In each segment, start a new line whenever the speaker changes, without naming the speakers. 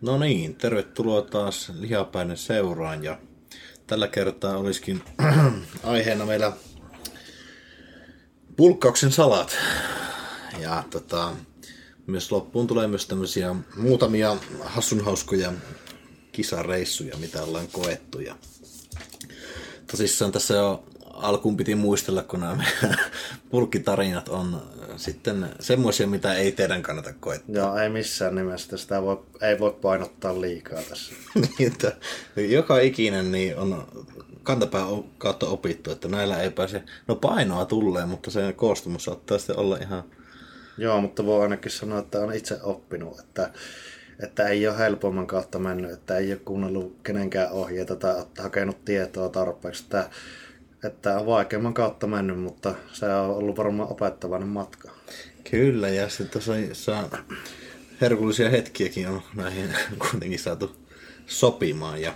No niin, tervetuloa taas Lihapäinen seuraan ja tällä kertaa olisikin aiheena meillä pulkkauksen salat. Ja tota, myös loppuun tulee myös tämmöisiä muutamia hassunhauskoja kisareissuja, mitä ollaan koettu. Ja tosissaan tässä jo alkuun piti muistella, kun nämä pulkkitarinat on sitten semmoisia, mitä ei teidän kannata koettaa.
Joo, ei missään nimessä. Sitä voi, ei voi painottaa liikaa tässä.
niin, että joka ikinen niin on kantapää kautta opittu, että näillä ei pääse, no painoa tulee, mutta se koostumus saattaa sitten olla ihan...
Joo, mutta voi ainakin sanoa, että on itse oppinut, että, että ei ole helpomman kautta mennyt, että ei ole kuunnellut kenenkään ohjeita tai hakenut tietoa tarpeeksi, että että on vaikeamman kautta mennyt, mutta se on ollut varmaan opettavainen matka.
Kyllä, ja sitten tuossa herkullisia hetkiäkin on näihin kuitenkin saatu sopimaan. Ja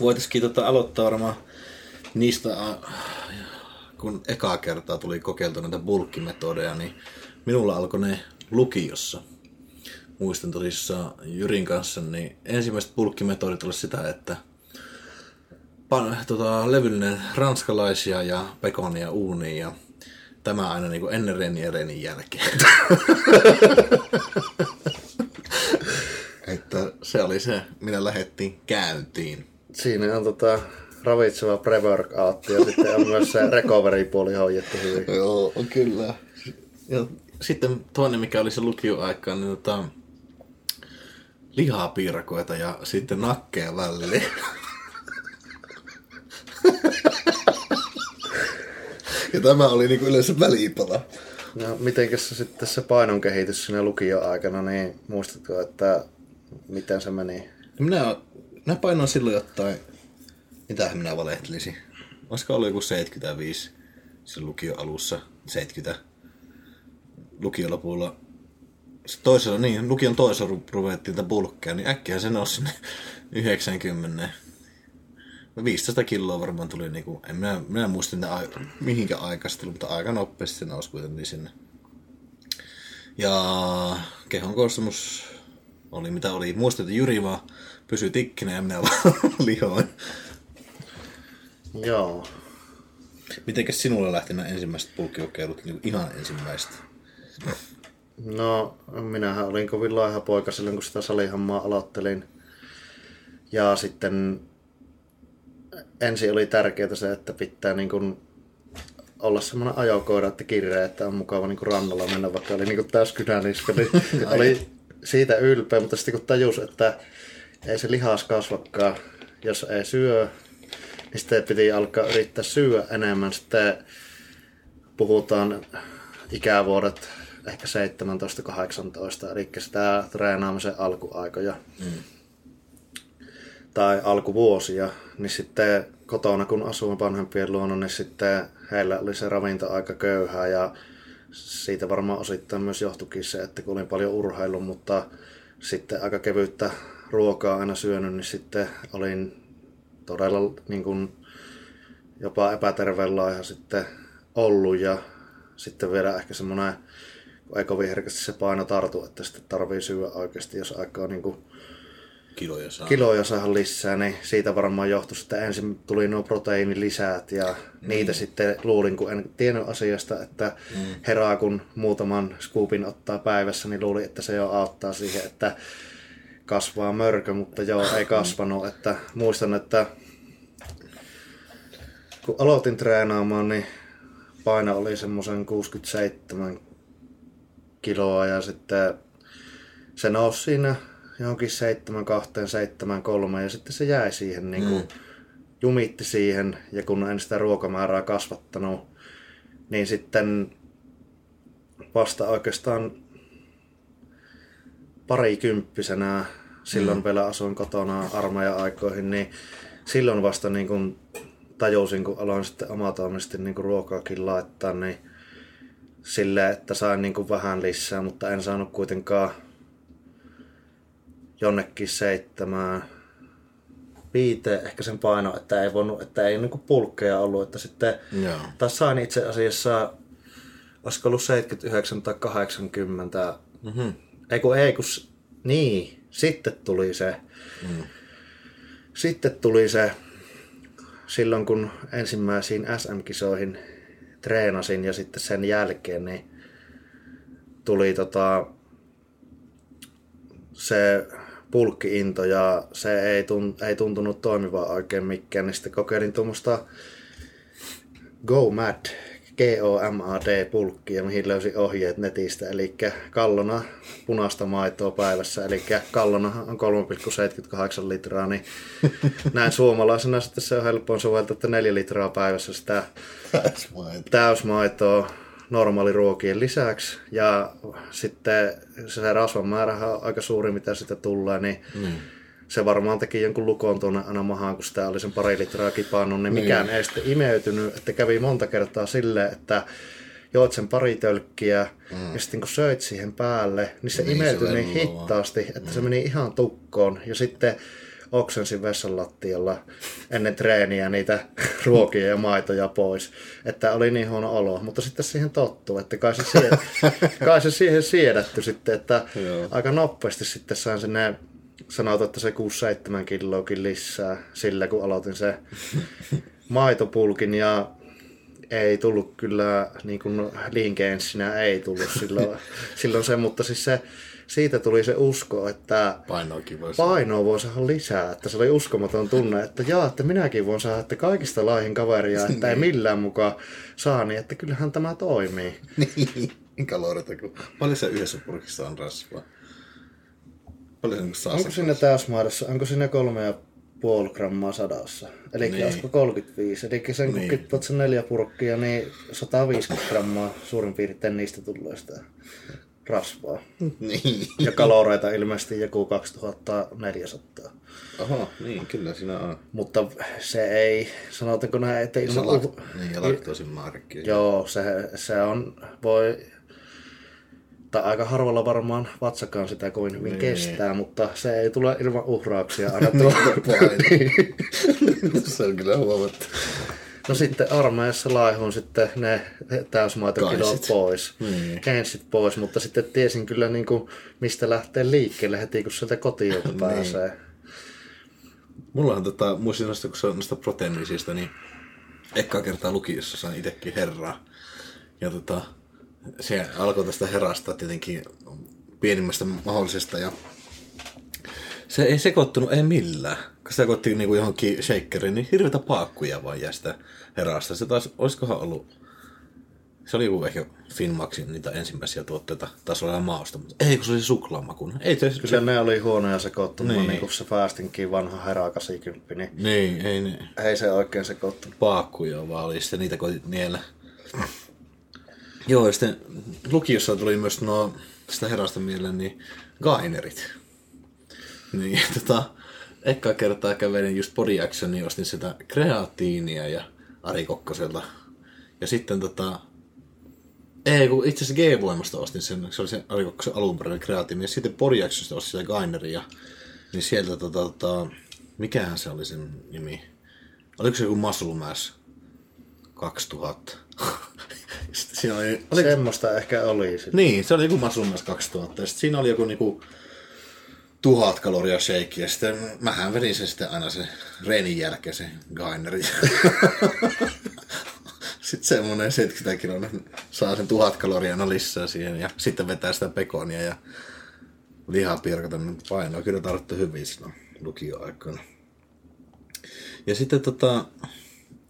voitaisiin tota aloittaa varmaan niistä, kun ekaa kertaa tuli kokeiltu näitä bulkkimetodeja, niin minulla alkoi ne lukiossa. Muistan tosissaan Jyrin kanssa, niin ensimmäiset bulkkimetodit oli sitä, että – pan, tota, levyllinen ranskalaisia ja pekonia uuniin ja tämä aina niin kuin ennen Reni ja Renin jälkeen. että se oli se, minä lähdettiin käyntiin.
Siinä on tota, ravitseva pre-workout ja sitten on myös se recovery-puoli hoidettu hyvin.
Joo, on kyllä. Ja sitten toinen, mikä oli se lukioaika, niin tota, lihapiirakoita ja sitten nakkeja väliin. ja tämä oli niin yleensä välipala.
No, mitenkäs se sitten se painon kehitys siinä lukioaikana, niin muistatko, että miten se meni?
No minä, minä painoin silloin jotain, mitähän minä valehtelisin. Olisiko ollut joku 75 se lukio alussa, 70 lukion lopulla. Toisella, niin, lukion toisella ruvettiin tätä bulkkeja, niin äkkiä se nousi sinne 90. 15 kiloa varmaan tuli, niin kuin, en minä, minä muista ai, mihinkä aikaista mutta aika nopeasti se nousi kuitenkin sinne. Ja kehon koostumus oli mitä oli. Muistin, että Jyri vaan pysyi tikkinä ja minä vaan lihoin.
Joo.
Mitenkäs sinulle lähti nämä ensimmäiset pulkkikokeilut niin ihan ensimmäistä?
No, minähän olin kovin laiha poika silloin, kun sitä salihammaa aloittelin. Ja sitten ensin oli tärkeää se, että pitää niin kuin olla semmoinen ajokoira, että kireä, että on mukava niin kuin rannalla mennä, vaikka oli niin kuin täys kynäniska, niin oli siitä ylpeä, mutta sitten kun tajus, että ei se lihas kasvakaan, jos ei syö, niin sitten piti alkaa yrittää syödä enemmän. Sitten puhutaan ikävuodet ehkä 17-18, eli sitä treenaamisen alkuaikoja. Mm tai alkuvuosia, niin sitten kotona kun asuin vanhempien luona, niin sitten heillä oli se ravinto aika köyhää ja siitä varmaan osittain myös johtuikin se, että kun olin paljon urheilu, mutta sitten aika kevyttä ruokaa aina syönyt, niin sitten olin todella niin kuin, jopa epäterveen laiha sitten ollut ja sitten vielä ehkä semmoinen, kun ei kovin herkästi se paino tartu, että sitten tarvii syödä oikeasti, jos aikaa niin kuin
kiloja saa.
kiloja saa lisää, niin siitä varmaan johtui, että ensin tuli nuo proteiinilisät ja mm. niitä sitten luulin, kun en tiennyt asiasta, että mm. herää kun muutaman scoopin ottaa päivässä, niin luulin, että se jo auttaa siihen, että kasvaa mörkö, mutta joo, ei kasvanut. Että muistan, että kun aloitin treenaamaan, niin paino oli semmoisen 67 kiloa ja sitten se nousi siinä johonkin 7, 2, 7, 3 ja sitten se jäi siihen niin kuin, mm. jumitti siihen ja kun en sitä ruokamäärää kasvattanut, niin sitten vasta oikeastaan parikymppisenä, silloin mm. vielä asuin kotona armeija-aikoihin, niin silloin vasta niin kuin tajusin, kun aloin sitten omatoimisesti niin ruokaakin laittaa, niin silleen, että sain niin kuin vähän lisää, mutta en saanut kuitenkaan jonnekin seitsemään viiteen ehkä sen paino, että ei voinut, että ei niinku pulkkeja ollut, että sitten Joo. taas sain itse asiassa, olisiko ollut 79 tai 80, mm-hmm. ei kun ei kun, niin, Sitten tuli se, mm. sitten tuli se, silloin kun ensimmäisiin SM-kisoihin treenasin ja sitten sen jälkeen, niin tuli tota, se pulkkiinto ja se ei, tunt, ei tuntunut toimivan oikein mikään, niin sitten kokeilin tuommoista Go Mad, G-O-M-A-D pulkkia, mihin ohjeet netistä, eli kallona punaista maitoa päivässä, eli kallona on 3,78 litraa, niin näin suomalaisena sitten se on helppoa soveltaa, että 4 litraa päivässä sitä täysmaitoa, täysmaitoa normaaliruokien lisäksi. Ja sitten se rasvan määrä on aika suuri, mitä sitä tulee, niin mm. se varmaan teki jonkun lukon tuonne aina mahaan, kun sitä oli sen pari litraa kipannut, niin mikään niin. ei sitten imeytynyt. Että kävi monta kertaa silleen, että joit sen pari tölkkiä mm. ja sitten kun söit siihen päälle, niin se niin imeytyi niin hittaasti, että mm. se meni ihan tukkoon. Ja sitten oksensin vessan lattialla ennen treeniä niitä ruokia ja maitoja pois. Että oli niin huono olo, mutta sitten siihen tottuu, että kai se, sied... kai se siihen siedätty sitten, että Joo. aika nopeasti sitten sain sinne sanotaan, että se 6-7 kiloakin lisää sillä, kun aloitin se maitopulkin ja ei tullut kyllä niin kuin ei tullut silloin, silloin se, mutta siis se siitä tuli se usko, että
Painoakin voi
painoa voi saada lisää. Että se oli uskomaton tunne, että jaa, että minäkin voin saada että kaikista laihin kaveria, että ei niin. millään mukaan saa, niin että kyllähän tämä toimii.
niin, kaloreita kuin... Paljon se yhdessä purkissa on rasvaa?
Paljon se saa Onko sinne täysmäärässä, onko sinne kolme ja puoli grammaa sadassa. Eli niin. olisiko 35. Eli sen kun niin. kittot sen neljä purkkia, niin 150 grammaa suurin piirtein niistä tulee sitä rasvaa.
Niin.
Ja kaloreita ilmeisesti joku 2400.
Oho, niin, kyllä siinä on.
Mutta se ei, sanotaanko näin, että
ilman... Se lakt- niin, ja laktoosin markki.
Joo, se, se on, voi, tai aika harvalla varmaan vatsakaan sitä kovin hyvin niin. kestää, mutta se ei tule ilman uhrauksia aina tuo.
niin. se on kyllä huomattu.
No sitten armeijassa laihun sitten ne täysmaitokilot pois.
Niin.
Pois, mutta sitten tiesin kyllä niin kuin, mistä lähtee liikkeelle heti, kun sieltä kotiin niin. pääsee.
Mulla on tota, muistin noista, kun se on noista proteiinisista, niin ekkaa kertaa lukiossa sain itsekin herraa. Ja tota, se alkoi tästä herrasta tietenkin pienimmästä mahdollisesta ja se ei sekoittunut ei millään. Kun se sekoitti niinku johonkin shakeriin, niin hirveitä paakkuja vaan jää sitä herasta. Se taas, olisikohan ollut... Se oli ehkä Finmaxin niitä ensimmäisiä tuotteita, taisi olla mausta, mutta ei kun se oli suklaamakuinen. Ei
se, Kyllä se... ne oli huonoja sekoittunut, niin. niin kuin se päästinkin vanha herää 80, niin,
niin ei, niin.
ei se oikein sekoittunut.
Paakkuja vaan oli, sitten niitä koitit niellä. Joo, ja sitten lukiossa tuli myös no, sitä herasta mieleen, niin gainerit. Niin, tota, ekka kertaa kävelin just body action, niin ostin sitä kreatiinia ja Ari Kokkoselta. Ja sitten tota, ei, kun itse asiassa G-voimasta ostin sen, se oli se Ari Kokkosen alunperäinen kreatiini. Ja sitten body actionista ostin sitä Gaineria. Niin sieltä tota, tota, mikähän se oli sen nimi? Oliko se joku Muscle Mass 2000?
siinä oli, oli... Semmoista ehkä oli.
Sitten. Niin, se oli joku Muscle Mass 2000. Ja sitten siinä oli joku niinku, tuhat kaloria shake ja sitten mähän vedin sen sitten aina se reenin jälkeen se gaineri. sitten semmoinen 70 kiloa saa sen tuhat kaloria aina lisää siihen ja sitten vetää sitä pekonia ja lihapirkata niin painoa. Kyllä tarvittu hyvin silloin lukioaikoina. Ja sitten tota,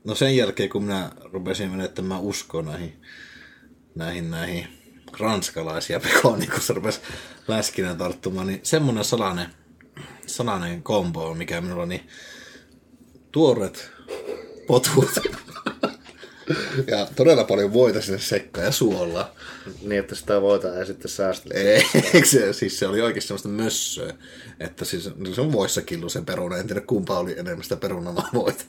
no sen jälkeen kun minä rupesin menettämään uskoa näihin, näihin, näihin ranskalaisia pekonia, kun se rupesi läskinä tarttumaan, niin semmoinen salainen, salainen kombo, mikä minulla on, niin tuoret potut ja todella paljon voita sinne sekkaan ja suolla.
Niin, että sitä voita ei sitten säästetä.
Ei, se, siis se oli oikeasti semmoista mössöä. Että siis se on voissa killu se peruna. En tiedä kumpa oli enemmän sitä perunaa voita.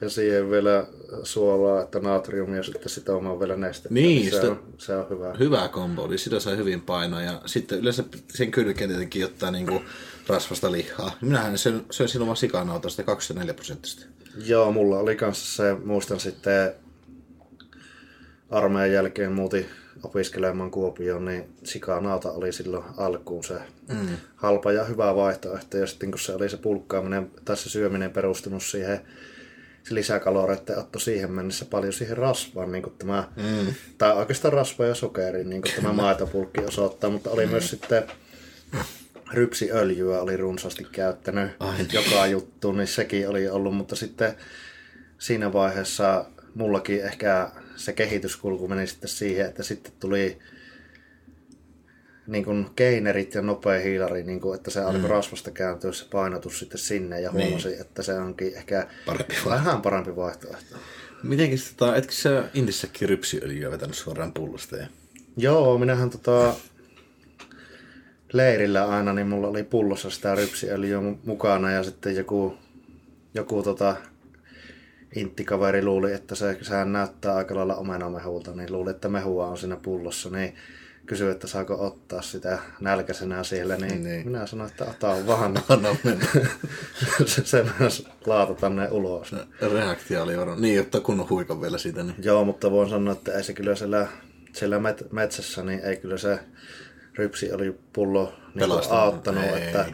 Ja siihen vielä suolaa, että natriumia sitten sitä omaa vielä nestettä.
Niin,
se, on, se on hyvä.
Hyvä kombo, eli sitä sai hyvin painoa. Ja sitten yleensä sen kylkeen tietenkin ottaa niinku rasvasta lihaa. Minähän söin, söin silloin vaan sikanauta sitä 24 prosenttista.
Joo, mulla oli kanssa se, muistan sitten armeijan jälkeen muutin opiskelemaan Kuopioon, niin sikanauta oli silloin alkuun se mm. halpa ja hyvä vaihtoehto. Ja sitten kun se oli se pulkkaaminen tai se syöminen perustunut siihen se lisäkaloreiden otto siihen mennessä paljon siihen rasvaan, niin kuin tämä, mm. tai oikeastaan rasva ja sokeri, niin kuin tämä maitopulkki osoittaa, mutta oli mm. myös sitten rypsiöljyä oli runsaasti käyttänyt Ai niin. joka juttu, niin sekin oli ollut, mutta sitten siinä vaiheessa mullakin ehkä se kehityskulku meni sitten siihen, että sitten tuli niin kuin keinerit ja nopea hiilari, niin kuin, että se alkoi mm. rasvasta kääntyä se painotus sitten sinne ja niin. huomasin, niin. että se onkin ehkä parempi vähän parempi vaihtoehto.
Mitenkin tota, etkö sä Indissäkin rypsiöljyä vetänyt suoraan pullosta? Ja...
Joo, minähän tota, leirillä aina, niin mulla oli pullossa sitä rypsiöljyä mukana ja sitten joku, joku tota, inttikaveri luuli, että se, sehän näyttää aika lailla omenamehulta, niin luuli, että mehua on siinä pullossa, niin kysyi, että saako ottaa sitä nälkäisenä siellä, niin, niin. minä sanoin, että ota vaan. Anna mennä. se, se myös laatata ne ulos.
Reaktio oli varmaan, niin, että kun huikan vielä siitä. Niin.
Joo, mutta voin sanoa, että ei se kyllä siellä, siellä met, metsässä, niin ei kyllä se rypsi oli pullo niin auttanut, ei. että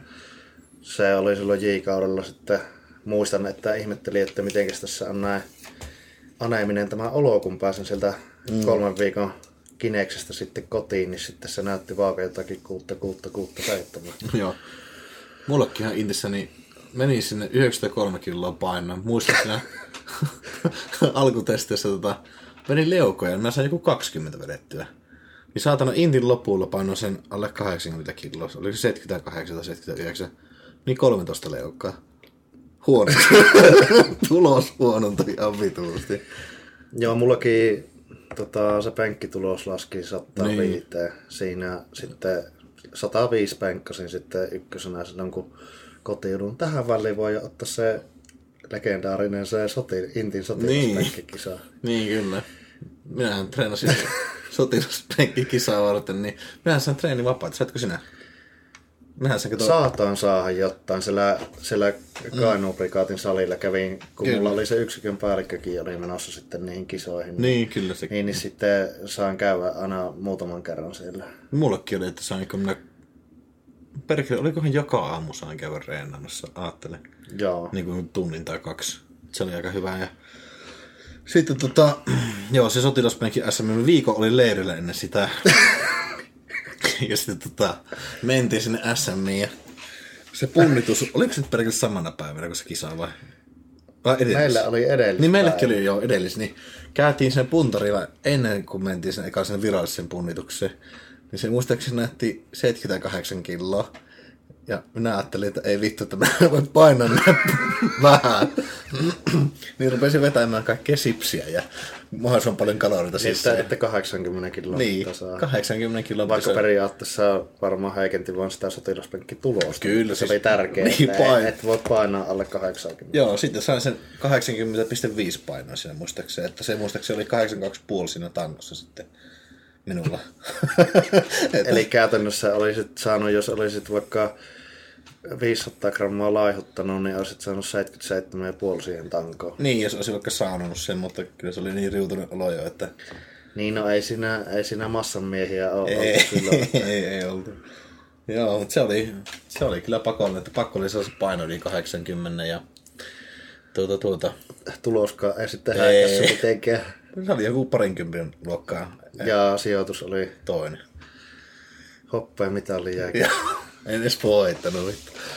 se oli silloin J-kaudella sitten, muistan, että ihmetteli, että miten tässä on näin aneminen tämä olo, kun pääsen sieltä mm. kolmen viikon Kineksestä sitten kotiin, niin sitten se näytti vaaka jotakin kuutta, kuutta, kuutta, seitsemän.
Joo. Mullekin ihan Intissä niin meni sinne 93 kiloa painoa. Muistan siinä alkutestissä tota, menin leukoja, mä sain joku 20 vedettyä. Niin saatana Intin lopulla painoin sen alle 80 kiloa. Oliko se 78 tai 79? Niin 13 leukkaa. Huono. Tulos huonontui ihan vituusti.
Joo, mullakin tota, se penkkitulos laski 105. Niin. Siinä sitten 105 penkkasin sitten ykkösenä silloin, kun kotiudun. Tähän väliin voi ottaa se legendaarinen se soti, Intin sotilaspenkkikisa.
Niin. niin, kyllä. Minähän treenasin sotilaspenkkikisaa varten, niin minähän sain treeni vapaata. Saitko sinä?
Mehän kato... Saataan saada jotain. Siellä, siellä Kainuuprikaatin salilla kävin, kun kyllä. mulla oli se yksikön päällikkökin oli menossa sitten niihin kisoihin.
Niin, kyllä se.
Niin, niin sitten saan käydä aina muutaman kerran siellä.
Mullekin oli, että sain, kun minä... Perkele, olikohan joka aamu sain käydä reenaamassa, ajattelen.
Joo.
Niin kuin tunnin tai kaksi. Se oli aika hyvä. Ja... Sitten tota, joo, se sotilaspenkin SM viikon oli leirillä ennen sitä. ja sitten tota, mentiin sinne SMiin ja se punnitus, oliko se nyt samana päivänä kuin se kisa vai?
vai edellis? Meillä oli edellis.
Niin meilläkin oli jo edellis, niin käytiin sen puntarilla ennen kuin mentiin sen ekaisen virallisen punnitukseen. Niin se muistaakseni näytti 78 kiloa. Ja minä ajattelin, että ei vittu, että mä voin painaa vähän. niin rupesin vetämään kaikkea sipsiä ja mahdollisimman paljon kaloreita
niin, Että, että 80 kiloa
niin, 80 kiloa.
Vaikka periaatteessa varmaan heikenti vain sitä sotilaspenkkitulosta.
Kyllä.
Se siis, oli tärkeää, niin, että pain... et voi painaa alle 80.
Joo, sitten sain sen 80,5 painoa siinä muistaakseni. Että se muistaakseni oli 82,5 siinä tangossa sitten minulla.
Eli käytännössä olisit saanut, jos olisit vaikka 500 grammaa laihuttanut, niin olisit saanut 77,5 siihen tankoon.
Niin, jos olisin vaikka saanut sen, mutta kyllä se oli niin riutunut olo jo, että...
Niin, no ei siinä, ei siinä massan miehiä ole
ei, ollut silloin. Että... ei, ei oltu. Joo, mutta se oli, se oli kyllä pakollinen, että pakko oli se paino niin 80 ja tuota, tuota.
Tuloskaan ei sitten häikässä mitenkään.
Se oli joku parinkympin luokkaa.
Ja sijoitus oli
toinen.
Hoppea mitali jäi.
En edes voittanut.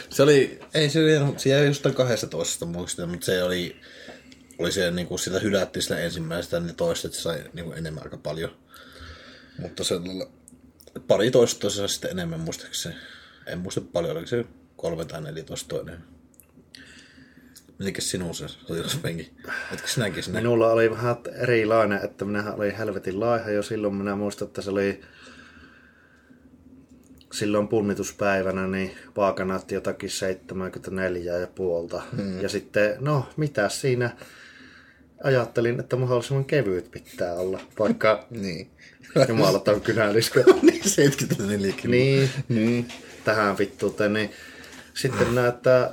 Se oli, ei se, se jäi jostain 12 muista, mutta se oli, oli se niin kuin sitä hylättiin sitä ensimmäistä, niin toista, että se sai niin kuin enemmän aika paljon. Mutta se pari toista se sitten enemmän muistaakseni. En muista paljon, oliko se kolme tai neljätoista toinen. Mitenkäs sinun se sotilaspenki? Etkö sinäkin sinä?
Minulla oli vähän erilainen, että minä olin helvetin laiha jo silloin. Minä muistan, että se oli silloin punnituspäivänä niin vaaka näytti jotakin 74 ja puolta. Hmm. Ja sitten, no mitä siinä, ajattelin, että mahdollisimman kevyt pitää olla, vaikka niin. jumalat on kynäliskö.
niin, 74
Niin, niin, tähän vittuuteen. Niin sitten näyttää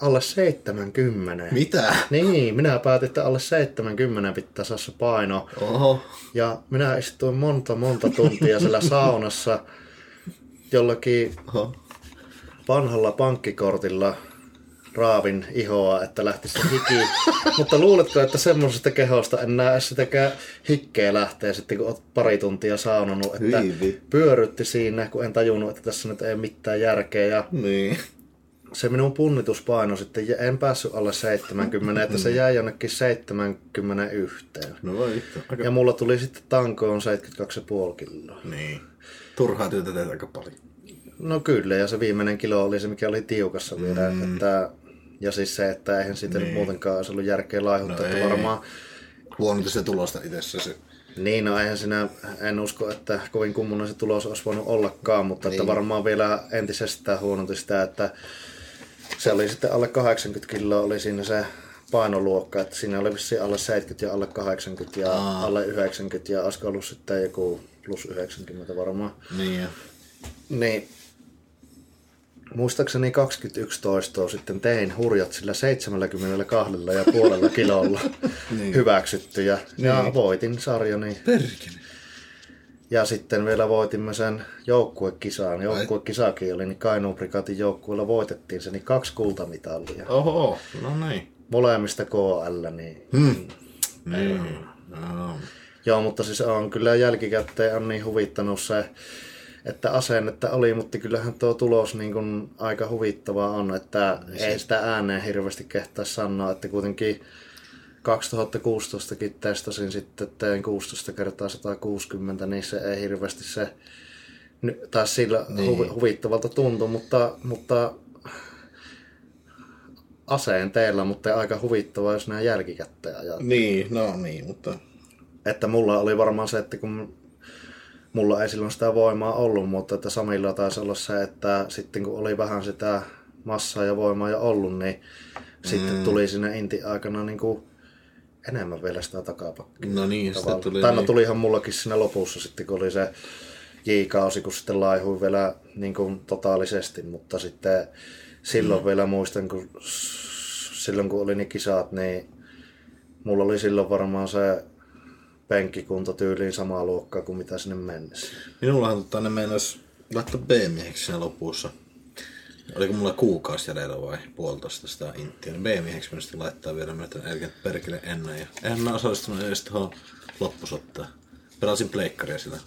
alle 70.
Mitä?
Niin, minä päätin, että alle 70 pitää saada se paino.
Oho.
Ja minä istuin monta, monta tuntia siellä saunassa jollakin
Oho.
vanhalla pankkikortilla raavin ihoa, että lähti se hiki. Mutta luuletko, että semmoisesta kehosta en näe sitäkään hikkeä lähtee sitten, kun olet pari tuntia saunonut, että
Hyi.
pyörytti siinä, kun en tajunnut, että tässä nyt ei mitään järkeä. Ja
Niin.
Se minun punnituspaino sitten, en päässyt alle 70, että se jäi jonnekin 71.
No voi. Aika...
Ja mulla tuli sitten tankoon 72,5 kiloa.
Niin. Turhaa työtä teet aika paljon.
No kyllä, ja se viimeinen kilo oli se, mikä oli tiukassa vielä. Mm. Että, ja siis se, että eihän siitä niin. muutenkaan olisi ollut järkeä laihuttaa.
No
että
ei.
varmaan,
Huonoita se tulosta itse se.
niin no eihän sinä, en usko, että kovin kummonen se tulos olisi voinut ollakaan, mutta niin. että varmaan vielä entisestään huononti sitä, että se oli sitten alle 80 kiloa oli siinä se painoluokka, että siinä oli vissiin alle 70 ja alle 80 ja
Aa.
alle 90 ja olisiko ollut sitten joku plus 90 varmaan.
Niin.
Niin, muistaakseni 21 toistoa sitten tein hurjat sillä 72 ja puolella kilolla
Niin.
hyväksytty ja, ja voitin sarjani.
Perkele.
Ja sitten vielä voitimme sen joukkuekisaan. Joukkuekisakin oli, niin Kainuun prikaatin joukkueella voitettiin se, niin kaksi kultamitalia.
Oho. No niin.
Molemmista KL, niin
Hmm. Niin. No.
Joo, mutta siis on kyllä jälkikäteen on niin huvittanut se, että asennetta oli, mutta kyllähän tuo tulos niin kuin aika huvittavaa on, että ei sitä ääneen hirveästi kehtaa sanoa, että kuitenkin 2016kin testasin sitten, tein 16 kertaa 160, niin se ei hirveästi se taas sillä niin. huvittavalta tuntu, mutta, mutta asenteella, mutta aika huvittavaa, jos näin jälkikäteen ajattelee.
Niin, no niin, mutta...
Että mulla oli varmaan se, että kun mulla ei silloin sitä voimaa ollut, mutta että Samilla taisi olla se, että sitten kun oli vähän sitä massaa ja voimaa jo ollut, niin mm. sitten tuli sinne inti aikana niin kuin enemmän vielä sitä takapakkia.
No niin, sitä tuli
Tai no
niin.
tulihan mullakin siinä lopussa sitten, kun oli se J-kausi, kun sitten laihui vielä niin kuin totaalisesti, mutta sitten silloin mm. vielä muistan, kun silloin kun oli ne kisat, niin mulla oli silloin varmaan se penkkikunto tyyliin samaa luokkaa kuin mitä sinne mennessä.
Minullahan tota, ne meinas laittaa B-mieheksi siinä lopussa. Oliko mulla kuukausi jäljellä vai puolitoista sitä inttiä, niin B-mieheksi minusta laittaa vielä myöten Elket perkele ennen. Ja eihän mä osallistunut edes tuohon loppusottaan. Pelasin pleikkaria sillä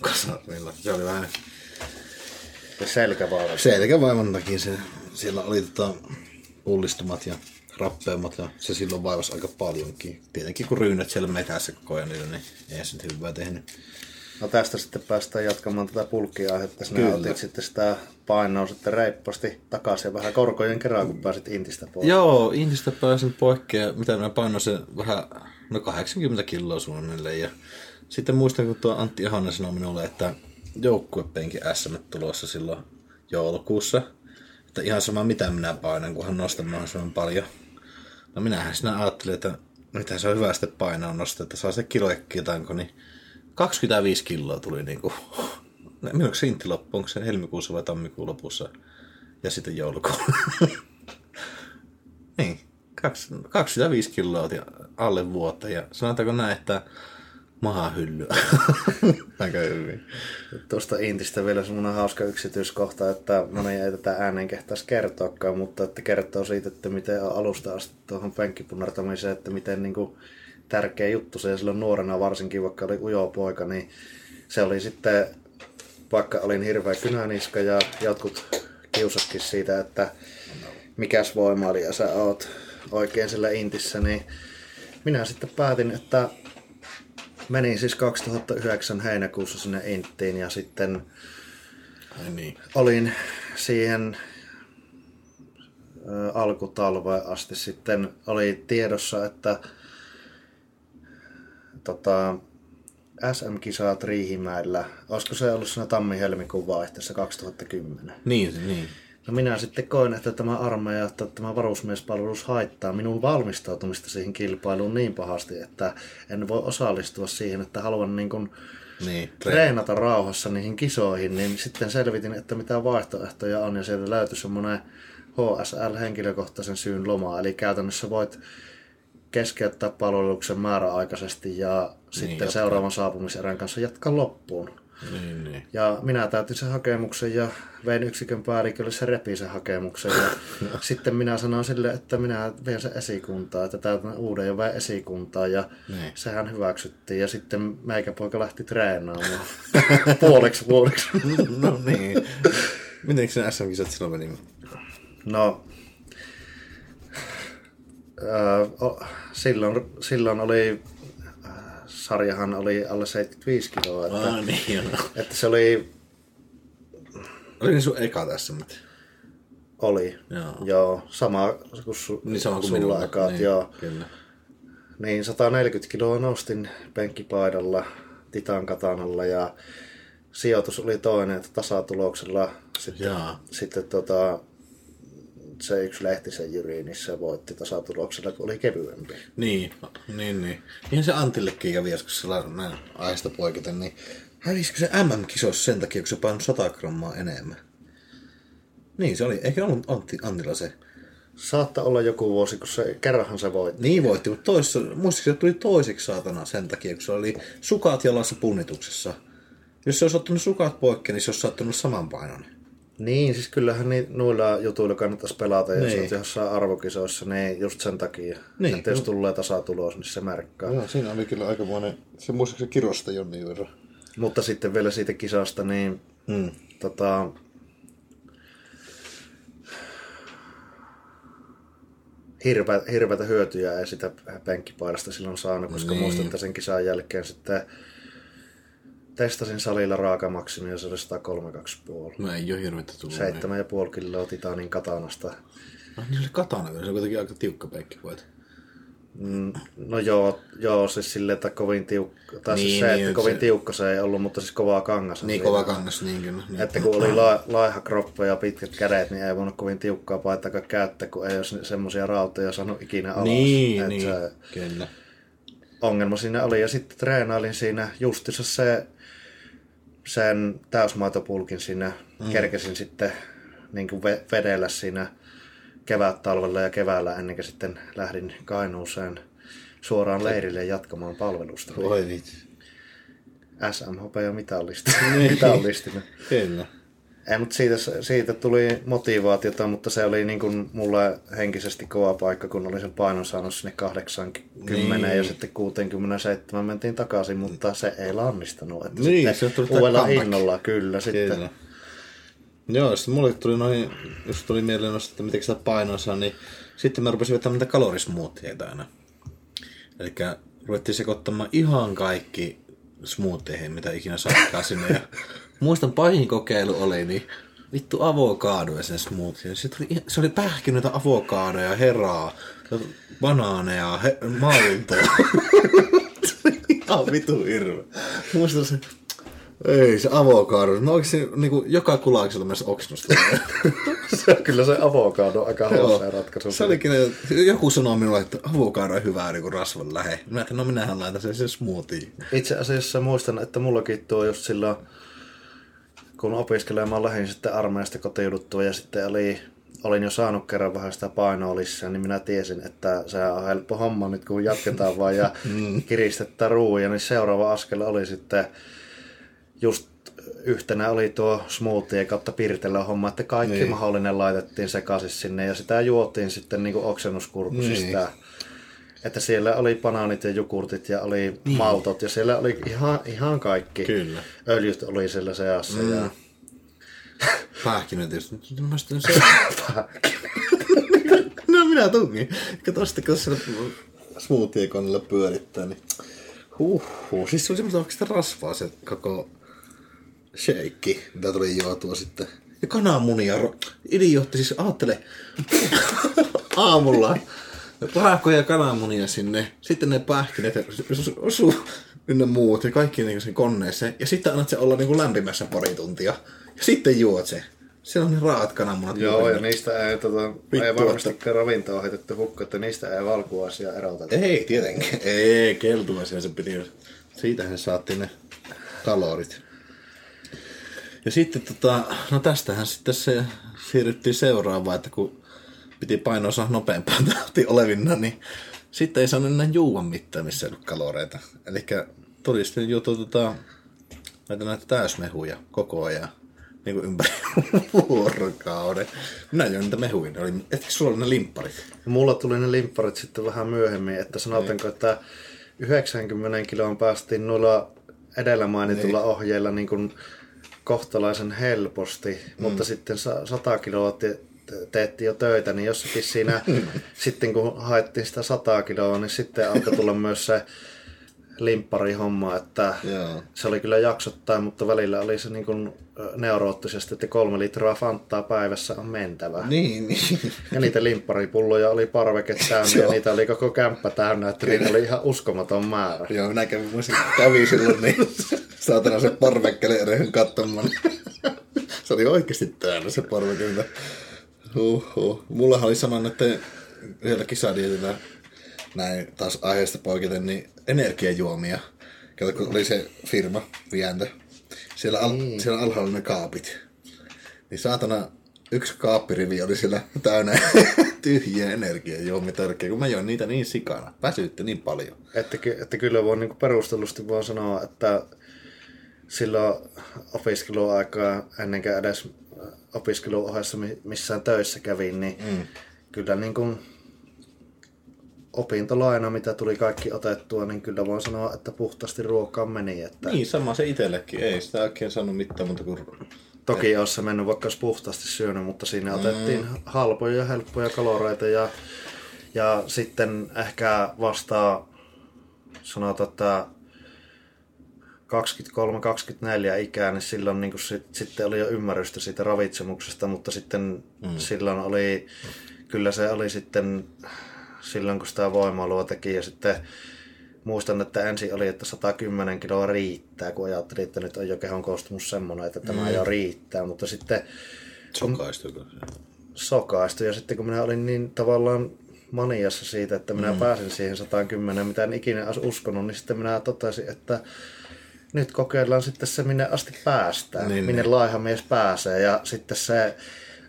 kasarilla. Se oli vähän
Ja selkävaiva.
selkävaivan takia se, siellä oli tota, pullistumat ja rappeammat ja se silloin vaivasi aika paljonkin. Tietenkin kun ryynät siellä metässä koko ajan niillä, niin ei se nyt hyvää tehnyt.
No tästä sitten päästään jatkamaan tätä pulkkiaihetta. Sinä
Kyllä.
otit sitten sitä painoa sitten reippaasti takaisin ja vähän korkojen kerran, kun pääsit Intistä pois.
Joo, Intistä pääsin poikkea, mitä mä painoin sen vähän, no 80 kiloa suunnilleen. Ja sitten muistan, kun tuo Antti Ahonen sanoi minulle, että joukkuepenkin SM tulossa silloin joulukuussa. Että ihan sama mitä minä painan, kunhan nostan mahdollisimman paljon. No minähän siinä ajattelin, että mitä se on hyvä sitten painaa nostaa, että saa se kiloekki jotainko, niin 25 kiloa tuli niinku. Milloin se intti loppu? Onko se helmikuussa vai tammikuun lopussa? Ja sitten joulukuun. Niin, kaksi- 25 kiloa otin alle vuotta ja sanotaanko näin, että maha hyllyä. Aika hyvin.
Tuosta Intistä vielä semmoinen hauska yksityiskohta, että moni ei tätä ääneen kehtaisi kertoakaan, mutta että kertoo siitä, että miten alusta asti tuohon penkkipunartamiseen, että miten niin kuin tärkeä juttu se ja silloin nuorena varsinkin, vaikka oli ujo poika, niin se oli sitten, vaikka olin hirveä kynäniska ja jotkut kiusaskin siitä, että mikäs voimailija sä oot oikein sillä Intissä, niin minä sitten päätin, että menin siis 2009 heinäkuussa sinne Inttiin ja sitten
Ai niin.
olin siihen alkutalveen asti sitten oli tiedossa, että tota, SM-kisat Riihimäellä, olisiko se ollut siinä tammi-helmikuun vaihteessa 2010?
Niin, niin.
No minä sitten koin, että tämä armeija, että tämä varusmiespalvelus haittaa minun valmistautumista siihen kilpailuun niin pahasti, että en voi osallistua siihen, että haluan niin kuin
Niin, tre-
treenata rauhassa niihin kisoihin, niin sitten selvitin, että mitä vaihtoehtoja on, ja siellä löytyi semmoinen HSL henkilökohtaisen syyn loma, eli käytännössä voit keskeyttää palveluksen määräaikaisesti ja sitten
jatkaa.
seuraavan saapumiserän kanssa jatkaa loppuun.
niin, niin.
Ja minä täytin sen hakemuksen ja vein yksikön päällikölle, se repi sen hakemuksen. Ja sitten minä sanoin sille, että minä vien sen esikuntaan, että täytän uuden ja vein esikuntaan. Ja
Niin.
sehän hyväksyttiin. Ja sitten meikäpoika lähti treenaamaan puoleksi vuodeksi.
no niin. Miten se SM-kisat silloin meni?
No, silloin, silloin oli, sarjahan oli alle 75 kiloa. Että,
Ah, niin joo.
että se oli
Oli ne sun eka tässä mitä?
Oli.
Joo.
joo sama kuin su,
Niin sama kuin
sulla
minulla.
ekaat,
niin,
joo.
Kyllä.
Niin 140 kiloa nostin penkkipaidalla, titan katanalla ja sijoitus oli toinen, että tasatuloksella sitten,
Jaa.
sitten tota, se yksi Lehtisen Jyri, niin se voitti tasatuloksella, kun oli kevyempi.
Niin, niin, niin. Ihan se Antillekin kävi joskus näin aiheesta poiketen, niin hävisikö se MM-kisoissa sen takia, kun se painoi 100 grammaa enemmän? Niin, se oli. Eikä ollut Antti, Antilla se.
Saattaa olla joku vuosi, kun se kerranhan se voitti.
Niin voitti, mutta toissa, muistaakseni se tuli toiseksi saatana sen takia, kun se oli sukat jalassa punnituksessa. Jos se olisi ottanut sukat poikki, niin se olisi saattanut saman painon.
Niin, siis kyllähän niin, noilla jutuilla kannattaisi pelata, jos
Niin.
olet jossain arvokisoissa, niin just sen takia.
Niin.
Että jos tulee tasatulos, niin se märkkää.
Joo, siinä oli kyllä aikamoinen, se muistaakseni kirosta jonnin verran.
Mutta sitten vielä siitä kisasta, niin
Mm.
tota, hirveä, hirveätä hyötyjä ei sitä penkkipaidasta silloin saanut, koska
niin.
muistan, että sen kisan jälkeen sitten testasin salilla raakamaksimi ja se oli 132,5.
No ei ole hirveätä tullut.
7,5 kiloa titanin katanasta.
No, niin se oli katana, se on kuitenkin aika tiukka penkkipoita.
Mm, No joo, joo siis silleen, että kovin tiukka, tai niin,
Niin,
siis se,
niin,
että kovin
se-
tiukka se ei ollut, mutta siis kovaa kangas.
Niin kova kangas, niin kyllä. Niin.
Että kun oli la, laiha kroppa ja pitkät kädet, niin ei voinut kovin tiukkaa paitakaan käyttää, kun ei olisi semmoisia rautoja saanut ikinä alas.
Niin,
Et
niin,
Se
kyllä.
ongelma siinä oli. Ja sitten treenailin siinä justissa se, sen täysmaitopulkin siinä, mm. kerkesin sitten niin kuin ve- vedellä siinä kevät talvella ja keväällä ennen kuin sitten lähdin Kainuuseen suoraan leirille jatkamaan palvelusta.
Voi vitsi.
SMHP ja mitallisti. mitallistina.
Kyllä.
Ei, mutta siitä, siitä tuli motivaatiota, mutta se oli niin kuin mulle henkisesti kova paikka, kun olin sen painon saanut sinne 80
Niin.
ja sitten 67 mentiin takaisin, mutta se ei lannistanut. Että
Niin,
sitten
se tuli
uudella innolla kyllä sitten.
Kyllä. Joo, sitten mulle tuli noin, jos tuli mieleen noista, että miten sitä painoa saa, niin sitten mä rupesin vetämään niitä kalorismoothieita aina. Eli ruvettiin sekoittamaan ihan kaikki smootheihin, mitä ikinä saattaa sinne. Ja muistan pahin kokeilu oli, niin vittu avokaadoja sen smoothien. Se, tuli, se oli pähkinöitä avokaadoja, heraa, banaaneja, he, maltoa. Se ihan vitu hirveä. Muistan se, ei se avokaado. No oikeesti niinku joka kulauksella myös oksennusta.
se on kyllä se avokado aika hauska ratkaisu.
Se olikin, joku sanoi minulle, että avokaado on hyvää niin rasvan lähe. Mä että no minähän laitan sen sen smoothie.
Itse asiassa muistan, että mullakin tuo just silloin, kun opiskelemaan lähdin sitten armeijasta kotiuduttua ja sitten oli, olin jo saanut kerran vähän sitä painoa lisää, niin minä tiesin, että se on helppo homma nyt kun jatketaan vaan ja kiristetään ruuja, niin seuraava askel oli sitten just yhtenä oli tuo smoothie kautta pirtelä homma, että kaikki
Niin.
niin. mahdollinen laitettiin sekaisin sinne ja sitä juotiin sitten niin oksennuskurkusista.
Niin.
Että siellä oli banaanit ja jogurtit ja oli niin. maltot ja siellä oli ihan, ihan kaikki.
Kyllä.
Öljyt oli siellä seassa mm. ja
Pähkinö tietysti. Mä se... no minä tungin. Kato sitten, kun siellä smoothie-koneella pyörittää, niin huhhuh. Siis se oli semmoista oikeastaan rasvaa se koko shake, mitä tuli juotua sitten. Ja kananmunia. Idiootti, siis ajattele. Aamulla. Raakkoja kananmunia sinne. Sitten ne pähkinät ja osuu ynnä muut ja kaikki niin sen koneeseen. Ja sitten annat se olla niin kuin lämpimässä pari tuntia. Ja sitten juot se. Se on ne raat kananmunat.
Joo,
mukana.
ja niistä ei, tota,
Vittu,
ei varmastikaan ravintoa heitetty hukka, että niistä ei valkuaisia eroteta.
Ei, tietenkin. Ei, keltuaisia se piti. Siitähän saatiin ne kalorit. Ja sitten tota, no tästähän sitten se siirryttiin seuraavaan, että kun piti painoa saada nopeampaan tahtiin olevina, niin sitten ei saanut enää juua mitään, missä ei ollut kaloreita. Eli tuli sitten juotu tota, näitä, näitä täysmehuja koko ajan niin kuin ympäri vuorokauden. Minä join niitä mehuja. Oli, etkö sulla oli ne limpparit?
Mulla tuli ne limpparit sitten vähän myöhemmin, että sanotaanko, että 90 kiloon päästiin noilla edellä mainitulla niin. ohjeilla niin kuin kohtalaisen helposti, mm. mutta sitten 100 kiloa teetti jo töitä, niin jossakin siinä, sitten kun haettiin sitä 100 kiloa, niin sitten alkoi tulla myös se limppari-homma, että Joo. se oli kyllä jaksottain, mutta välillä oli se niin kuin neuroottisesti, että kolme litraa fanttaa päivässä on mentävä.
Niin, niin.
Ja niitä limpparipulloja oli parveke täynnä ja niitä oli koko kämppä täynnä, että niitä oli ihan uskomaton määrä.
Joo, minä kävin, kävin silloin niin saatana se parvekkele erehen katsomaan. se oli oikeasti täynnä se parvekkele. Huhhuh. Mullahan oli sama että yhdellä kisadietillä näin taas aiheesta poiketen, niin energiajuomia. Kato, kun oli se firma, Vientö. Siellä, al- mm. siellä alhaalla ne kaapit. Niin saatana yksi kaappirivi oli siellä täynnä tyhjiä energiajuomia tärkeä, kun mä join niitä niin sikana. Väsyytti niin paljon.
Että, että kyllä voi niin perustellusti vaan sanoa, että silloin opiskeluaikaa ennen kuin edes opiskeluohjassa missään töissä kävin, niin mm. kyllä niin kuin opintolaina, mitä tuli kaikki otettua, niin kyllä voin sanoa, että puhtaasti ruokaan meni. Että...
Niin, sama se itsellekin. Ei sitä oikein sanonut mitään mutta kuin...
Toki olisi se mennyt vaikka puhtaasti syönyt, mutta siinä mm. otettiin halpoja ja helppoja kaloreita ja, ja sitten ehkä vasta sanotaan, että 23-24 ikää, niin silloin niin sit, sitten oli jo ymmärrystä siitä ravitsemuksesta, mutta sitten mm. silloin oli, kyllä se oli sitten silloin, kun sitä voimailua teki. Ja sitten muistan, että ensin oli, että 110 kiloa riittää, kun ajattelin, että nyt on jo kehon koostumus semmoinen, että tämä mm. jo riittää. Mutta sitten...
Sokaistuiko
se? Sokaistui. Ja sitten kun minä olin niin tavallaan maniassa siitä, että minä mm. pääsin siihen 110, mitä en ikinä olisi uskonut, niin sitten minä totesin, että nyt kokeillaan sitten se, minne asti päästään, niin, minne niin. laiha mies pääsee. Ja sitten se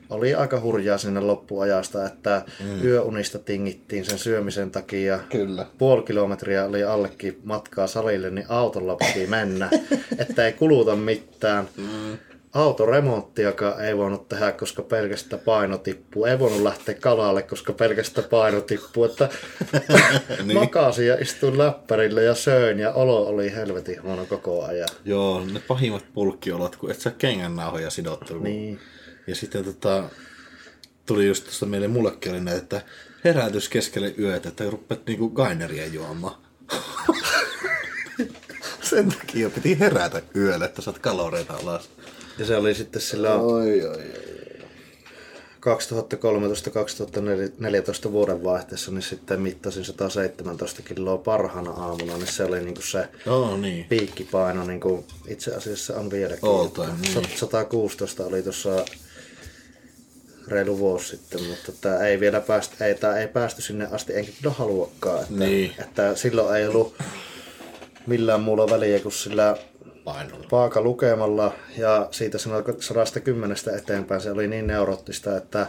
oli aika hurjaa sinne loppuajasta, että mm. yöunista tingittiin sen syömisen takia.
Kyllä.
Puoli kilometriä oli allekin matkaa salille, niin autolla piti mennä, että ei kuluta mitään. Mm. Autoremonttiakaan ei voinut tehdä, koska pelkästä paino tippuu. Ei voinut lähteä kalalle, koska pelkästä paino tippuu. Että niin. makasin ja istuin läppärille ja söin ja olo oli helvetin huono koko ajan.
Joo, ne pahimmat pulkkiolot, kun et sä kengännauhoja sidottu.
Niin.
Ja sitten tota, tuli just tuosta meille mullekin oli näitä, että herätys keskelle yötä, että rupeat niinku gaineria juomaan. Sen takia piti herätä yöllä, että saat kaloreita alas.
Ja se oli sitten sillä
oi, oi, oi.
2013-2014 vuoden vaihteessa, niin sitten mittasin 117 kiloa parhaana aamuna, niin se oli niinku se
oh, niin.
piikkipaino, niinku itse asiassa on vieläkin.
Time, niin.
116 oli tuossa reilu vuosi sitten, mutta tämä ei vielä päästy, ei, tämä ei päästy sinne asti, enkä kyllä haluakaan. Että,
niin.
että silloin ei ollut millään muulla väliä kuin sillä
Painolla.
paaka lukemalla ja siitä 110 eteenpäin se oli niin neurottista, että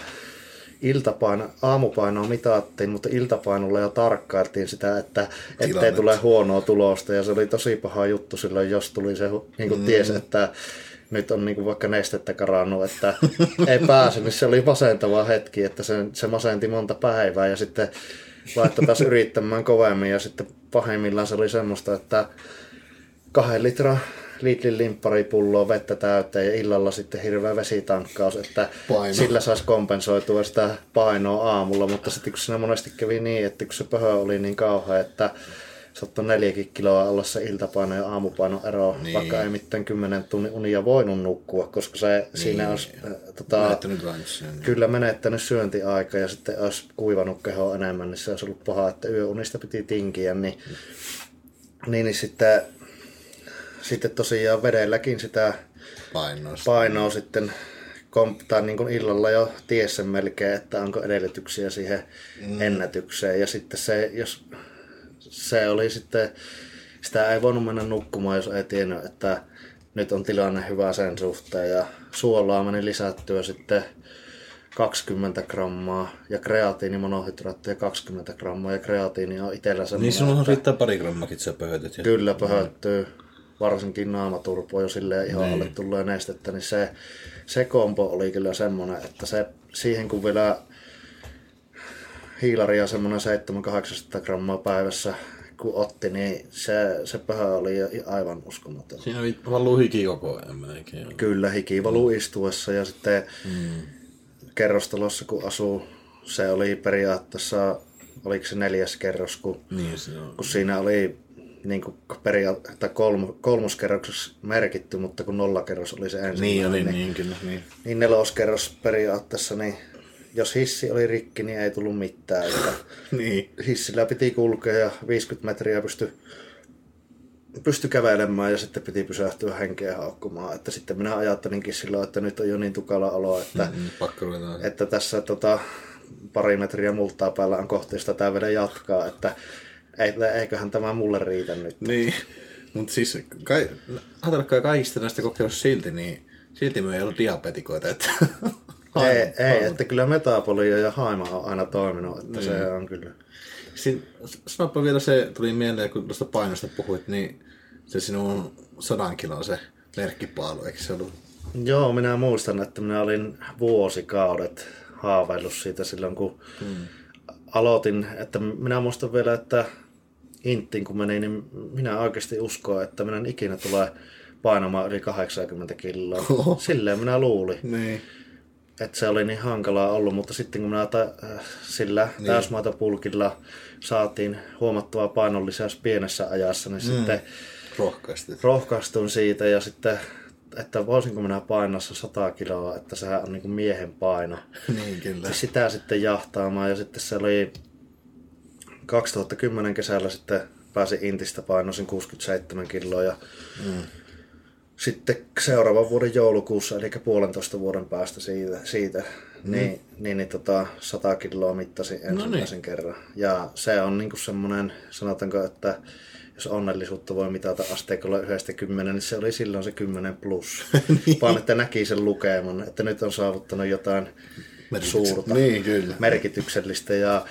iltapaino, aamupainoa mitattiin, mutta iltapainolla jo tarkkailtiin sitä, että ettei tule huonoa tulosta ja se oli tosi paha juttu silloin, jos tuli se, niin kuin mm. ties, että nyt on niin kuin vaikka nestettä karannut, että ei pääse, niin se oli masentava hetki, että se, se masenti monta päivää ja sitten laittoi taas yrittämään kovemmin ja sitten pahimmillaan se oli semmoista, että kahden litran Lidlin limpparipulloa vettä täyteen ja illalla sitten hirveä vesitankkaus, että Paino. sillä saisi kompensoitua sitä painoa aamulla, mutta sitten kun siinä monesti kävi niin, että kun se pöhö oli niin kauhea, että sattui neljäkin kiloa alla se iltapaino ja aamupaino ero, niin. vaikka ei mitään kymmenen tunnin unia voinut nukkua, koska se niin. siinä olisi äh, tota,
menettänyt niin.
kyllä menettänyt syöntiaika ja sitten olisi kuivannut keho enemmän, niin se olisi ollut paha, että yöunista piti tinkiä, niin, niin, niin sitten, sitten tosiaan vedelläkin sitä
painoa,
painoa sitten tai niin illalla jo tiessä melkein, että onko edellytyksiä siihen mm. ennätykseen. Ja sitten se, jos se oli sitten, sitä ei voinut mennä nukkumaan, jos ei tiennyt, että nyt on tilanne hyvä sen suhteen ja suolaa meni lisättyä sitten 20 grammaa ja kreatiinimonohydraattia 20 grammaa ja kreatiini on itsellä semmoinen,
Niin sinun riittää pari grammakin, että sä pöhötät.
Kyllä pöhöttyy, varsinkin naamaturpo jo silleen ihan niin. alle tulee nestettä, niin se, se kompo oli kyllä semmoinen, että se, siihen kun vielä hiilaria semmoinen 700-800 grammaa päivässä kun otti, niin se, se pöhö oli aivan uskomaton.
Siinä oli valuu hiki koko ajan melkein.
Kyllä, hiki valuu istuessa ja sitten mm. kerrostalossa kun asuu, se oli periaatteessa, oliko se neljäs kerros, kun,
niin, se on.
kun siinä oli niin kuin periaatteessa kolm, kolmoskerroksessa merkitty, mutta kun nollakerros oli se ensimmäinen.
Niin, oli, niin, niin, kyllä. Niin.
niin neloskerros periaatteessa, niin jos hissi oli rikki, niin ei tullut mitään. Että
niin.
Hissillä piti kulkea ja 50 metriä pysty, pysty kävelemään ja sitten piti pysähtyä henkeä haukkumaan. Että sitten minä ajattelinkin silloin, että nyt on jo niin tukala olo, että,
mm-hmm,
että tässä tota, pari metriä multaa päällä on kohti sitä tämä vielä jatkaa, että eiköhän tämä mulle riitä nyt.
Niin, mutta siis kai, ajatelkaa kaikista näistä kokeilusta silti, niin silti me ei ollut diabetikoita, että
ei, ei että kyllä metabolia ja haima on aina toiminut, että niin. se on kyllä.
Siin, sanoppa vielä se, tuli mieleen, kun tuosta painosta puhuit, niin se sinun sadan kilon se merkkipaalu, eikö se ollut?
Joo, minä muistan, että minä olin vuosikaudet haaveillut siitä silloin, kun hmm. aloitin, että minä muistan vielä, että Intin kun meni, niin minä oikeasti uskoin, että minä en ikinä tule painamaan yli 80 kiloa. Oho. Silleen minä luulin.
Niin
että se oli niin hankalaa ollut, mutta sitten kun minä ta, sillä niin. täysmaatopulkilla saatiin huomattava painonlisäys pienessä ajassa, niin mm. sitten rohkaistuin siitä ja sitten että voisinko minä painassa 100 kiloa, että sehän on niin kuin miehen paino.
niin kyllä.
Ja sitä sitten jahtaamaan ja sitten se oli 2010 kesällä sitten pääsin Intistä painosin 67 kiloa ja mm sitten seuraavan vuoden joulukuussa, eli puolentoista vuoden päästä siitä, siitä mm. niin, niin, niin tota, 100 kiloa mittasin ensimmäisen no niin. kerran. Ja se on niinku semmoinen, sanotaanko, että jos onnellisuutta voi mitata asteikolla yhdestä kymmenen, niin se oli silloin se 10 plus. niin. Vaan että näki sen lukeman, että nyt on saavuttanut jotain suurta,
niin, kyllä.
merkityksellistä. Ja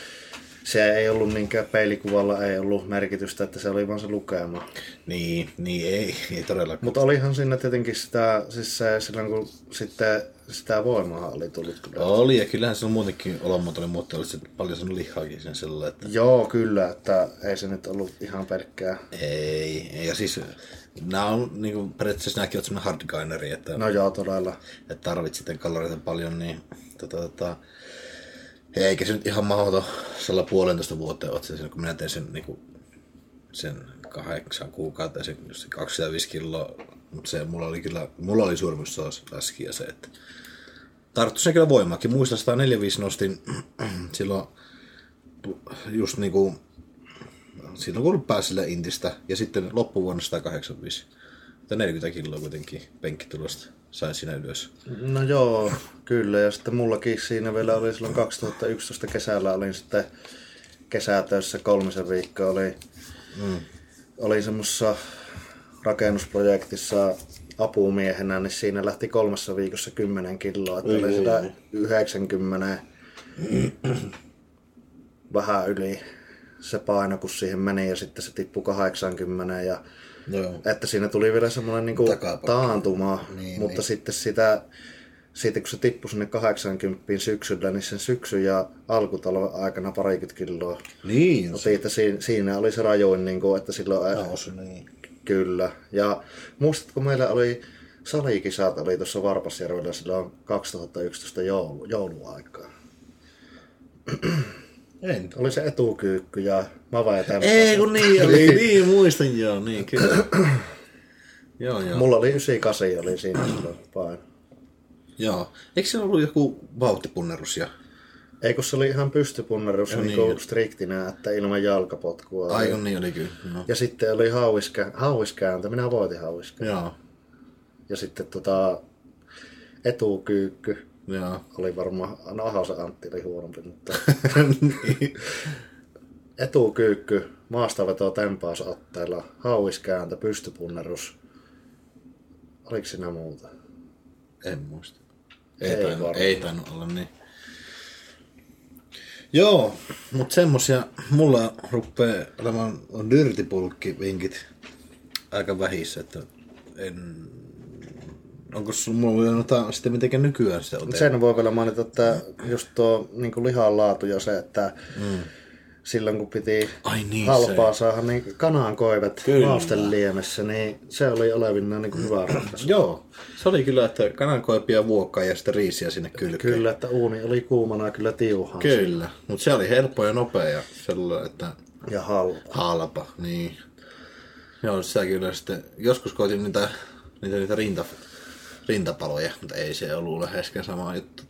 se ei ollut niinkään peilikuvalla, ei ollut merkitystä, että se oli vaan se lukema.
Niin, niin ei, ei todellakaan.
Mutta olihan siinä tietenkin sitä, siis se, silloin kun sitten sitä voimaa oli tullut
kyllä. Oli, ja kyllähän se on muutenkin olomuoto oli muuten oli paljon sen lihaakin sen sillä, että...
Joo, kyllä, että ei se nyt ollut ihan pelkkää.
Ei, ja siis nämä on niin kuin, periaatteessa nämäkin on semmoinen hardgaineri, että...
No joo, todella.
Että tarvitset sitten kaloreita paljon, niin tota, tota, eikä se nyt ihan mahdoton sellainen puolentoista vuotta ole se, kun minä tein sen, niin kuin, sen kahdeksan kuukautta, se, se 25 kiloa, mutta se mulla oli kyllä, mulla oli suurimmus laski ja se, että tarttu se kyllä voimaakin. Muistan 145 nostin silloin just niinku silloin kun pääsi Intistä ja sitten loppuvuonna 185. 40 kiloa kuitenkin penkkitulosta sain siinä ylös.
No joo, kyllä. Ja sitten mullakin siinä vielä oli silloin 2011 kesällä olin sitten kesätöissä kolmisen viikkoa. Oli, mm. Olin semmoisessa rakennusprojektissa apumiehenä, niin siinä lähti kolmessa viikossa 10 kiloa. Että oli sitä 90 vähän yli se paino, kun siihen meni ja sitten se tippui 80 ja Joo. Että siinä tuli vielä semmoinen niin taantuma, niin, mutta niin. sitten sitä, siitä kun se tippui sinne 80 syksyllä, niin sen syksyn ja alkutalven aikana parikymmentä kiloa.
Niin.
Siitä, siinä, siinä oli se rajoin, niin kuin, että silloin...
Nousu, niin.
Kyllä. Ja muistatko meillä oli salikisat oli tuossa Varpasjärvellä silloin 2011 joulu, jouluaikaa.
En.
Oli se etukyykky ja mava ja
tämmöistä. Ei kun niin oli, niin, niin muistan joo, niin kyllä.
joo, joo. Mulla oli 98 oli siinä silloin paino.
Joo. Eikö se ollut joku vauhtipunnerus ja...
Ei kun se oli ihan pystypunnerus niin, niin striktinä, että ilman jalkapotkua.
Ai niin oli kyllä. No.
Ja sitten oli hauiskä, hauiskääntö, minä voitin hauiskääntö.
Joo.
Ja sitten tota, etukyykky
Joo.
Oli varmaan, no Ahosen Antti oli huonompi, mutta niin. etukyykky, maastaveto tempausotteella, hauiskääntö, pystypunnerus, Oliko siinä muuta?
En muista. Ei,
Ei
ei, tainnut, ei tainnut olla niin. Joo, mutta semmosia mulla ruppee olemaan dyrtipulkki vinkit aika vähissä, että en... Onko sulla mulla jotain sitten miten nykyään se on tehty?
Sen voi vielä mainita, että just tuo niin lihan laatu ja se, että mm. silloin kun piti
Ai niin,
halpaa saada niin kanan koivet
Kyllä.
mausteliemessä, niin se oli olevinaan niin hyvä ratkaisu.
Joo, se oli kyllä, että kanankoipia, vuokkaa ja sitten riisiä sinne kylkeen.
Kyllä, että uuni oli kuumana kyllä tiuhaan
Kyllä, mutta se oli helppo ja nopea ja sellainen, että
ja halpa.
halpa, niin. Joo, sitä kyllä sitten, joskus koitin niitä, niitä, niitä rinta, rintapaloja, mutta ei se ollut läheskään sama juttu.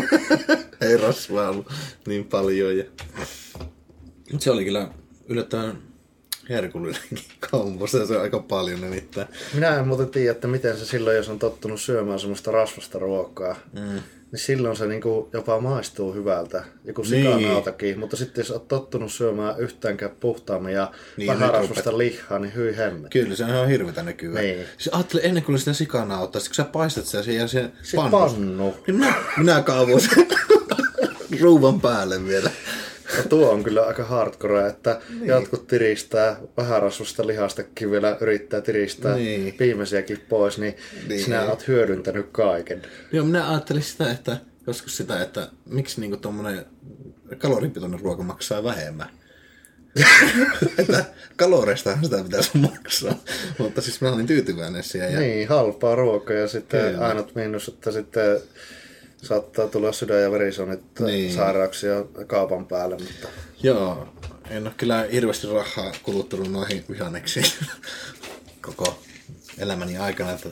ei rasvaa ollut niin paljon. Ja... Mutta se oli kyllä yllättävän herkullinenkin kombo, se on aika paljon nimittäin.
Minä en muuten tiedä, että miten se silloin, jos on tottunut syömään semmoista rasvasta ruokaa, mm. Niin silloin se niinku jopa maistuu hyvältä, joku
Niin.
sikanautakin. Mutta sitten jos olet tottunut syömään yhtäänkään puhtaammin ja
Niin,
niin, vähän
nyt
rasvasta lihaa, niin hyi hemmet.
Kyllä, se on ihan hirvetä nykyään.
Niin.
Siis ajattele, ennen kuin sitä sikana ottaa, kun sä paistat sitä siihen, siihen
Se
pannussa,
pannu.
niin minä, minä kaavoin sen ruuvan päälle vielä.
Ja tuo on kyllä aika hardcore, että niin. jotkut tiristää vähän rasvasta lihastakin vielä yrittää tiristää
Niin.
viimeisiäkin pois, niin,
Niin.
sinä olet hyödyntänyt kaiken.
Joo, minä ajattelin sitä, että joskus sitä, että miksi niinku tommonen kaloripitoinen ruoka maksaa vähemmän. että kaloreistahan sitä pitäisi maksaa. Mutta siis mä olin tyytyväinen siihen. Ja...
Niin, halpaa ruokaa ja sitten
Kyllä.
ainut miinus, että sitten saattaa tulla sydän- ja verisuonit
Niin.
kaupan päälle, mutta
Joo, en ole kyllä hirveästi rahaa kuluttanut noihin vihanneksiin koko elämäni aikana. Että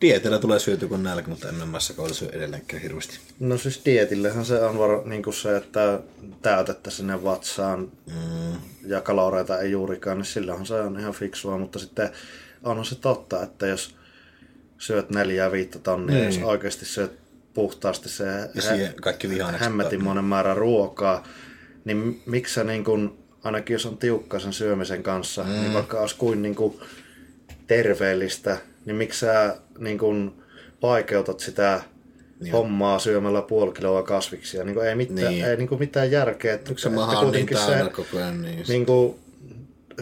dietillä tulee syöty kuin nälkä, mutta en massakoilla syö edelleenkään hirveästi.
no siis dietillehän se on var, niin kuin se, että täytettä sinne vatsaan
Mm,
ja kaloreita ei juurikaan, niin silloinhan se on ihan fiksua, mutta sitten onhan se totta, että jos syöt neljää viittä tonnia,
niin.
jos oikeasti syöt puhtaasti se
ja siihen kaikki vihannekset.
hämmetinmoinen määrä ruokaa, niin miksi sä niin kun, ainakin jos on tiukka sen syömisen kanssa, mm. niin vaikka olisi kuin, niin kuin terveellistä, niin miksi sä niin kun vaikeutat sitä niin hommaa syömällä puoli kiloa kasviksia. Niin kuin ei mitään,
Niin.
niin. ei niin kuin mitään järkeä. Että,
se maha niin
kuitenkin
täynnä
se,
koko ajan? Niin,
niin kuin,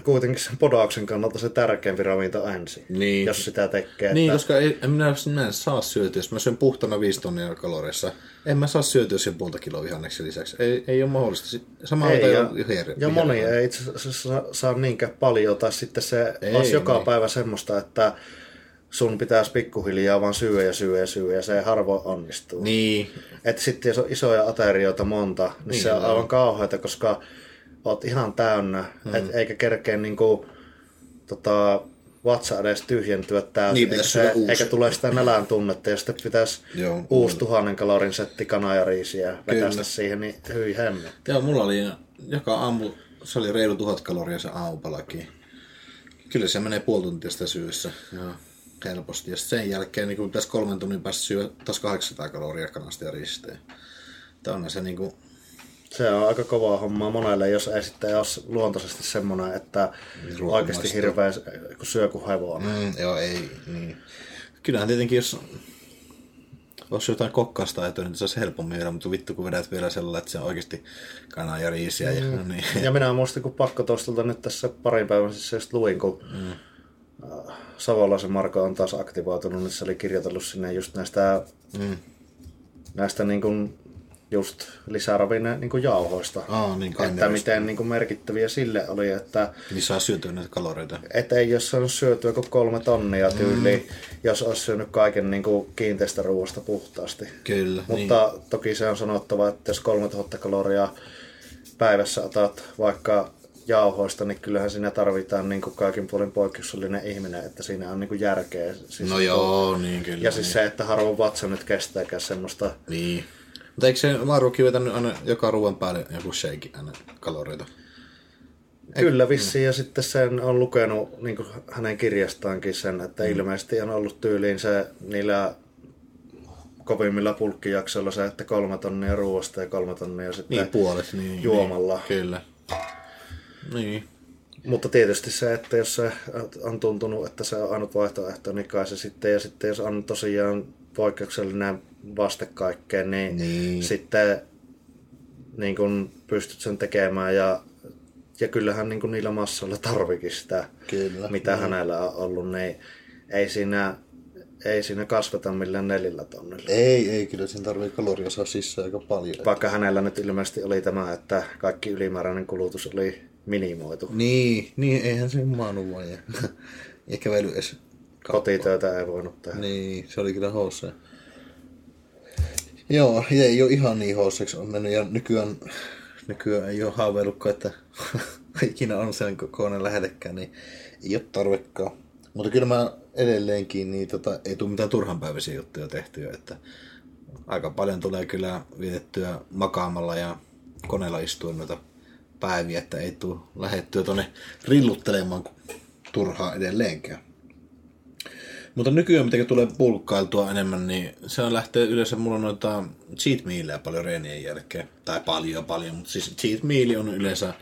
kuitenkin sen podauksen kannalta se tärkeämpi ravinto ensin,
Niin.
jos sitä tekee.
Niin,
että,
koska ei, en minä, minä en saa syötyä, jos mä syön puhtana 5 tonnia kaloreissa. En mä saa syötyä sen puolta kiloa vihanneksen lisäksi. Ei, ei ole mahdollista. Sama
ei, ja,
jo her-
ja moni ei itse asiassa saa, saa niinkään paljon, tai sitten se
Ei,
olisi joka
niin.
päivä semmoista, että sun pitäisi pikkuhiljaa vaan syödä ja syödä ja syödä, ja se harvoin onnistuu.
Niin,
Että sitten jos on isoja aterioita monta, niin,
Niin
se on
on.
aivan kauheata, koska oot ihan täynnä, mm. et, eikä kerkeä niinku, tota, vatsa edes tyhjentyä täysin,
Niin,
eikä,
pitäisi
se,
syödä uusi.
eikä tule sitä nälän tunnetta, ja sitten pitäisi
Joo,
uusi tuhannen kalorin setti kanaa ja riisiä vetästä siihen, niin hyi hemme.
Joo, mulla oli joka aamu, se oli reilu tuhat kaloria se aamupalakin. Kyllä se menee puoli tuntia sitä syössä. Joo, helposti. Ja sen jälkeen niin tässä kolmen tunnin päästä syö taas 800 kaloria kanasta ja risteä. Tämä on se niin kuin,
Se on aika kovaa hommaa monelle, jos ei sitten ole luontaisesti semmoinen, että
Ruoka
oikeasti hirveä, kun syö kuin hevonen.
mm, joo, ei, niin. Kyllähän tietenkin, jos olisi jotain kokkastaitoa, niin se olisi helpommin vielä, mutta vittu kun vedät vielä sellainen, että se on oikeasti kanaa ja riisiä. Ja, no niin.
Ja minä muistin, kun pakko tuosta nyt tässä parin päivän siis just luin, kun mm. Savolaisen Marko on taas aktivoitunut, niin se oli kirjoitellut sinne just näistä,
Mm.
näistä niin kuin just lisäravinne niin jauhoista.
Aa, niin kai
että miten niin kuin merkittäviä sille oli, että
Niin saa syötyä näitä kaloreita.
et ei jos saanut syötyä kuin kolme tonnia tyyliin, mm. jos olisi syönyt kaiken niin kuin kiinteästä ruoasta puhtaasti.
Kyllä. niin.
Mutta niin. toki se on sanottava, että jos 3000 kaloria päivässä otat vaikka jauhoista, niin kyllähän siinä tarvitaan niin kuin kaikin puolin poikkeuksellinen ihminen, että siinä on niin kuin järkeä. Siis
No joo, niin kyllä.
Ja siis se, että harvoin vatsa nyt kestääkään semmoista.
Niin. Mutta eikö se Maarukin vetänyt aina joka ruoan päälle joku shake aina kaloreita?
Kyllä vissiin, ja sitten sen on lukenut niin kuin hänen kirjastaankin sen, että mm. ilmeisesti on ollut tyyliin se niillä kovimmilla pulkkijaksoilla se, että kolme tonnia ruoasta ja kolme tonnia sitten
Niin, puolet. Niin,
juomalla.
Niin, kyllä. Niin.
Mutta tietysti se, että jos se on tuntunut, että se on ainut vaihtoehto, niin kai se sitten, ja sitten jos on tosiaan poikkeuksellinen vaste kaikkeen, niin, niin. sitten niin kun pystyt sen tekemään ja, ja kyllähän niin kun niillä massoilla tarvikin sitä, Kyllä. mitä niin. hänellä on ollut, niin ei siinä, ei siinä kasvata millään nelillä tonnilla.
Ei, ei, kyllä siinä tarvii kaloria saa sisään aika paljon.
Vaikka hänellä nyt ilmeisesti oli tämä, että kaikki ylimääräinen kulutus oli minimoitu.
Niin, niin eihän se maannut vaan. Ja, ja kävely edes
Kotitöitä ei voinut tehdä.
Niin, se oli kyllä hossa. Joo, ei ole ihan niin hosseksi on mennyt ja nykyään, nykyään ei ole haaveillutkaan, että ikinä on sen kokoinen lähetekään, niin ei ole tarvekaan. Mutta kyllä mä edelleenkin, niin tota, ei tule mitään turhanpäiväisiä juttuja tehtyä, että aika paljon tulee kyllä vietettyä makaamalla ja koneella istuen noita päiviä, että ei tule lähettyä tuonne rilluttelemaan turhaa edelleenkään. Mutta nykyään, mitä tulee pulkkailtua enemmän, niin se on lähtee yleensä mulla noita cheat mealeja paljon reenien jälkeen. Tai paljon paljon, mutta siis cheat meal on yleensä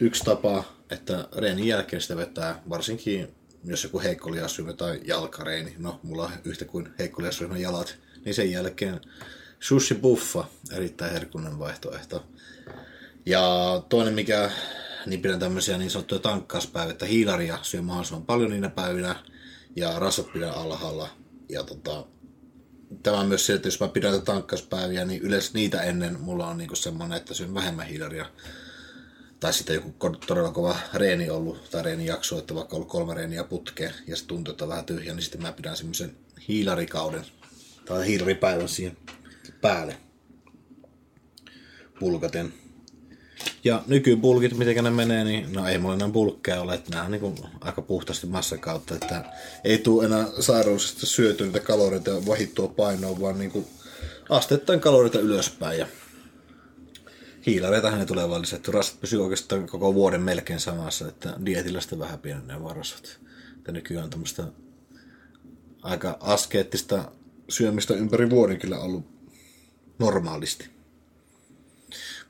yksi tapa, että reenin jälkeen sitä vetää varsinkin jos joku heikkoliasryhmä tai jalkareeni, no mulla on yhtä kuin heikkoliasryhmän jalat, niin sen jälkeen sushi buffa, erittäin herkullinen vaihtoehto. Ja toinen mikä, niin pidän tämmöisiä niin sanottuja tankkauspäivä, että hiilaria syö mahdollisimman paljon niinä päivinä, ja rasvat pidän alhaalla. Ja tota, tämä on myös se, että jos mä pidän tankkauspäiviä, niin yleensä niitä ennen mulla on niinku semmoinen, että syön vähemmän hiilaria. Tai sitten joku todella kova reeni ollut, tai reenijakso, että vaikka ollut kolme reeniä putkeen, ja se tuntuu, että on vähän tyhjä, niin sitten mä pidän semmoisen hiilarikauden, tai hiilaripäivän siihen päälle pulkaten. Ja nykypulkit, miten ne menee, niin no ei mulla enää pulkkeja ole, että nämä on niin aika puhtaasti massan kautta, että ei tule enää sairaudesta syötyä niitä kaloreita ja vahittua painoa, vaan niin asteittain kaloreita ylöspäin ja hiilareita ne tulee vaan lisätty. Rasvat pysyy oikeastaan koko vuoden melkein samassa, että dietillä sitä vähän pienenee varasvat. Että nykyään on tämmöistä aika askeettista syömistä ympäri vuoden kyllä ollut normaalisti.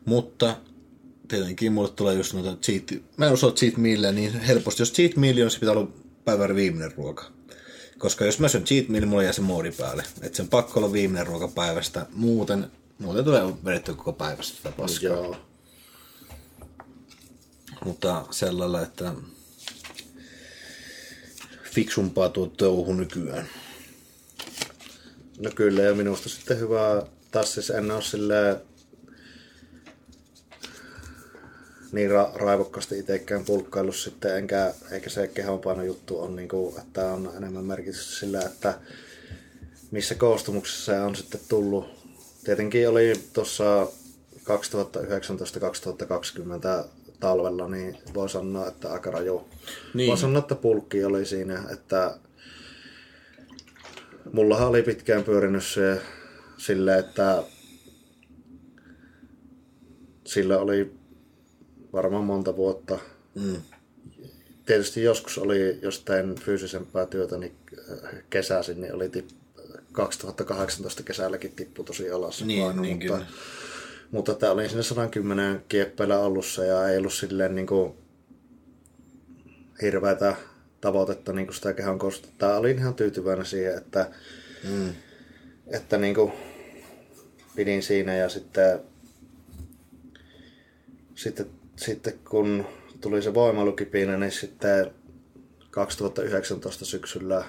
Mutta tietenkin mulle tulee just noita cheat, mä en osaa cheat mealia niin helposti. Jos cheat meal on, se pitää olla päivän viimeinen ruoka. Koska jos mä syön cheat meal, mulla jää se moodi päälle. Että sen pakko olla viimeinen ruoka päivästä. Muuten, muuten tulee vedettyä koko päivästä sitä paskaa. Joo. Mutta sellailla, että fiksumpaa tuo touhu nykyään.
No kyllä, ja minusta sitten hyvä taas siis en ole silleen niin ra- raivokkaasti itsekään pulkkaillut sitten, enkä, eikä se kehonpaino juttu on, niin kuin, että on enemmän merkitys sillä, että missä koostumuksessa se on sitten tullut. Tietenkin oli tuossa 2019-2020 talvella, niin voi sanoa, että aika raju. Niin. Voi sanoa, että pulkki oli siinä, että mullahan oli pitkään pyörinyt se sille, että sillä oli varmaan monta vuotta. Mm. Tietysti joskus oli jostain fyysisempää työtä, niin äh, kesäisin, niin oli tip, 2018 kesälläkin tippu tosi alas.
Niin, paino, niin mutta, kyllä.
mutta tämä oli sinne 110 kieppeillä alussa ja ei ollut silleen niin kuin hirveätä tavoitetta niin kuin sitä kehon kostuttaa. Olin ihan tyytyväinen siihen, että, mm. että niin kuin pidin siinä ja sitten, sitten sitten kun tuli se voimalukipinä, niin sitten 2019 syksyllä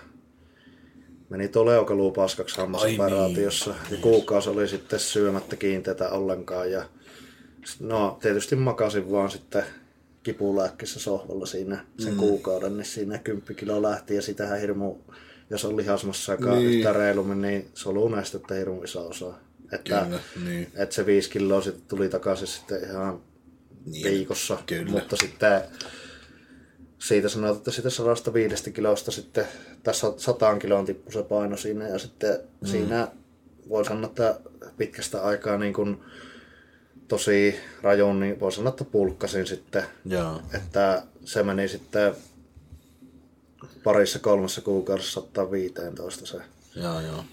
meni tuo leukaluu paskaksi hammasoperaatiossa. Niin. Ja kuukausi oli sitten syömättä kiinteitä ollenkaan. Ja no tietysti makasin vaan sitten kipulääkkissä sohvalla siinä sen mm. kuukauden, niin siinä 10 kilo lähti ja sitähän hirmu, jos on lihasmassakaan niin. yhtä reilummin, niin solunestettä hirmu iso osa. Että, Kyllä, niin. että se 5 kiloa sitten tuli takaisin sitten ihan niin, viikossa. Kyllä. Mutta sitten siitä sanotaan, että sitä 105 kilosta sitten tässä 100 kiloon tippui se paino siinä ja sitten mm. siinä voi sanoa, että pitkästä aikaa niin kuin tosi rajoon, niin voi sanoa, että pulkkasin sitten.
Joo.
Että se meni sitten parissa kolmessa kuukaudessa 115 se
joo, joo.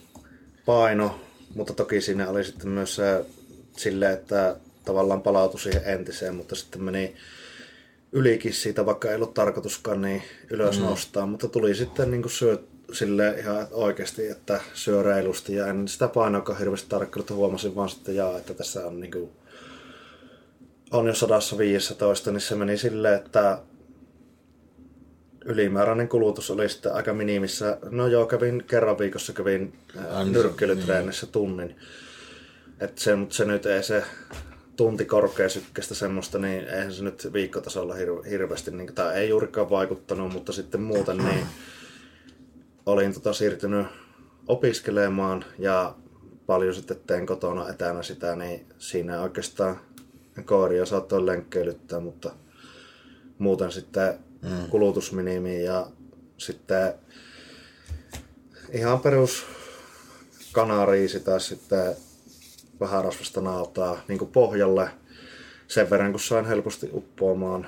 paino. Mutta toki siinä oli sitten myös se silleen, että tavallaan palautui siihen entiseen, mutta sitten meni ylikin siitä, vaikka ei ollut tarkoituskaan niin ylös mm. nostaa, mutta tuli sitten niin kuin syö sille ihan oikeasti, että syö reilusti ja en sitä painoakaan hirveästi tarkkaillut, huomasin vaan sitten jaa, että tässä on niin kuin, on jo 115, niin se meni silleen, että ylimääräinen kulutus oli sitten aika minimissä. No joo, kävin kerran viikossa kävin nyrkkeilytreenissä tunnin. Et se, mutta se nyt ei se tunti korkeasykkeestä semmoista, niin eihän se nyt viikkotasolla hir- hirveästi, niin, tai ei juurikaan vaikuttanut, mutta sitten muuten niin olin tota siirtynyt opiskelemaan ja paljon sitten teen kotona etänä sitä, niin siinä oikeastaan kooria saattoi lenkkeilyttää, mutta muuten sitten mm. kulutusminimi ja sitten ihan perus kanariisi tai sitten vähän rasvasta nautaa niin pohjalle sen verran, kun sain helposti uppoamaan.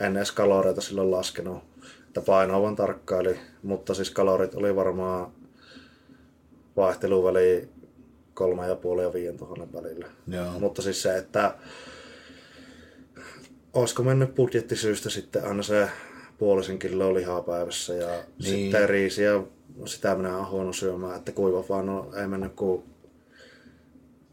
En edes kaloreita silloin laskenut, että painoa vaan tarkkaili, mutta siis kalorit oli varmaan vaihteluväli kolme ja puoli ja viien tuhannen välillä. Joo. Mutta siis se, että olisiko mennyt budjettisyystä sitten aina se puolisen kiloa lihaa päivässä ja niin. sitten riisiä, sitä minä olen huono syömään, että kuiva vaan no, ei mennyt kuin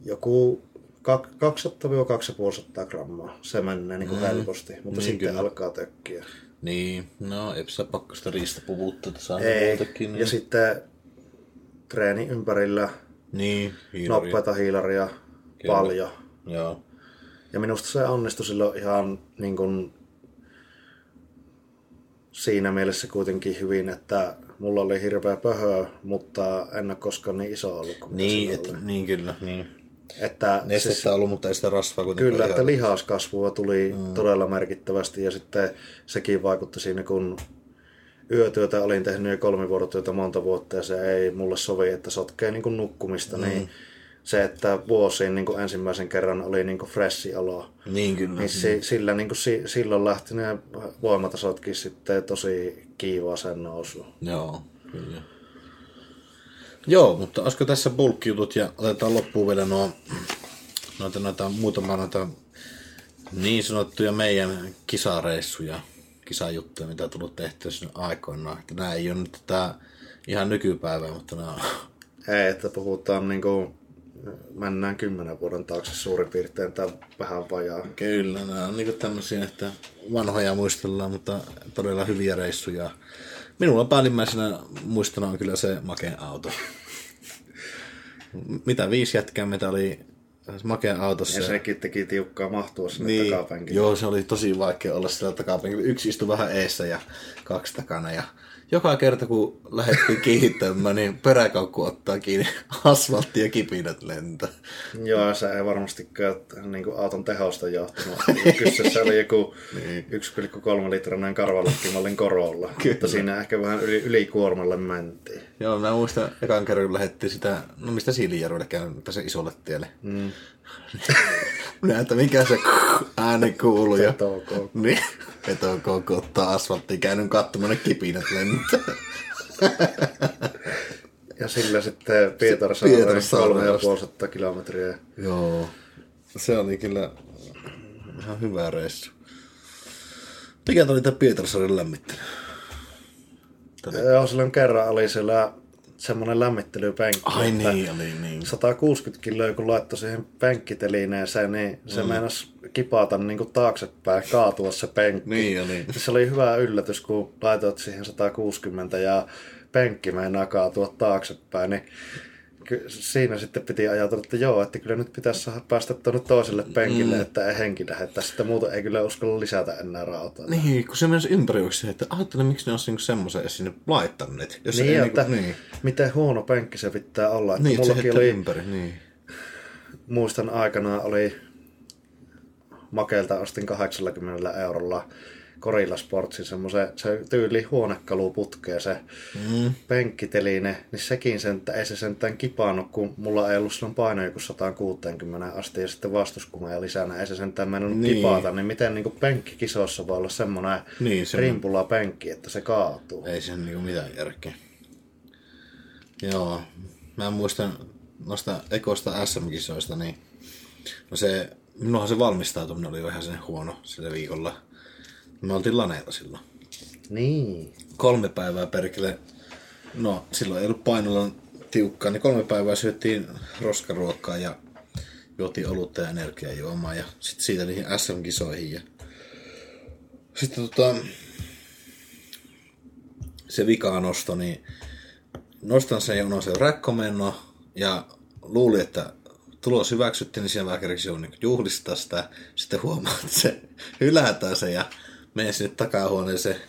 joku 200-250 grammaa. Se menee niin kuin mm. helposti, mutta niin, sitten kyllä. alkaa tökkiä.
Niin, no eipä sä pakko sitä riistapuvuutta saa
Ei, muutakin, niin. ja sitten treeni ympärillä,
niin,
hiilaria. nopeita hiilaria, Kyllä. paljon.
Joo.
Ja minusta se onnistui silloin ihan niin kuin siinä mielessä kuitenkin hyvin, että mulla oli hirveä pöhö, mutta en ole koskaan niin iso ollut kuin
Niin, että, niin kyllä. Niin.
Että
Nestettä siis, ollut, mutta ei sitä rasvaa
kuitenkaan. Kyllä, että lihaskasvua tuli mm. todella merkittävästi ja sitten sekin vaikutti siinä, kun yötyötä olin tehnyt jo kolme vuorotyötä monta vuotta ja se ei mulle sovi, että sotkee niin kuin nukkumista, niin mm. niin se, että vuosiin niin kuin ensimmäisen kerran oli niin kuin freshi olo.
Niin kyllä.
Niin si, sillä niin kuin si, silloin lähti ne voimatasotkin sitten tosi kiivaa sen nousu.
Joo, kyllä. Joo, mutta olisiko tässä bulkkijutut ja otetaan loppuun vielä nuo, noita, noita muutama noita niin sanottuja meidän kisareissuja, kisajuttuja, mitä on tullut tehtyä sinne aikoinaan. Että nämä ei ole nyt tätä ihan nykypäivää, mutta nämä on...
Ei, että puhutaan niin kuin mennään kymmenen vuoden taakse suurin piirtein tai vähän vajaa.
Kyllä, nämä on niin tämmöisiä, että vanhoja muistellaan, mutta todella hyviä reissuja. Minulla päällimmäisenä muistona on kyllä se makea auto. Mitä viisi jätkää meitä oli makea autossa.
Ja sekin teki tiukkaa mahtua sinne niin, takapenkille.
Joo, se oli tosi vaikea olla siellä takapenkillä. Yksi istui vähän eessä ja kaksi takana. Ja joka kerta kun lähdettiin kiihittämään, niin peräkaukku ottaa kiinni asfaltti ja kipinät lentää.
Joo, se ei varmastikaan niin kuin auton tehosta johtunut. Kyseessä oli joku niin. 1,3 litrainen karvalakkimmallin korolla, Kyllä. mutta siinä ehkä vähän yli, ylikuormalle mentiin.
Joo, mä muistan ekan kerran, kun lähdettiin sitä, no mistä Siilijärvelle käyn, se isolle tielle. Mm. Minä, että mikä se ääni kuuluu. Ja, niin, on koko ottaa asfalttiin käynyt katsomaan kipinät lentää.
ja sillä sitten kolme ja puolesta kilometriä.
Joo, se oli kyllä ihan hyvä reissu. Mikä oli tämä Pietarsaaren lämmittely?
Joo, silloin kerran oli siellä semmoinen lämmittelypenkki.
Ai niin, oli niin.
160 kiloa, kun laittoi siihen penkkitelineeseen, niin se mm. meinasi kipata niin kuin taaksepäin, kaatua se penkki.
Niin, ja niin.
Se oli hyvä yllätys, kun laitoit siihen 160 ja penkki meinaa kaatua taaksepäin, niin siinä sitten piti ajatella, että joo, että kyllä nyt pitäisi saada päästä tuonne toiselle penkille, mm. että ei henki lähettää sitä, muuta ei kyllä uskalla lisätä enää rautaa.
Niin, kun se meni ympäryksi, että ajattele, miksi ne olisi niinku semmoisen sinne laittaneet.
Jos niin, ei, että niinku, niin. miten huono penkki se pitää olla.
Että niin, mullakin se oli, ympäri, niin.
Muistan aikanaan oli Makelta ostin 80 eurolla Gorilla Sportsin semmoisen se tyyli huonekaluputkeen se mm. penkkiteline, niin sekin sen, ei se sentään kipannut, kun mulla ei ollut silloin paino joku 160 asti ja sitten vastuskumeja lisänä, ei se sentään mennyt niin. kipata, niin miten niin penkkikisossa voi olla semmoinen niin, se rimpula penkki, että se kaatuu.
Ei se niin mitään järkeä. Joo, mä muistan noista ekoista SM-kisoista, niin no se, minullahan se valmistautuminen oli ihan sen huono sillä viikolla Me oltiin laneilla silloin.
Niin.
Kolme päivää perkele. No, silloin ei ollut painolla tiukkaa, niin kolme päivää syöttiin roskaruokkaa ja juotiin olutta ja energiajuomaa ja sitten siitä niihin SM-kisoihin. Ja... Sitten tota, se vikaa nosto, niin nostan sen ja unohdan sen räkkomenno ja luulin, että tulos hyväksyttiin, niin siellä vähän kerkesin niin juhlistaa sitä. Sitten huomaa, että se hylätään se ja menen sinne takahuoneeseen.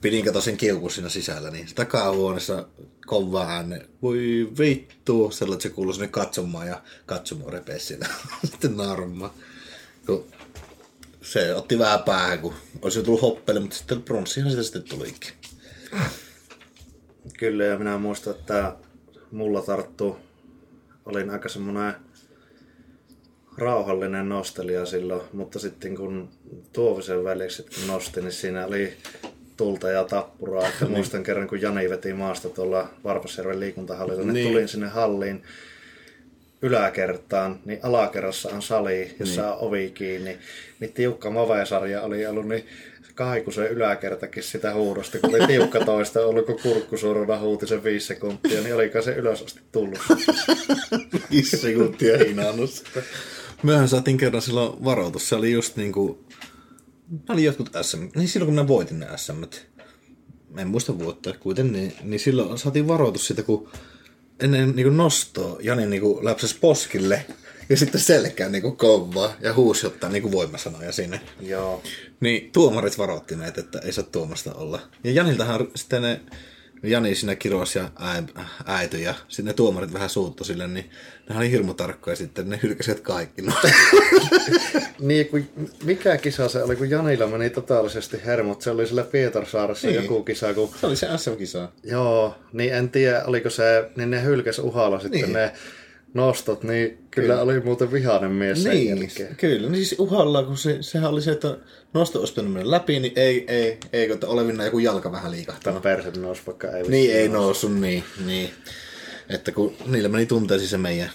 Pidin kato sen siinä sisällä, niin takahuoneessa kovaa ääne. Voi vittu, sellainen, että se kuuluu sinne katsomaan ja katsomaan repee siinä. Sitten. Kun se otti vähän päähän, kun olisi tullut hoppelle, mutta sitten pronssihan sitä sitten tulikin.
Kyllä, ja minä muistan, että mulla tarttuu, olin aika semmoinen rauhallinen nostelija silloin, mutta sitten kun Tuovisen väliksi kun nosti, niin siinä oli tulta ja tappuraa. Että muistan kerran, kun Jani veti maasta tuolla Varpasjärven liikuntahallilla, niin,
Niin.
tulin sinne halliin yläkertaan, niin alakerrassa on sali, jossa niin. on ovi kiinni. Niin tiukka Mave-sarja oli ollut, niin kaikusen yläkertakin sitä huudosta, kun oli tiukka toista ollut, kun kurkkusuoruna huuti sen viisi sekuntia, niin olikaan se ylös asti tullut.
Viisi sekuntia hinaannut sitä. Myöhän saatiin kerran silloin varoitus. Se oli just niinku... Ne oli jotkut SM... Niin silloin kun mä voitin ne SM. En muista vuotta kuitenkin. Niin, niin silloin saatiin varoitus siitä, kun ennen niinku nostoa Jani niinku läpsäsi poskille ja sitten selkään niinku kovaa ja huusi ottaa niinku voimasanoja sinne.
Joo.
Niin tuomarit varoitti meitä, että ei saa tuomasta olla. Ja Janiltahan sitten ne, Jani siinä kiros ja äity ja sitten ne tuomarit vähän suuttu sille, niin ne oli hirmu tarkkoja sitten, ne hylkäsivät kaikki. No.
Niin, kun, mikä kisa se oli, kun Janilla meni totaalisesti hermot. Se oli sillä Pietarsaaressa niin. Joku kisa, kun
Se oli se SM-kisa.
Joo, niin en tiedä, oliko se, niin ne hylkäs uhalla sitten. Niin. ne nostot, niin kyllä, kyllä oli muuten vihainen mies sen
Niin,
jälkeen.
kyllä. Niin siis uhalla, kun se, sehän oli se, että nosto olisi pitänyt läpi, niin ei, ei, ei, kun että olevinna joku jalka vähän liikahtaa.
Tai perse nousi, vaikka ei
Niin, ei
noussut.
niin, niin. Että kun niillä meni tunteisiin se meidän,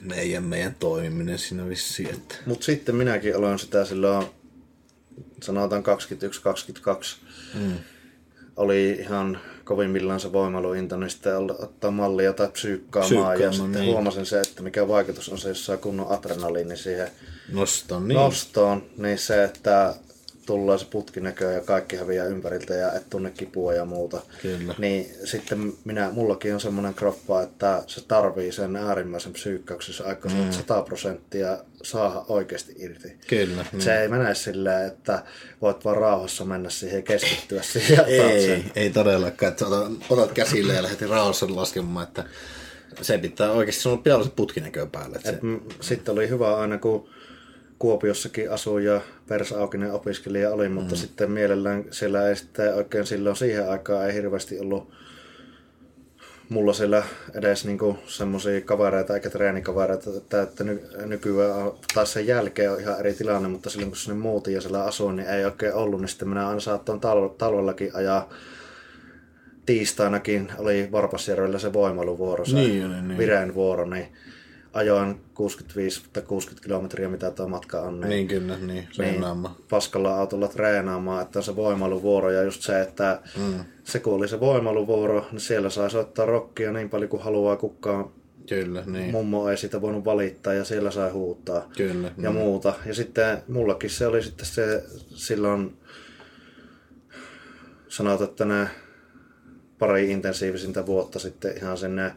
meidän, meidän toimiminen siinä vissiin, että...
Mut sitten minäkin olen sitä silloin, sanotaan 21-22, mm. oli ihan kovimmillaan se voimailuinto, niin sitten ottaa mallia tai psyykkaamaan. ja
Psyykkaamaan,
sitten
niin.
huomasin se, että mikä vaikutus on se, jos saa kunnon adrenaliini siihen
Noston, niin.
nostoon, niin se, että tulee se putkinäkö ja kaikki häviää ympäriltä ja et tunne kipua ja muuta.
Kyllä.
Niin sitten minä, mullakin on semmoinen kroppa, että se tarvii sen äärimmäisen psyykkäyksen aikaa mm. 100 prosenttia saada oikeasti irti.
Kyllä. Niin.
Se ei mene silleen, että voit vaan rauhassa mennä siihen ja keskittyä siihen
Ei,
sen.
ei todellakaan. Että otat, otat käsille ja lähdet rauhassa laskemaan, että se pitää oikeasti sun pian olla se putkinäkö päälle. Se,
Mm, Sitten oli hyvä aina, kun Kuopiossakin asui ja persaukinen opiskelija oli, mutta mm. sitten mielellään siellä ei sitten oikein silloin siihen aikaan ei hirveästi ollut mulla siellä edes niinku semmoisia kavereita eikä treenikavereita, että, että ny, nykyään taas sen jälkeen on ihan eri tilanne, mutta silloin kun sinne muutin ja siellä asuin, niin ei oikein ollut, niin sitten minä aina saattoin talve, talvellakin ajaa tiistainakin oli Varpasjärvellä se voimailuvuoro, se
Niin oli, niin.
Vireen vuoro, niin ajoin 65 tai 60 kilometriä, mitä tuo matka on. Niin,
niin kyllä, niin.
Niin, paskalla autolla treenaamaan, että on se voimailuvuoro ja just se, että mm. se kun oli se voimailuvuoro, niin siellä saa soittaa rockia niin paljon kuin haluaa, kukaan
Kyllä, niin.
mummo ei sitä voinut valittaa ja siellä sai huuttaa
Kyllä.
ja muuta. Ja sitten mullakin se oli sitten se silloin, sanotaan, että ne pari intensiivisintä vuotta sitten ihan sinne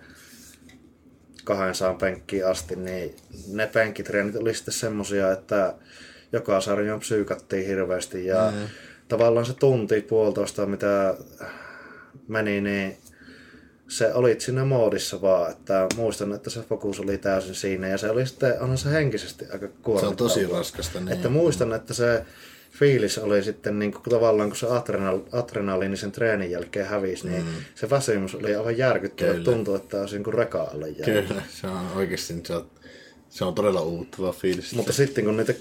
200 penkkiin asti, niin ne penkkitreenit oli sitten semmosia, että joka sarjan psyykattiin hirveästi ja mm. tavallaan se tunti puolitoista, mitä meni, niin se olit siinä moodissa vaan, että muistan, että se fokus oli täysin siinä ja se oli sitten, onhan se henkisesti aika
Se
kuormittavaa.
on tosi raskasta. Niin.
Että muistan, että se fiilis oli sitten niin kuin tavallaan, kun se adrenal, adrenaliini sen treenin jälkeen hävisi, niin se väsymys oli aivan järkyttävä.
Kyllä.
Tuntui, että olisi niin kuin reka alle jäänyt.
Kyllä, se on oikeasti se on, se on todella uuttava fiilis.
Mutta sitten kun niitä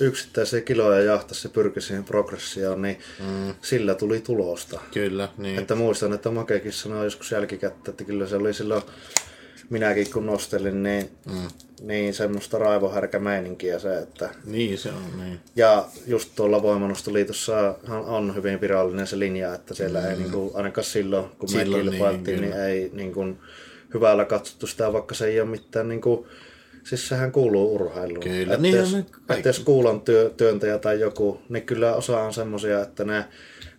yksittäisiä kiloja jahtasi se pyrki siihen progressioon, niin mm. sillä tuli tulosta.
Kyllä, niin.
Että muistan, että Makekin sanoi joskus jälkikäteen, että kyllä se oli silloin minäkin kun nostelin, niin, mm. niin semmoista raivohärkämeininkiä se, että...
Niin se on, niin.
Ja just tuolla Voimannostoliitossa on hyvin virallinen se linja, että siellä mm. ei niin kuin, ainakaan silloin, kun silloin, me kilpailtiin, niin, niin ei niin kuin, hyvällä katsottu sitä, vaikka se ei ole mitään niin kuin, Siis sehän kuuluu urheiluun.
Kyllä,
että
niin
jos, että jos kuulan työ, työntäjä tai joku, niin kyllä osa on semmoisia, että ne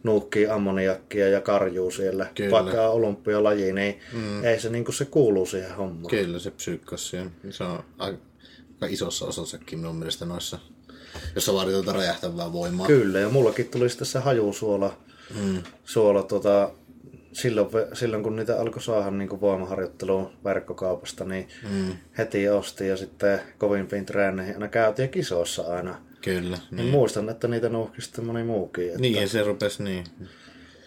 nuukkii ammoniakkia ja karjuu siellä. Kyllä. Vaikka on olympialaji, niin mm. ei se niin kuin se kuuluu siihen hommaan.
Kyllä se psyykkas Se on aika isossa osassakin minun mielestä noissa, jossa vaaditaan tuota räjähtävää voimaa.
Kyllä, ja mullakin tuli sitten se hajusuola mm. suola, tota, silloin, silloin kun niitä alkoi saada niin voimaharjoitteluun verkkokaupasta, niin mm. heti osti ja sitten kovimpiin treeneihin aina käytiin kisoissa aina.
Kyllä.
Niin. niin. Muistan, että niitä nuuhki sitten moni muukin. Että,
niin, se rupesi niin.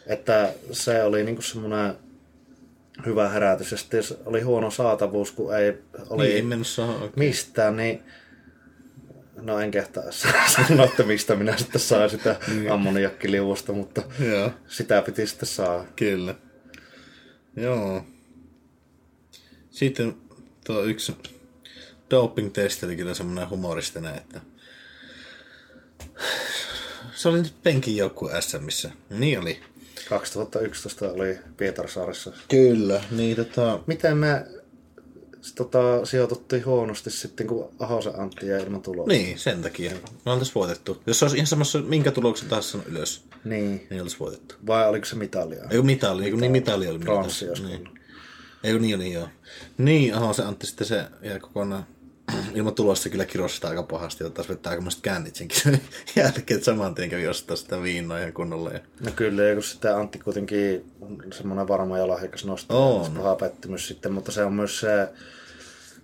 Että se oli niin semmoinen hyvä herätys. Ja sitten jos oli huono saatavuus, kun ei oli
niin, ei saa, okay.
mistään, niin No en kehtaa sanoa, että mistä minä sitten saan sitä niin. ammoniakkiliuosta, mutta Joo. sitä piti sitten saa.
Kyllä. Joo. Sitten tuo yksi doping-testi oli kyllä semmoinen humoristinen, että se oli nyt penkin joku SMissä. Niin oli.
2011 oli Pietarsaaressa.
Kyllä, niin tota...
Miten me tota, sijoituttiin huonosti sitten, kun Ahosen Antti jäi ilman tulosta.
Niin, sen takia. Me oltaisiin voitettu. Jos se olisi ihan samassa, minkä tuloksen taas sanonut ylös,
niin.
niin olisi voitettu.
Vai oliko se mitalia?
Ei kun mitali, mitali. niin mitali oli.
Pronssi
niin. Ei kun niin oli, joo. Niin, Ahosen Antti sitten se jäi kokonaan ilman tulosta kyllä kirostaa aika pahasti, ja taas vetää aikamoiset kännitsenkin sen jälkeen, että saman tien kävi ostaa sitä viinaa ihan kunnolla. Ja...
No kyllä, ja kun sitten Antti kuitenkin on semmoinen varma ja lahjakas nostaa, oh, no. paha pettymys sitten, mutta se on myös se,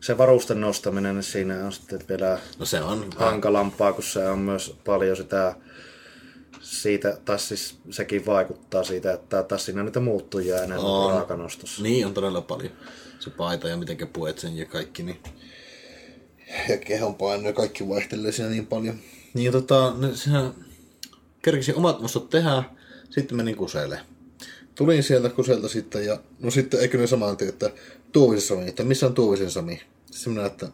se varusten nostaminen, niin siinä on sitten vielä
no se on.
hankalampaa, kun se on myös paljon sitä siitä, tai siis sekin vaikuttaa siitä, että taas siinä niitä muuttujia enemmän kuin raakanostossa.
Niin, on todella paljon. Se paita ja miten puet sen ja kaikki, niin ja kehon paino ja kaikki vaihtelee siinä niin paljon. Niin tota, ne, sehän kerkisin omat mustot tehdä, sitten menin kuselle. Tulin sieltä kuselta sitten ja no sitten eikö ne samaan tien, että Tuuvisen Sami, että missä on Tuuvisen Sami? Semmoinen, että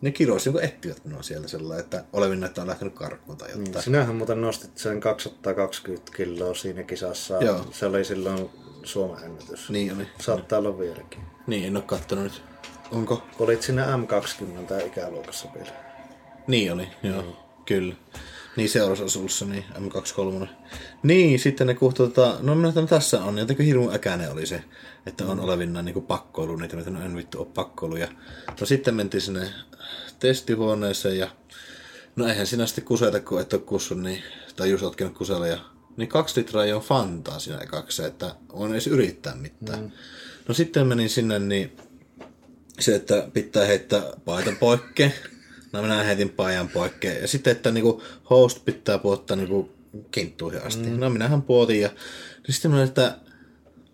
ne kiroisi kun etsivät minua sieltä sellainen, että olevin että on lähtenyt karkuun tai jotain. Niin,
sinähän muuten nostit sen 220 kiloa siinä kisassa. Joo. Se oli silloin Suomen ennätys.
Niin oli.
Saattaa olla vieläkin.
Niin, en ole kattonut nyt. Onko?
Olit sinne M20 ikäluokassa vielä.
Niin oli, joo, mm. kyllä. Niin seurasasuussa, niin M23. Niin, sitten ne kuhtu, tota, no minä tässä on, jotenkin hirmu äkäinen oli se, että on mm. olevinna niin pakkoilu niitä, mitä no en vittu ole pakkoiluja. No sitten mentiin sinne testihuoneeseen ja no eihän sinä sitten kuseta, kun et ole kussun, niin, tai just otkenut kusella ja niin kaksi litraa ei ole fantaa siinä ekaksi, että on edes yrittää mitään. Mm. No sitten menin sinne, niin se, että pitää heittää paita poikke. No minä heitin paijan poikke. Ja sitten, että niinku host pitää puottaa niinku kinttuihin asti. Mm. No minähän puotin ja niin sitten minä, että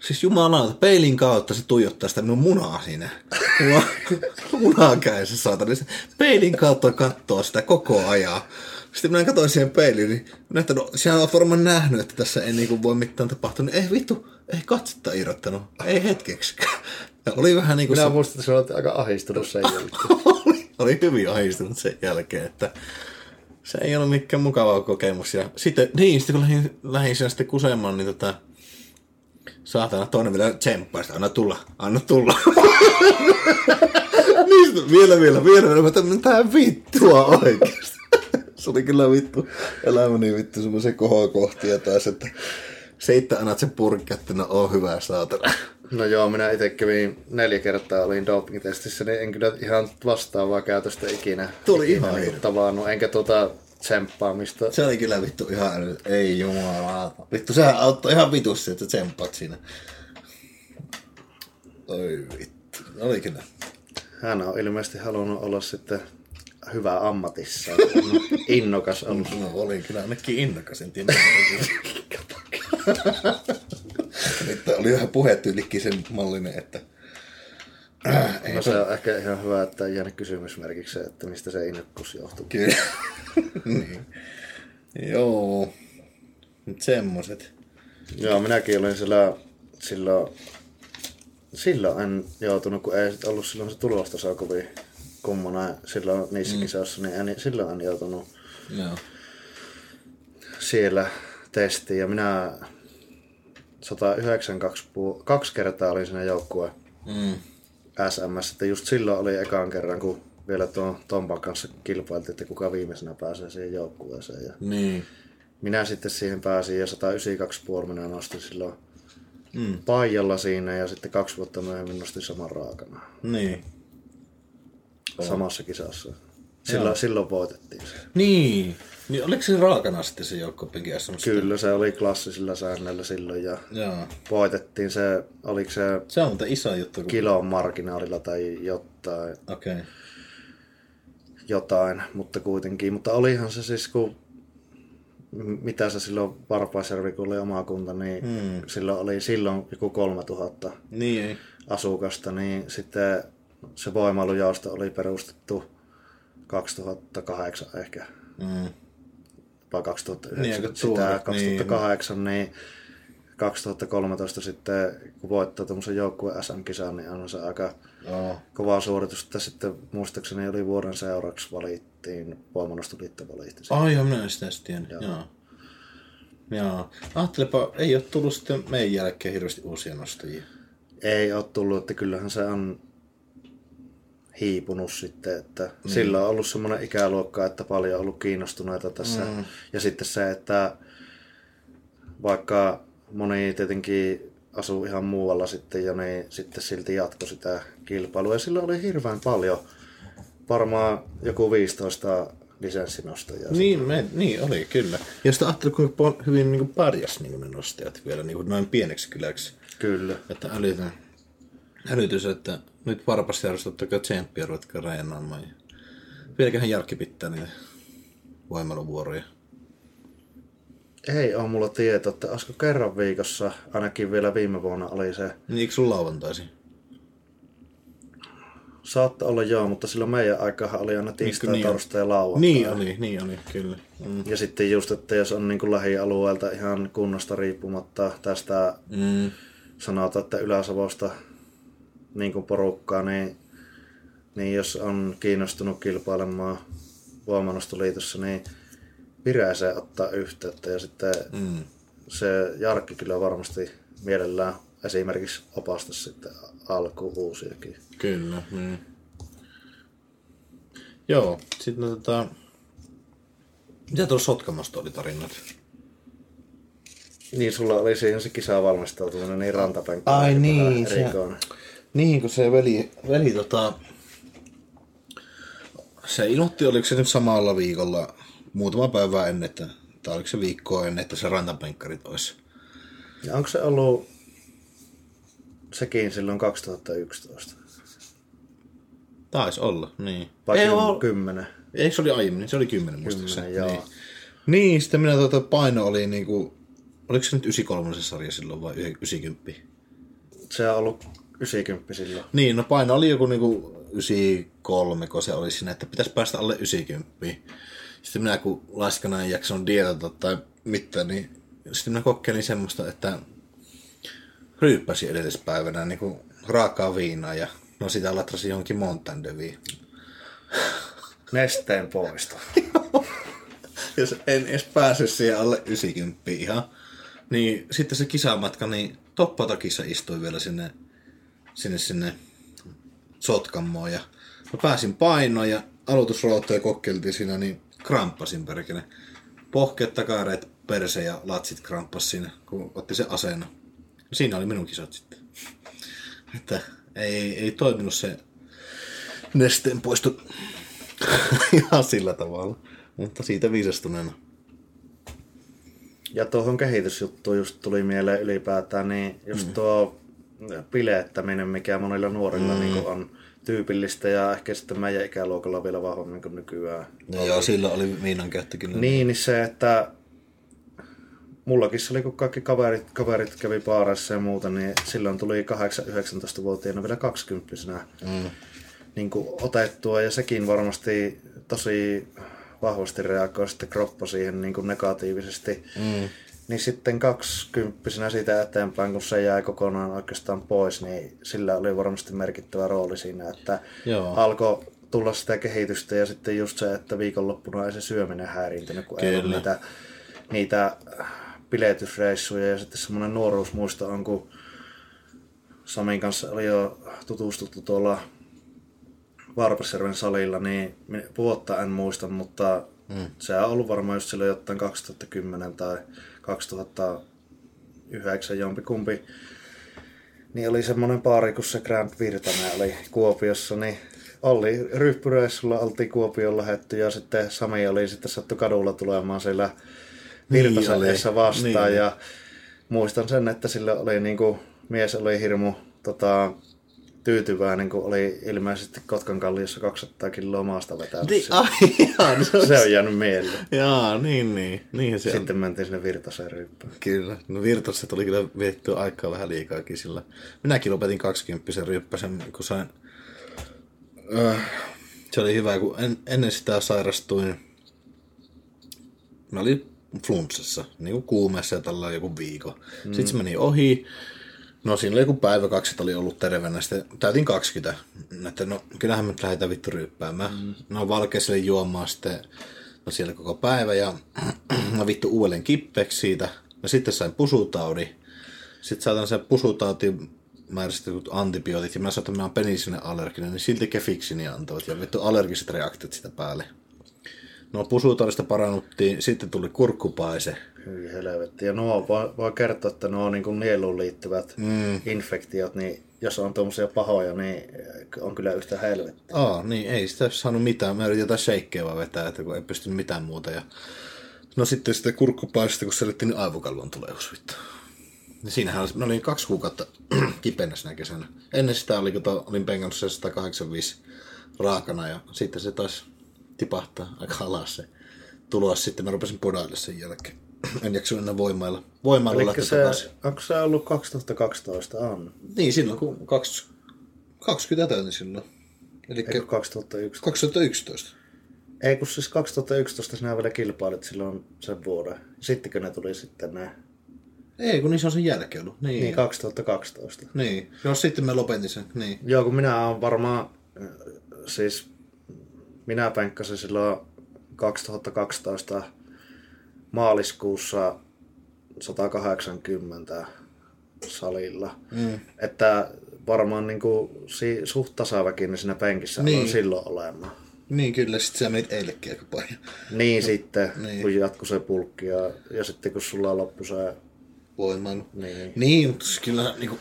Siis jumalauta, peilin kautta se tuijottaa sitä minun munaa siinä. munaa käy se saatana. Peilin kautta katsoo sitä koko ajan. Sitten minä katsoin siihen peiliin, niin minä että no, sinä olet varmaan nähnyt, että tässä ei niinku voi mitään tapahtua. Niin ei vittu, ei katsetta irrottanut. Ei hetkeksi. Ja oli vähän niin kuin...
Minä se... muistan, että olet aika ahistunut sen jälkeen.
oli, oli hyvin ahistunut sen jälkeen, että se ei ollut mikään mukava kokemus. Ja sitten, niin, sitten kun lähdin, lähdin sen sitten kusemaan, niin tota, saatana toinen vielä tsemppaa, anna tulla, anna tulla. niin, vielä, vielä, vielä, vielä, mä tää vittua oikeasti. se oli kyllä vittu, elämäni vittu semmoisen kohokohtia taas, että se itse annat sen purkki, että no oo hyvä saatana.
No joo, minä itse kävin neljä kertaa, olin doping-testissä, niin en kyllä ihan vastaavaa käytöstä ikinä.
Tuli ikinä ihan niin
tavannut, enkä tuota tsemppaamista.
Se oli kyllä vittu ihan, ei jumala. Vittu, sehän auttoi ihan vitusti, että tsemppaat siinä. Oi vittu, oli kyllä.
Hän on ilmeisesti halunnut olla sitten hyvä ammatissa. Innokas ollut.
No, olin kyllä ainakin innokas, en tiedä. että oli vähän puhetyylikin sen mallinen, että...
Äh, no se on ehkä ihan hyvä, että ei jäänyt kysymysmerkiksi että mistä se innokkuus johtuu.
Kyllä. niin. Joo. Nyt semmoset.
Joo, minäkin olin siellä silloin Silloin en joutunut, kun ei ollut silloin se tulostaso kovin kummona silloin niissä mm. kisoissa, niin en, silloin en joutunut
Joo.
siellä testiin. Ja minä 192 puu, kaksi kertaa olin siinä joukkue
Mm.
SMS, että just silloin oli ekan kerran, kun vielä tuon Tompan kanssa kilpailtiin, että kuka viimeisenä pääsee siihen joukkueeseen. Ja
Niin.
minä sitten siihen pääsin ja 192,5 minä nostin silloin
Mm.
Paijalla siinä ja sitten kaksi vuotta myöhemmin nostin saman raakana
Niin.
samassa kisassa. Silloin, silloin voitettiin se.
Niin. Niin oliko se raakana sitten se joukkopenki SMS?
Kyllä se oli klassisilla säännöillä silloin ja
Joo.
voitettiin se, oliko se
Se on muuten iso juttu. Kun...
kilon marginaalilla tai jotain,
Okei. Okay.
jotain, mutta kuitenkin. Mutta olihan se siis, kun mitä se silloin Varpaisjärvi, kun oli oma kunta, niin
Hmm.
silloin oli silloin joku 3000
Niin ei.
asukasta, niin sitten se voimailujaosto oli perustettu 2008 ehkä,
Mm.
Vai 2009,
Niin,
sitä
tuore,
2008, niin. 2013 sitten, kun voittaa tuommoisen joukkueen SM-kisan, niin on se aika
Joo.
kova suoritus. Että sitten muistaakseni oli vuoden seuraavaksi valittiin, voimannostoliitto valitti. sen.
Ai joo, minä sitä tiennyt. Joo. Joo. Joo. Ajattelepa, ei ole tullut sitten meidän jälkeen hirveästi uusia nostajia.
Ei ole tullut, että kyllähän se on hiipunut sitten, että mm. sillä on ollut semmoinen ikäluokka, että paljon on ollut kiinnostuneita tässä. Mm. Ja sitten se, että vaikka moni tietenkin asuu ihan muualla sitten jo, niin sitten silti jatko sitä kilpailua. Ja sillä oli hirveän paljon, varmaan joku 15 lisenssinostajaa.
Niin, me, niin oli, kyllä. Ja sitten ajattelin, kuinka hyvin niin pärjäs niin ne nostajat vielä niin kuin noin pieneksi kyläksi.
Kyllä.
Että älytön, älytys, että nyt Varpasjärjestö ottakaa tsemppiä, ruvetkaa reenaamaan. Ja vieläköhän Jarkki pitää niitä voimailuvuoroja.
Ei ole mulla tieto, että olisiko kerran viikossa, ainakin vielä viime vuonna oli se
Niin, eikö sun lauantaisin?
Saattaa olla joo, mutta silloin meidän aikahan oli aina tiistai,
niin
torstai ja lauantai.
Niin oli, niin oli, kyllä. Mm.
Ja sitten just, että jos on niin kuin lähialueelta ihan kunnosta riippumatta tästä
Mm.
sanotaan, että Ylä-Savosta niin kuin porukkaa, niin, niin jos on kiinnostunut kilpailemaan voimannostoliitossa, niin vireeseen ottaa yhteyttä ja sitten
Mm.
se Jarkki kyllä varmasti mielellään esimerkiksi opasta sitten alkuun uusiakin.
Kyllä, niin. Joo, sitten no, tota... Mitä tuolla Sotkamosta oli tarinoita?
Niin, sulla oli siihen se kisa valmistautuminen niin rantapenkki.
Ai niin, se-
erikoinen.
Niin, kun se veli, veli tota... Se ilmoitti, oliko se nyt samalla viikolla muutama päivä ennen, että, tai oliko se viikkoa ennen, että se rantapenkkarit olisi.
Ja onko se ollut sekin silloin 2011?
Taisi olla, niin.
Vai
Ei, oo-
kymmenen?
Eikö se oli aiemmin? Se oli kymmenen muistaakseni.
Kymmenen, joo.
Niin. niin, sitten minä tuota paino oli niinku... Oliko se nyt 93 se sarja silloin vai 90?
Se on ollut 90 silloin.
Niin, no paino oli joku niinku 93, kun se oli siinä, että pitäisi päästä alle 90. Sitten minä kun laskana en jaksanut dietata tai mitään, niin sitten minä kokeilin semmoista, että ryyppäsin edellispäivänä niin raakaa viinaa ja no sitä latrasin johonkin Montandeviin.
Nesteen poisto.
Jos en edes pääse siihen alle 90 ihan. Niin sitten se kisamatka, niin toppatakissa istuin vielä sinne, sinne, sinne Sotkammoon ja mä pääsin painoon ja aloitusroottoja kokeiltiin siinä, niin kramppasin perkele. Pohkeet, takareet, perse ja latsit kramppas siinä, kun otti se asenno. Siinä oli minun kisat sitten. Että ei, ei toiminut se nesteen poisto ihan sillä tavalla. Mutta siitä viisastuneena.
Ja tuohon kehitysjuttuun just tuli mieleen ylipäätään, niin just mm. tuo pilettäminen, mikä monilla nuorilla mm. niin on tyypillistä ja ehkä sitten meidän ikäluokalla vielä vahvemmin kuin nykyään.
No joo, silloin oli viinan käyttö kyllä.
Niin, niin se, että mullakin se oli, kun kaikki kaverit, kaverit kävi baareissa ja muuta, niin silloin tuli 8-19-vuotiaana vielä 20
Mm.
niin kuin otettua ja sekin varmasti tosi vahvasti reagoi sitten kroppa siihen niin kuin negatiivisesti.
Mm.
Niin sitten kaksikymppisenä siitä eteenpäin, kun se jäi kokonaan oikeastaan pois, niin sillä oli varmasti merkittävä rooli siinä, että
Joo.
alkoi tulla sitä kehitystä ja sitten just se, että viikonloppuna ei se syöminen häiriintynyt, kun ei ollut
Kyllä.
niitä, niitä piletysreissuja ja sitten semmoinen nuoruusmuisto on, kun Samin kanssa oli jo tutustuttu tuolla Varpasjärven salilla, niin vuotta en muista, mutta mm. se on ollut varmaan just silloin jotain 2010 tai 2009 jompikumpi. Niin oli semmoinen paari, kun se Grand Virtanen oli Kuopiossa, niin oli ryppyreissulla, oltiin Kuopioon lähetty ja sitten Sami oli sitten sattu kadulla tulemaan siellä
oli.
edessä vastaan
Niin.
ja muistan sen, että sillä oli niinku, mies oli hirmu tota, tyytyväinen, kun oli ilmeisesti Kotkan kalliossa 200 kiloa maasta vetänyt.
Niin,
sitä.
ai, jaa, se,
Se on jäänyt mieleen.
Jaa, niin, niin. Niinhän se on.
Sitten mentiin sinne Virtaseen ryppyyn.
Kyllä. No Virtaset oli kyllä viettyä aikaa vähän liikaakin sillä. Minäkin lopetin 20 ryppäsen, kun sain... Öö, se oli hyvä, kun en, ennen sitä sairastuin... Mä olin flunssassa, niin kuin kuumeessa ja tällä joku viikon. Mm. Sitten se meni ohi. No siinä oli joku päivä, kaksi oli ollut terveenä. Sitten täytin 20. Että no kyllähän me nyt lähdetään vittu ryppäämään. Mm. No valkeiselle juomaan sitten no siellä koko päivä ja no vittu uudelleen kippeeksi siitä. No sitten sain pusutaudi. Sitten saatan sen pusutauti määrästetyt antibiootit ja mä sanoin, että mä oon penisilinen allerginen, niin silti kefiksini antoivat ja vittu allergiset reaktiot sitä päälle. No pusutaudista parannuttiin, sitten tuli kurkkupaise.
Hyi helvetti. Ja nuo voi, voi kertoa, että nuo niin kuin nieluun liittyvät mm. infektiot, niin jos on tuommoisia pahoja, niin on kyllä yhtä helvetti.
Aa, niin ei sitä saanut mitään. Mä yritin jotain shakeja vaan vetää, että kun ei pystynyt mitään muuta. Ja... No sitten sitä kurkkupaista, kun selittiin, niin aivokalvon tuleus vittu. Niin siinähän oli, olin kaksi kuukautta kipeänä sinä kesänä. Ennen sitä oli, kun to, olin penkannut se 185 raakana ja sitten se taisi tipahtaa aika alas se tulos. Sitten mä rupesin podaille sen jälkeen. En jaksanut enää voimailla. Voimailla
Eli
lähteä
se,
takaisin.
onko se ollut 2012? On.
Niin, silloin kun 20, 20 täytin silloin. Eli
Eikö 2011?
2011.
Ei, kun siis 2011 sinä vielä kilpailit silloin sen vuoden. Sittenkö ne tuli sitten ne?
Ei, kun niissä on sen jälkeen ollut. Niin.
Niin 2012.
Niin. No sitten mä lopetin sen. Niin.
Joo, kun minä olen varmaan, siis minä penkkasin silloin 2012 maaliskuussa 180 salilla. Mm. Että varmaan niin kuin, si, suht tasaväkinen siinä penkissä niin.
Niin.
on silloin olemaan.
Niin kyllä, sitten sä menit eilekin aika paljon.
Niin sitten, niin.
Niin.
kun jatkuu se pulkki ja, ja sitten kun sulla loppui se...
Voimailu.
Niin.
Niin, mutta siis kyllä niinku...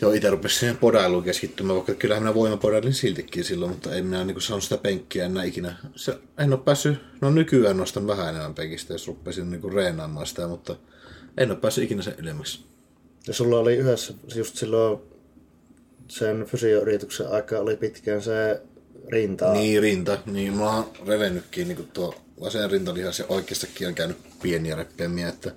Joo, itse rupesin siihen podailuun keskittymään, vaikka kyllähän minä voimapodailin siltikin silloin, mutta en minä niinku saanut sitä penkkiä enää ikinä. Se, en ole päässyt, no nykyään nostan vähän enemmän penkistä, jos rupesin niinku reenaamaan sitä, mutta en ole päässyt ikinä sen ylemmäksi.
Ja sulla oli yhdessä, just silloin sen fysioyrityksen aika oli pitkään se rinta.
Niin, rinta. Niin, mulla on revennytkin niin tuo vasen rintalihas ja oikeastakin on käynyt pieniä reppemiä, että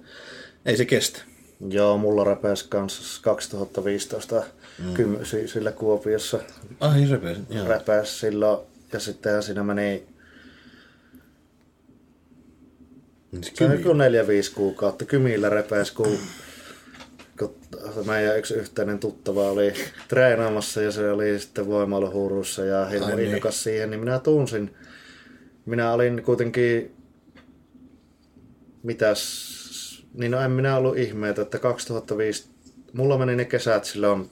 ei se kestä.
Joo, mulla repesi kanssa 2015 mm. kym, si- sillä Kuopiossa
Ai repesin, joo.
repesi silloin. Ja sitten siinä meni
Niin
joku neljä, viisi kuukautta. Kymillä repesi, kun, kun meidän yksi yhteinen tuttava oli treenaamassa ja se oli sitten voimailuhuurussa ja hirmu
Ai niin.
innokas siihen, niin minä tunsin. Minä olin kuitenkin, mitäs, niin no en minä ollut ihmeitä, että 2005, mulla meni ne kesät silloin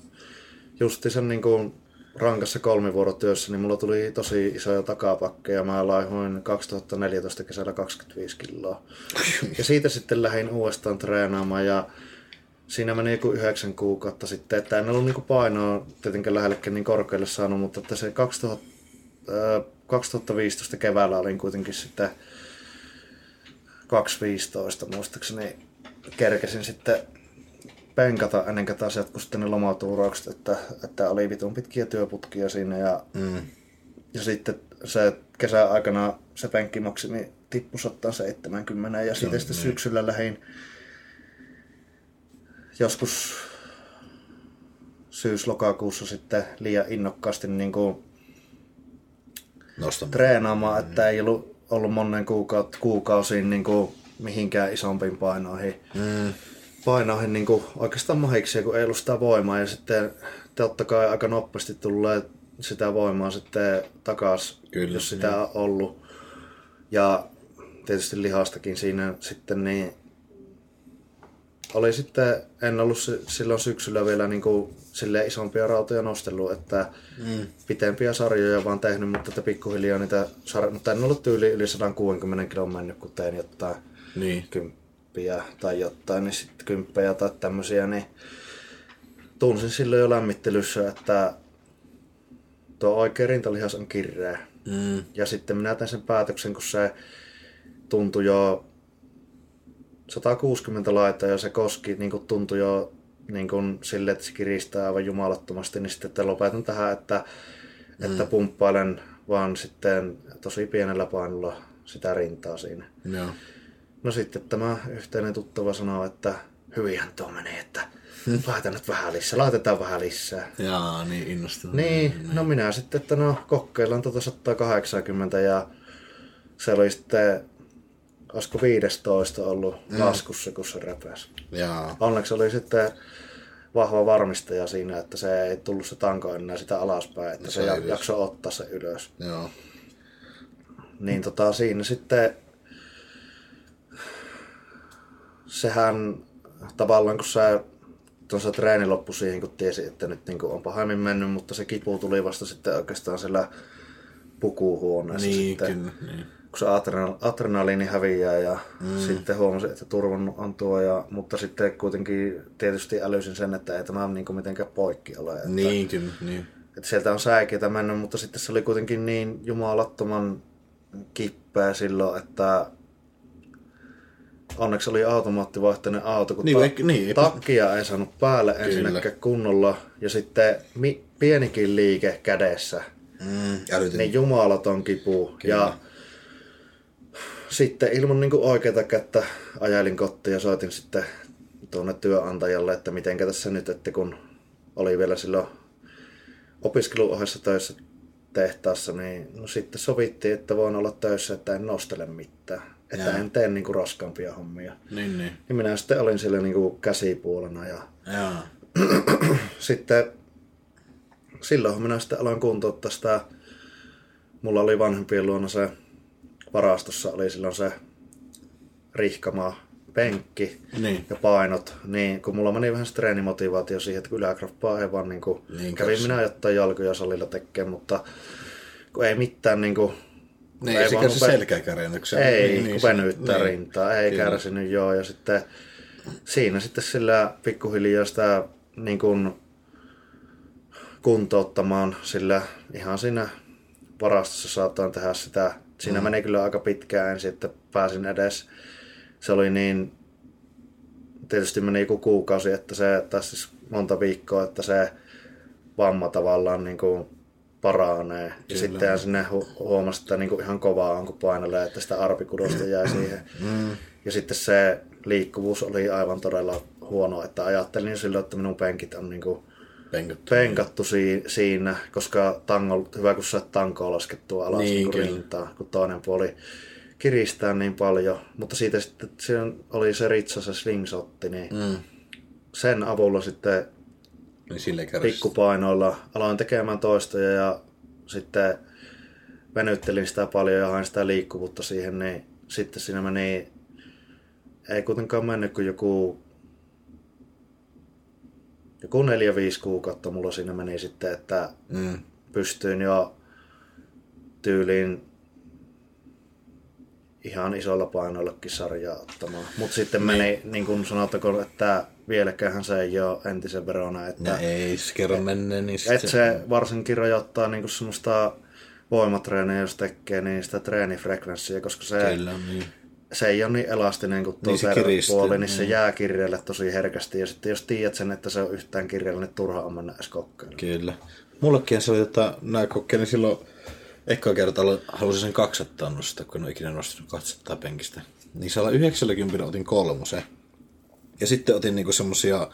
justi sen niin kuin rankassa kolmivuorotyössä, niin mulla tuli tosi isoja takapakkeja. Mä laihoin 2014 kesällä 25 kiloa. Ja siitä sitten lähdin uudestaan treenaamaan ja siinä meni joku yhdeksän kuukautta sitten, että en ollut niinku painoa tietenkään lähellekään niin korkealle saanut, mutta että se 2000, ää, 2015 keväällä olin kuitenkin sitten 2.15 muistaakseni kerkesin sitten penkata ennen kuin taas jatkui sitten ne lomatuuraukset, että, että oli vitun pitkiä työputkia siinä ja,
Mm.
ja sitten se kesän aikana se penkkimaksimi tippui 170 ja sitten, sitten syksyllä lähdin joskus syys-lokakuussa sitten liian innokkaasti niin kuin treenaamaan, että ei ollut ollut monen kuukaut, kuukausiin niin kuin mihinkään isompiin painoihin. Mm. Painoihin niin kuin oikeastaan mahiksi, kun ei ollut sitä voimaa. Ja sitten totta kai aika nopeasti tulee sitä voimaa sitten takas, Kyllä, jos sitä on ollut. Ja tietysti lihastakin siinä sitten niin oli sitten, en ollut silloin syksyllä vielä niin kuin sille isompia rautoja nostellut, että mm. pitempiä sarjoja vaan tehnyt, mutta että pikkuhiljaa niitä sarjoja, mutta en ollut yli, yli 160 kilon mennyt, kun tein jotain niin. kymppiä tai jotain, niin sitten kymppejä tai tämmöisiä, niin tunsin silloin jo lämmittelyssä, että tuo oikea rintalihas on kirreä. Mm. Ja sitten minä tein sen päätöksen, kun se tuntui jo 160 laita ja se koski niin kuin tuntui jo niin kuin sille, että se kiristää aivan jumalattomasti, niin sitten että lopetan tähän, että, mm. että pumppailen vaan sitten tosi pienellä painolla sitä rintaa siinä.
Joo.
No sitten tämä yhteinen tuttava sanoo, että hyvinhän tuo menee, että laita nyt vähän lisää, laitetaan vähän lisää.
Jaa, niin innostunut.
Niin, niin, no minä sitten, että no kokeillaan tuota 180 ja se oli sitten olisiko 15 ollut mm. laskussa, kun se repäsi.
Jaa.
Onneksi oli sitten vahva varmistaja siinä, että se ei tullut se tanko enää sitä alaspäin, että se, se jaksoi ottaa se ylös.
Joo.
Niin tota, siinä sitten sehän tavallaan kun se tuossa treeni loppui siihen, kun tiesi, että nyt niin kuin on pahemmin mennyt, mutta se kipu tuli vasta sitten oikeastaan siellä pukuhuoneessa.
Niin,
sitten.
kyllä. Niin
kun se adrenaliini häviää ja mm. sitten huomasin, että turvan on tuo, ja, mutta sitten kuitenkin tietysti älysin sen, että ei tämä niin mitenkään poikki ole. Että,
niin, kyllä, niin.
Että sieltä on säikeitä mennyt, mutta sitten se oli kuitenkin niin jumalattoman kippeä silloin, että onneksi oli automaattivaihtoinen auto, kun
niin, ta- niin,
takkia ei saanut päälle ensinnäkään kunnolla, ja sitten mi- pienikin liike kädessä,
mm,
niin jumalaton kipu. Kyllä. Ja sitten ilman niin oikeata kättä ajailin kotiin ja soitin sitten tuonne työnantajalle, että miten tässä nyt, että kun oli vielä silloin opiskeluohessa töissä tehtaassa, niin no sitten sovittiin, että voin olla töissä, että en nostele mitään. Että Jaa. en tee niin kuin raskaampia hommia.
Niin, niin.
Ja minä sitten olin siellä niin kuin käsipuolena. Ja
Jaa.
sitten silloin minä sitten aloin kuntouttaa sitä. Mulla oli vanhempien luona se varastossa oli silloin se rihkama penkki
niin.
ja painot, niin kun mulla meni vähän treenimotivaatio siihen, että yläkroppaa ei vaan niin kuin, niin, kävin minä jotain jalkoja salilla tekemään, mutta kun ei mitään niin kuin,
niin, ei se kärsi selkäkärjennyksen.
Ei, niin, kun venyttää niin, rintaa, ei kyllä. kärsinyt joo, ja sitten siinä sitten sillä pikkuhiljaa sitä niin kuin, kuntouttamaan, sillä ihan siinä varastossa saataan tehdä sitä Siinä mm. meni kyllä aika pitkään ensin, että pääsin edes. Se oli niin, tietysti meni joku kuukausi, että se, tai siis monta viikkoa, että se vamma tavallaan niin kuin paranee. Kyllä. Ja sitten sinne hu- huomasi, että niin kuin ihan kovaa on, kun painelee, että sitä arpikudosta jää siihen.
Mm.
Ja sitten se liikkuvuus oli aivan todella huono, että ajattelin silloin, että minun penkit on niin kuin
penkattu,
penkattu si- siinä, koska tango, hyvä kun sä tankoa laskettua alas niin, niin rintaa, kun toinen puoli kiristää niin paljon. Mutta siitä sitten siinä oli se ritsa, se slingsotti, niin
mm.
sen avulla sitten
niin sille
pikkupainoilla aloin tekemään toistoja ja sitten venyttelin sitä paljon ja hain sitä liikkuvuutta siihen, niin sitten siinä meni, ei kuitenkaan mennyt kuin joku joku neljä, viisi kuukautta mulla siinä meni sitten, että
mm.
pystyin jo tyyliin ihan isolla painoillakin sarjaa ottamaan. Mutta sitten meni, niin. niin kuin sanotaanko, että vieläkään se ei ole entisen verona. Että,
no ei, se kerran menneen, niin
että se varsinkin rajoittaa niin kuin semmoista voimatreeniä, jos tekee, niin sitä treenifrekvenssiä, koska se
Kyllä, niin
se ei ole niin elastinen kuin tuo niin puoli, niin, niin se jää kirjalle tosi herkästi. Ja sitten jos tiedät sen, että se on yhtään kirjalle, niin turha on mennä edes kokeilemaan.
Kyllä. Mullekin se oli, että nämä kokeilin silloin ekkaa kertaa halusin sen 200 nostaa, kun en ole ikinä nostanut 200 penkistä. Niin 190 otin kolmosen. Ja sitten otin niinku semmosia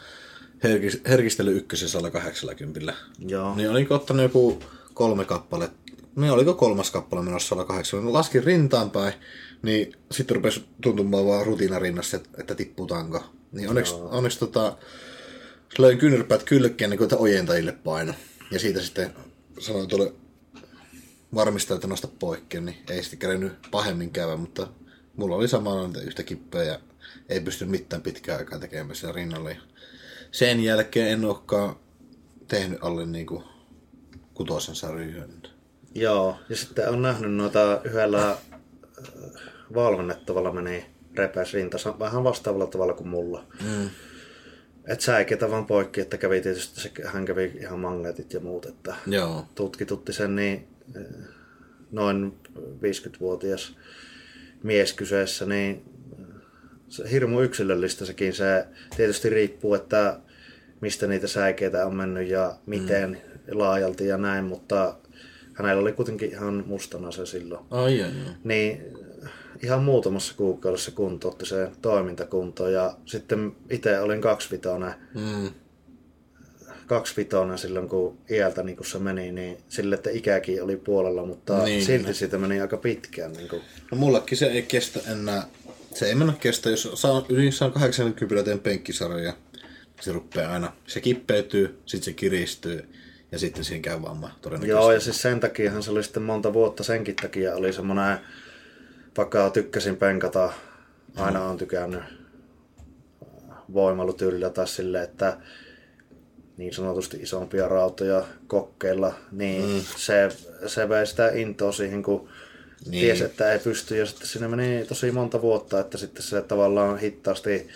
herkistely ykkösen 180.
Joo.
Niin olin ottanut joku kolme kappaletta no oliko kolmas kappale menossa 180, laskin rintaan päin, niin sitten rupesi tuntumaan vaan rutiina rinnassa, että, että tippuu tanko. Niin onneksi, onneksi tota, löin kyynärpäät kylkeen, niin kuin, ojentajille paino. Ja siitä sitten sanoin tuolle varmistaa, että nosta poikkeen, niin ei sitten kerennyt pahemmin käydä, mutta mulla oli samalla yhtä kippeä ja ei pysty mitään pitkään aikaa tekemään siellä rinnalle. Ja sen jälkeen en olekaan tehnyt alle niin kuin kutosen sarjoja.
Joo, ja sitten on nähnyt noita yhdellä äh, valmennettavalla meni repäs rinta vähän vastaavalla tavalla kuin mulla. Mm. Et säiketä vaan poikki, että kävi tietysti, se, hän kävi ihan magneetit ja muut, että
Joo.
tutkitutti sen, niin äh, noin 50-vuotias mies kyseessä, niin se hirmu yksilöllistä sekin. Se tietysti riippuu, että mistä niitä säikeitä on mennyt ja miten mm. laajalti ja näin, mutta hänellä oli kuitenkin ihan mustana se silloin.
Ai, ai, ai.
Niin ihan muutamassa kuukaudessa kuntoutti se toimintakunto ja sitten itse olin kaksivitoinen.
Mm.
Kaksivitoinen silloin kun iältä niin kun se meni, niin sille, että ikäkin oli puolella, mutta niin. silti siitä meni aika pitkään. Niin kun.
No mullakin se ei kestä enää, se ei mennä kestä, jos saa yli 180 teen penkkisarjoja, se rupeaa aina, se kippeytyy, sitten se kiristyy ja sitten siinä käy vamma todennäköisesti.
Joo, ja siis sen takiahan se oli sitten monta vuotta senkin takia oli semmoinen, vaikka tykkäsin penkata, aina on tykännyt voimailutyylillä tai sille, että niin sanotusti isompia rautoja kokkeilla, niin mm. se, se vei sitä intoa siihen, kun niin. tiesi, että ei pysty. Ja sitten siinä meni tosi monta vuotta, että sitten se tavallaan hittaasti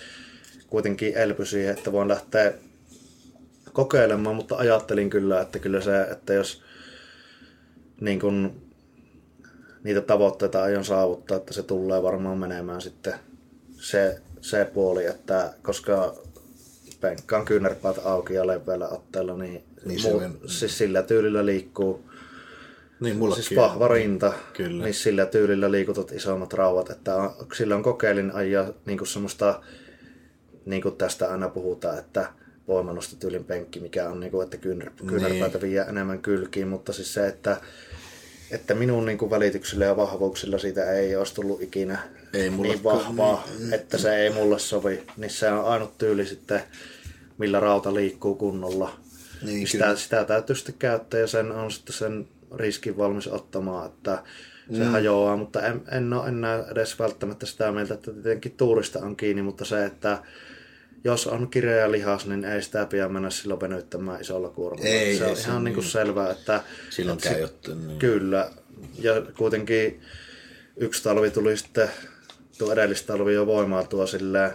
kuitenkin elpy siihen, että voin lähteä kokeilemaan, mutta ajattelin kyllä, että kyllä se, että jos niin kun, niitä tavoitteita aion saavuttaa, että se tulee varmaan menemään sitten se, se puoli, että koska penkkaan kyynärpäät auki ja leveällä otteella, niin,
Niin
muu,
se on-
siis sillä tyylillä liikkuu
Niin mullakin.
Siis vahva rinta,
Kyllä.
niin sillä tyylillä liikutat isommat rauvat. Että on, silloin kokeilin ajaa niin semmoista, niin kuin tästä aina puhutaan, että voimannostotyylin penkki, mikä on, niin kuin, että kyynär, kyynärpäitä
Niin.
vie enemmän kylkiin, mutta siis se, että, että minun niin kuin välityksillä ja vahvuuksilla siitä ei olisi tullut ikinä
Ei
niin vahvaa, että se ei mulle sovi. Niin se on ainut tyyli sitten, millä rauta liikkuu kunnolla.
Niin,
sitä,
kyllä.
sitä täytyy sitten käyttää ja sen on sitten sen riskin valmis ottamaan, että se mm. hajoaa, mutta en, en ole enää edes välttämättä sitä mieltä, että tietenkin tuurista on kiinni, mutta se, että jos on kireä lihas, niin ei sitä pidä mennä silloin venyttämään isolla kuormalla.
Ei,
se
ei
on
se
ihan
on
niin kuin
niin.
selvää, että
Silloin
että
käy
se-
jotain. Niin.
Kyllä. Ja kuitenkin yksi talvi tuli sitten, tuo edellistalvi jo voimautua silleen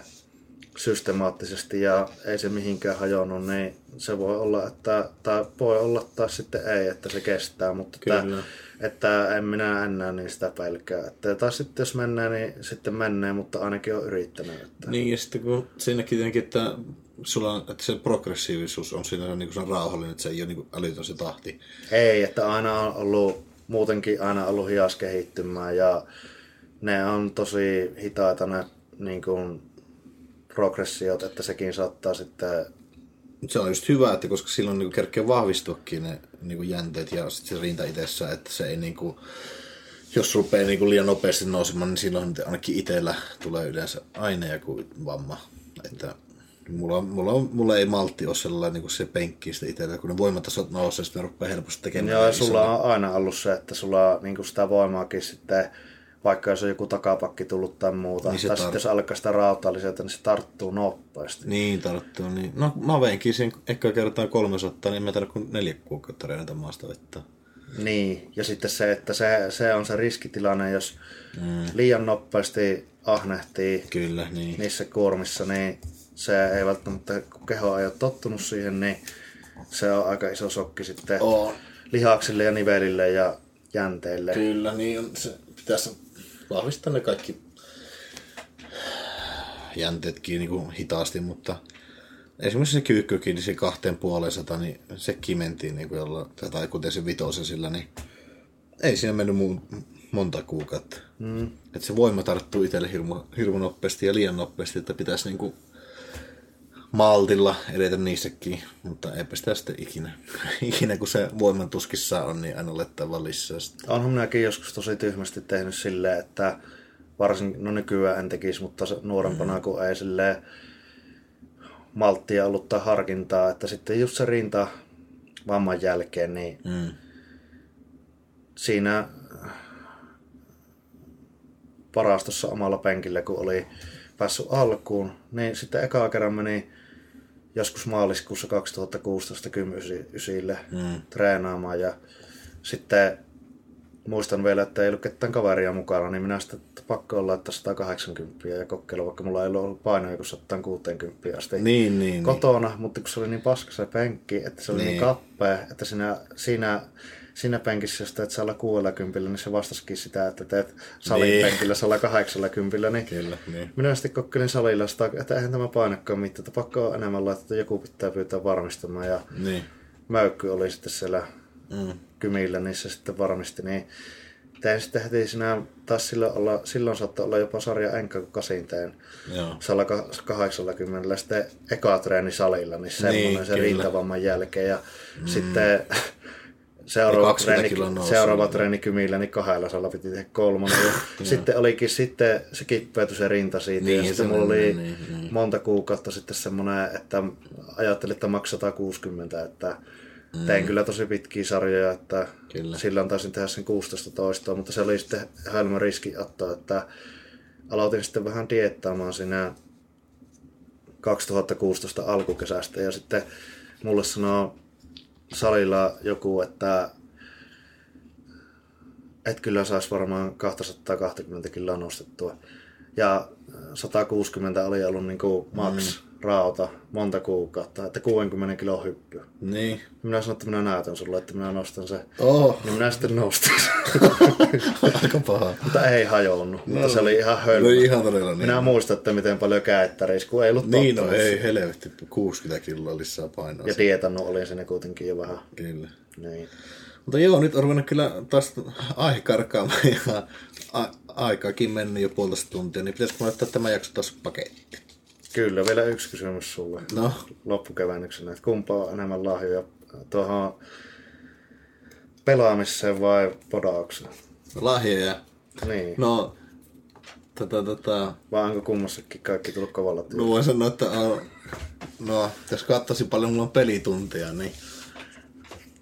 systemaattisesti ja ei se mihinkään hajonnut, niin se voi olla, että, tai voi olla taas sitten ei, että se kestää, mutta että,
Kyllä.
että en minä enää niin sitä pelkää. Että taas sitten jos mennään, niin sitten menee, mutta ainakin on yrittänyt. Että.
Niin, ja sitten kun siinäkin tietenkin, että, sulla on, että se progressiivisuus on siinä niin kuin se on rauhallinen, että se ei ole niin älytön se tahti.
Ei, että aina on ollut, muutenkin aina ollut hias kehittymään ja ne on tosi hitaita ne niin kuin, progressiot, että sekin saattaa sitten,
se on just hyvä, että koska silloin niin kerkee vahvistuakin ne niin kuin jänteet ja sitten se rinta itsessä, että se ei niin kuin, jos rupeaa niin kuin liian nopeasti nousemaan, niin silloin ainakin itsellä tulee yleensä aina joku vamma. Että mulla, mulla, mulla ei maltti ole sellainen niin kuin se penkki sitten itsellä, kun ne voimatasot nousee, sitten rupeaa helposti tekemään.
joo, ja sulla on aina ollut se, että sulla on niin kuin sitä voimaakin sitten, vaikka jos on joku takapakki tullut tai muuta,
Niin
tai
tar-
sitten jos alkaa sitä rautaa lisätä, niin se tarttuu nopeasti.
Niin, tarttuu. Niin. No, mä veinkin sen ehkä kertaa kolme sottaa, niin mä tarvitsen kuin neljä kuukautta reenata maasta vettä.
Niin, ja sitten se, että se, se on se riskitilanne, jos mm. liian nopeasti ahnehtii
Kyllä, niin.
niissä kuormissa, niin se ei välttämättä, kun keho ei ole tottunut siihen, niin se on aika iso sokki sitten
On.
lihaksille ja nivelille ja jänteille.
Kyllä, niin on. Se pitäisi vahvistaa ne kaikki jänteetkin niin kuin hitaasti, mutta esimerkiksi se kyykkykin, niin se kahteen puoleen sata, niin sekin mentiin niin kuin jolla, tai kuten se vitosen sillä, niin ei siinä mennyt muu, monta kuukautta. Mm. Että se voima tarttuu itselle hirmu, hirmu nopeasti ja liian nopeasti, että pitäisi niin kuin maltilla edetä niissäkin, mutta eipä sitä sitten ikinä. ikinä kun se voiman tuskissa on, niin aina olettaa lisää sitä.
Onhan minäkin joskus tosi tyhmästi tehnyt silleen, että varsin, no nykyään en tekisi, mutta nuorempana mm. kun ei silleen malttia ollut tai harkintaa, että sitten just se rinta vamman jälkeen, niin mm. siinä varastossa omalla penkillä, kun oli päässyt alkuun, niin sitten eka kerran meni joskus maaliskuussa 2016 kymysille mm. treenaamaan ja sitten muistan vielä, että ei ollut ketään kaveria mukana, niin minä sitten pakko olla että 180 ja kokeilla, vaikka mulla ei ollut painoja kuin 160 asti
niin, niin,
kotona, niin. mutta kun se oli niin paska se penkki, että se oli niin, niin kappea, että siinä, siinä siinä penkissä, jos teet 160, niin se vastasikin sitä, että teet salin niin. penkillä 180. Niin Kyllä, niin. Minä sitten kokeilin salilla sitä, että eihän tämä painakaan mitään, että pakko on enemmän laittaa, että joku pitää pyytää varmistamaan. Ja niin. Möykky oli sitten siellä mm. kymillä, niin se sitten varmisti. Niin tein sitten heti sinä, taas silloin, olla, silloin saattoi olla jopa sarja enkä kun kasin tein. 180 sitten eka treeni salilla, niin semmoinen niin, se rintavamman jälkeen. Ja mm. sitten seuraava treeni, seuraava treeni kymillä, niin kahdella salla piti tehdä kolmonen. Ja sitten olikin sitten, se kippeytyi se rinta siitä. Niin, ja sitten mulla oli niin, niin. monta kuukautta sitten semmoinen, että ajattelin, että maksaa 160, että mm. tein kyllä tosi pitkiä sarjoja, että kyllä. silloin taisin tehdä sen 16 toistoa, mutta se oli sitten hölmö ottaa, että aloitin sitten vähän diettaamaan siinä 2016 alkukesästä ja sitten mulle sanoo salilla joku, että et kyllä saisi varmaan 220 kiloa nostettua. Ja 160 oli ollut niin kuin max mm. Rauta monta kuukautta, että 60 kilo hyppy.
Niin.
Minä sanoin, että minä näytän sulle, että minä nostan se.
Oh.
Niin minä sitten nostin
Aika paha.
Mutta ei hajonnut, no, mutta se oli ihan hölmö.
No ihan todella niin.
Minä muistan, että miten paljon käyttäisi, kun ei ollut
Niin, no ei helvetti, 60 kiloa lisää painoa.
Ja tietannut olin sinne kuitenkin jo vähän.
Kyllä.
Niin.
Mutta joo, nyt on ruvennut kyllä taas aihe karkaamaan ja a- aikaakin mennyt jo puolitoista tuntia, niin pitäisikö laittaa tämä jakso taas paketti?
Kyllä, vielä yksi kysymys sulle
no.
loppukevennyksenä. Että kumpaa on enemmän lahjoja tuohon pelaamiseen vai podaukseen?
Lahjoja?
Niin.
No, tota, tota...
Vai onko kummassakin kaikki tullut kovalla
työllä? No voin sanoa, että on, no, jos katsoisi paljon mulla on pelitunteja, niin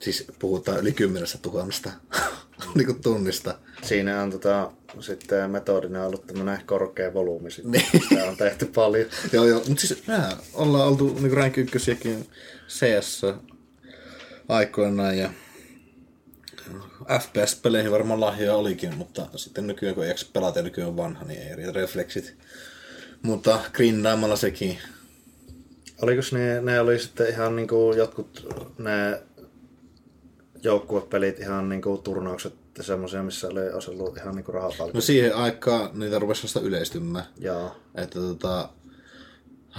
siis puhutaan yli kymmenestä tuhannesta niin tunnista.
Siinä on tota, sitten metodina ollut tämmöinen korkea volyymi sitten. Niin. Sitä on tehty paljon.
joo, joo. Mutta siis mehän ollaan oltu niin rank ykkösiäkin CS aikoinaan ja FPS-peleihin varmaan lahjoja olikin, mutta sitten nykyään kun ei pelata ja nykyään on vanha, niin ei riitä refleksit. Mutta grindaamalla sekin.
Oliko ne, ne oli sitten ihan niinku jotkut ne joukkuepelit ihan niinku turnaukset semmoisia, missä oli, olisi ollut ihan niinku rahapalkintoja?
No siihen aikaan niitä rupesi vasta yleistymään.
Joo.
Että tota,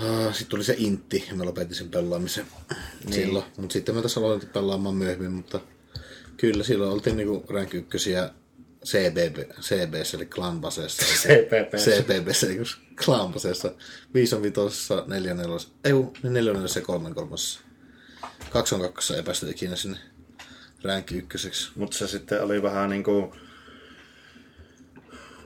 Uh, sitten tuli se intti ja mä lopetin sen pelaamisen niin. silloin. Mutta sitten mä tässä aloitin pelaamaan myöhemmin, mutta kyllä silloin oltiin niinku rank ykkösiä CBB, CBS eli Clanbasessa.
CPP.
CPP, eli Clanbasessa. 5 on 5, 4 4, ei 4 4 ja 3 3. 2 on 2 ei päästy ikinä sinne rank ykköseksi.
Mutta se sitten oli vähän niin kuin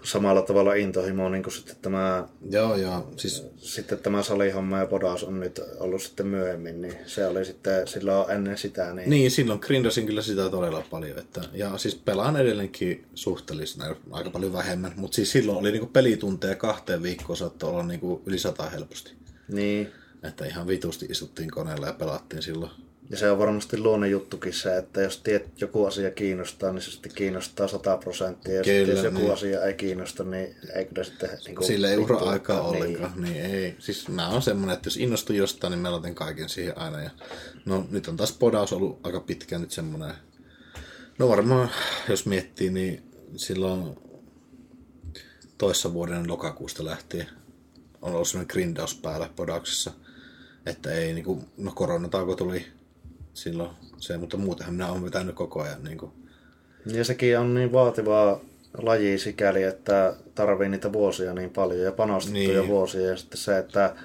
samalla tavalla intohimo niin kuin sitten tämä,
joo, joo. Siis...
sitten tämä salihomma ja podaus on nyt ollut sitten myöhemmin, niin se oli sitten silloin ennen sitä. Niin,
niin silloin grindasin kyllä sitä todella paljon. Että, ja siis pelaan edelleenkin suhteellisesti aika paljon vähemmän, mutta siis silloin oli niinku pelitunteja kahteen viikkoon saattoi olla niinku yli sata helposti.
Niin.
Että ihan vitusti istuttiin koneella ja pelattiin silloin
ja se on varmasti luonne juttukin se, että jos tiet, joku asia kiinnostaa, niin se sitten kiinnostaa 100 prosenttia. Ja kyllä, jos joku niin. asia ei kiinnosta, niin ei kyllä sitten... Niin kuin,
Sille ei ura aikaa niin. ollenkaan. Niin. ei. Siis mä oon semmonen, että jos innostun jostain, niin mä laitan kaiken siihen aina. Ja, no nyt on taas podaus ollut aika pitkään nyt semmonen. No varmaan, jos miettii, niin silloin toissa vuoden lokakuusta lähtien on ollut semmoinen grindaus päällä podauksessa. Että ei niinku, no koronatauko tuli silloin se, mutta muutenhan minä olen vetänyt koko ajan. Niin kuin.
Ja sekin on niin vaativaa laji sikäli, että tarvii niitä vuosia niin paljon ja panostettuja niin. vuosia. Ja sitten se, että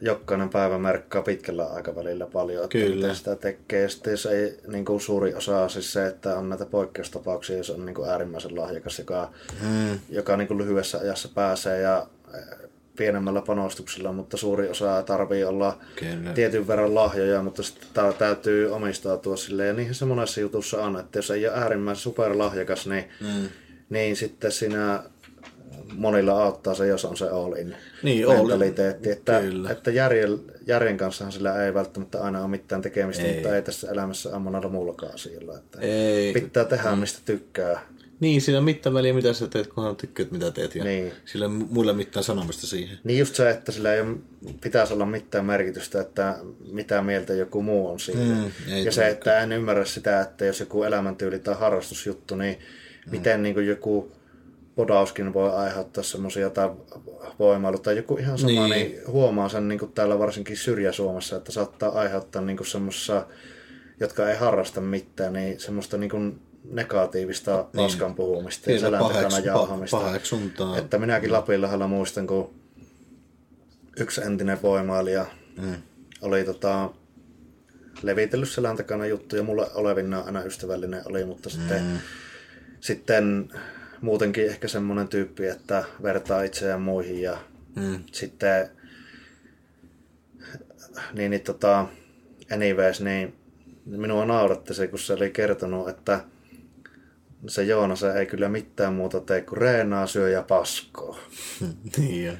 jokainen päivä merkkaa pitkällä aikavälillä paljon, että
Kyllä.
miten sitä tekee. Ja sitten jos ei niin kuin suuri osa siis se, että on näitä poikkeustapauksia, jos on niin kuin äärimmäisen lahjakas, joka,
Mm.
joka niin kuin lyhyessä ajassa pääsee ja pienemmällä panostuksella, mutta suuri osa tarvii olla
Kyllä.
tietyn verran lahjoja, mutta tää täytyy omistautua sille. Ja niinhän se monessa jutussa on, että jos ei ole äärimmäisen superlahjakas, niin,
Mm.
niin sitten siinä monilla auttaa se, jos on se all in
Niin,
mentaliteetti. Että,
Kyllä.
että järjen, järjen kanssahan sillä ei välttämättä aina ole mitään tekemistä,
Ei.
mutta ei tässä elämässä ole monella muullakaan asialla. Että
Ei.
pitää tehdä, mistä tykkää.
Niin, siinä on mitään väliä, mitä sä teet, kunhan tykkäät, mitä teet. Ja
Niin.
Sillä ei muilla mitään sanomista siihen.
Niin just se, että sillä ei pitäisi olla mitään merkitystä, että mitä mieltä joku muu on siitä.
Mm,
ja se, että en ymmärrä sitä, että jos joku elämäntyyli tai harrastusjuttu, niin
Mm.
miten niin joku podauskin voi aiheuttaa semmoisia jotain voimailu tai joku ihan sama,
Niin.
niin, huomaa sen niin kuin täällä varsinkin Syrjä-Suomessa, että saattaa aiheuttaa niin semmoisessa, jotka ei harrasta mitään, niin semmoista niin kuin negatiivista paskan puhumista ja
Niin,
selän takana jauhamista.
paheksuntaa.
Että minäkin Lapinlahdella muistan, kun yksi entinen voimailija
Mm.
oli tota, levitellyt selän takana juttuja. Mulla olevina aina ystävällinen oli, mutta sitten,
Mm.
sitten muutenkin ehkä semmoinen tyyppi, että vertaa itseään muihin ja
Mm.
sitten niin, niin tota, anyways, niin minua nauratti se, kun se oli kertonut, että se Joona se ei kyllä mitään muuta tee kuin reenaa, syö ja paskoo.
niin jo.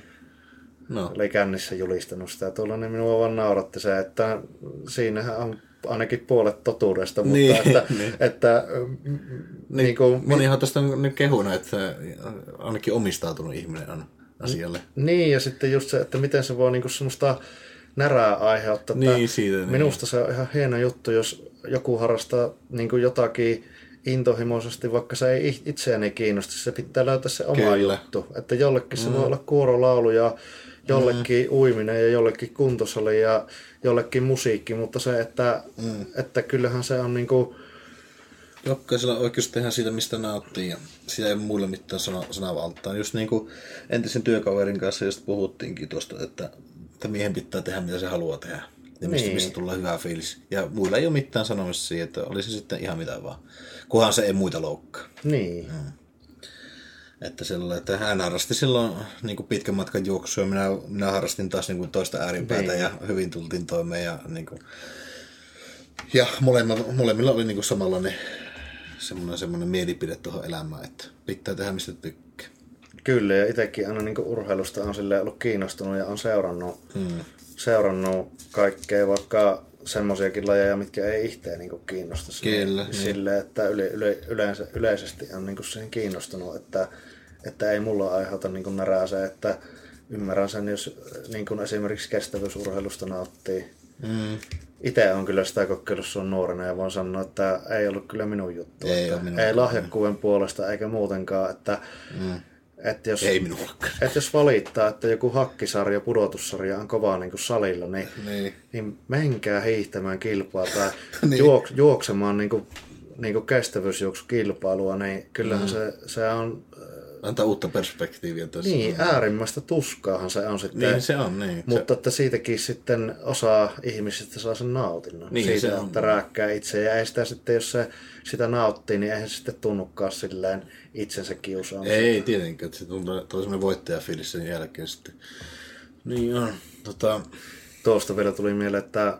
No,
Oli kännissä julistanut sitä tuolla, niin minua vaan nauratti se, että siinähän on ainakin puolet totuudesta, mutta
Niin,
että,
niin.
että niin, niin kuin,
monihan tästä on nyt kehuna, että ainakin omistautunut ihminen on asialle.
Niin, ja sitten just se, että miten se voi niinku semmoista närää aiheuttaa.
Niin, siitä, niin.
Minusta se on ihan hieno juttu, jos joku harrastaa niinku jotakin intohimoisesti, vaikka se ei itseäni kiinnosta, se pitää löytää se oma
Kyllä.
juttu. Että jollekin se voi olla kuorolaulu ja jollekin mm. uiminen ja jollekin kuntosali ja jollekin musiikki, mutta se, että, mm. että kyllähän se on niinku,
Jokaisella on oikeus tehdä siitä, mistä nauttii, ja sitä ei muille mitään sana, sanavaltaa. Just niin kuin entisen työkaverin kanssa just puhuttiinkin tuosta, että, että miehen pitää tehdä, mitä se haluaa tehdä. Ja mistä,
Niin.
mistä tulee hyvä fiilis. Ja muilla ei ole mitään sanomista siihen, että oli se sitten ihan mitä vaan. Kunhan se ei muita loukkaa.
niin.
Että, sellainen, että hän harrasti silloin niin kuin pitkän matkan juoksua, minä, minä harrastin taas niin kuin toista ääripäätä
Niin.
ja hyvin tultiin toimeen. Ja, niin kuin, ja molemmilla, molemmilla oli niin kuin samanlainen semmoinen, semmoinen mielipide tuohon elämään, että pitää tehdä mistä tykkää.
Kyllä, ja itsekin aina niin urheilusta on silleen ollut kiinnostunut ja on seurannut,
Hmm.
seurannut kaikkea, vaikka semmoisiakin lajeja, mitkä ei itseä niin kiinnosta.
Kyllä,
niin.
niin.
Sille, että yle, yle, yleensä, yleisesti on niin siihen kiinnostunut, että, että ei mulla aiheuta niin närää se, että ymmärrän sen, jos niin kuin esimerkiksi kestävyysurheilusta nauttii.
Mm.
Itse on kyllä sitä kokeillut sun nuorena ja voin sanoa, että ei ollut kyllä minun juttu.
Ei
että
ole minun
ei lahjakkuuden puolesta eikä muutenkaan, että,
Mm.
Että jos,
Ei minullakaan.
että jos valittaa, että joku hakkisarja, pudotussarja on kova niin kuin salilla, niin,
Niin.
niin menkää hiihtämään kilpaa tai
niin.
juok, juoksemaan niin kuin, niin kuin kestävyysjuoksukilpailua, niin kyllähän mm. se, se on
Antaa uutta perspektiiviä tässä.
niin äärimmäistä tuskaahan se on sitten.
Niin se on, niin.
Mutta että siitäkin sitten osa ihmisistä saa sen nautinnon.
Niin,
Siitä,
se on.
että rääkkää itse. Ja ei sitä sitten, jos se sitä nauttii, niin eihän se sitten tunnukaan silleen itsensä kiusaamista.
Ei tietenkään, että se tulee semmoinen voittajafiilis sen jälkeen sitten. Niin on. Tota,
Tuosta vielä tuli mieleen, että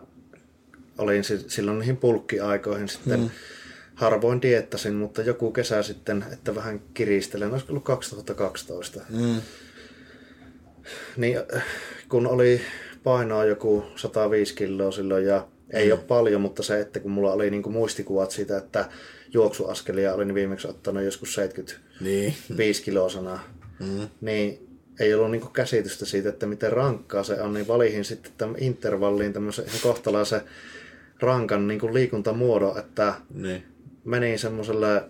olin si- silloin niihin pulkkiaikoihin sitten mm. Harvoin diettasin, mutta joku kesä sitten, että vähän kiristelen, olisiko ollut 2012.
mm,
Niin kun oli painoa joku 105 kiloa silloin ja ei mm. ole paljon, mutta se, että kun mulla oli niinku muistikuvat siitä, että juoksuaskelia olin viimeksi ottanut joskus 75
niin.
kilosana,
Mm.
niin ei ollut niinku käsitystä siitä, että miten rankkaa se on, niin valihin sitten tämän intervalliin tämmöisen ihan kohtalaisen rankan niinku liikuntamuodon, että
Niin.
Menin semmoiselle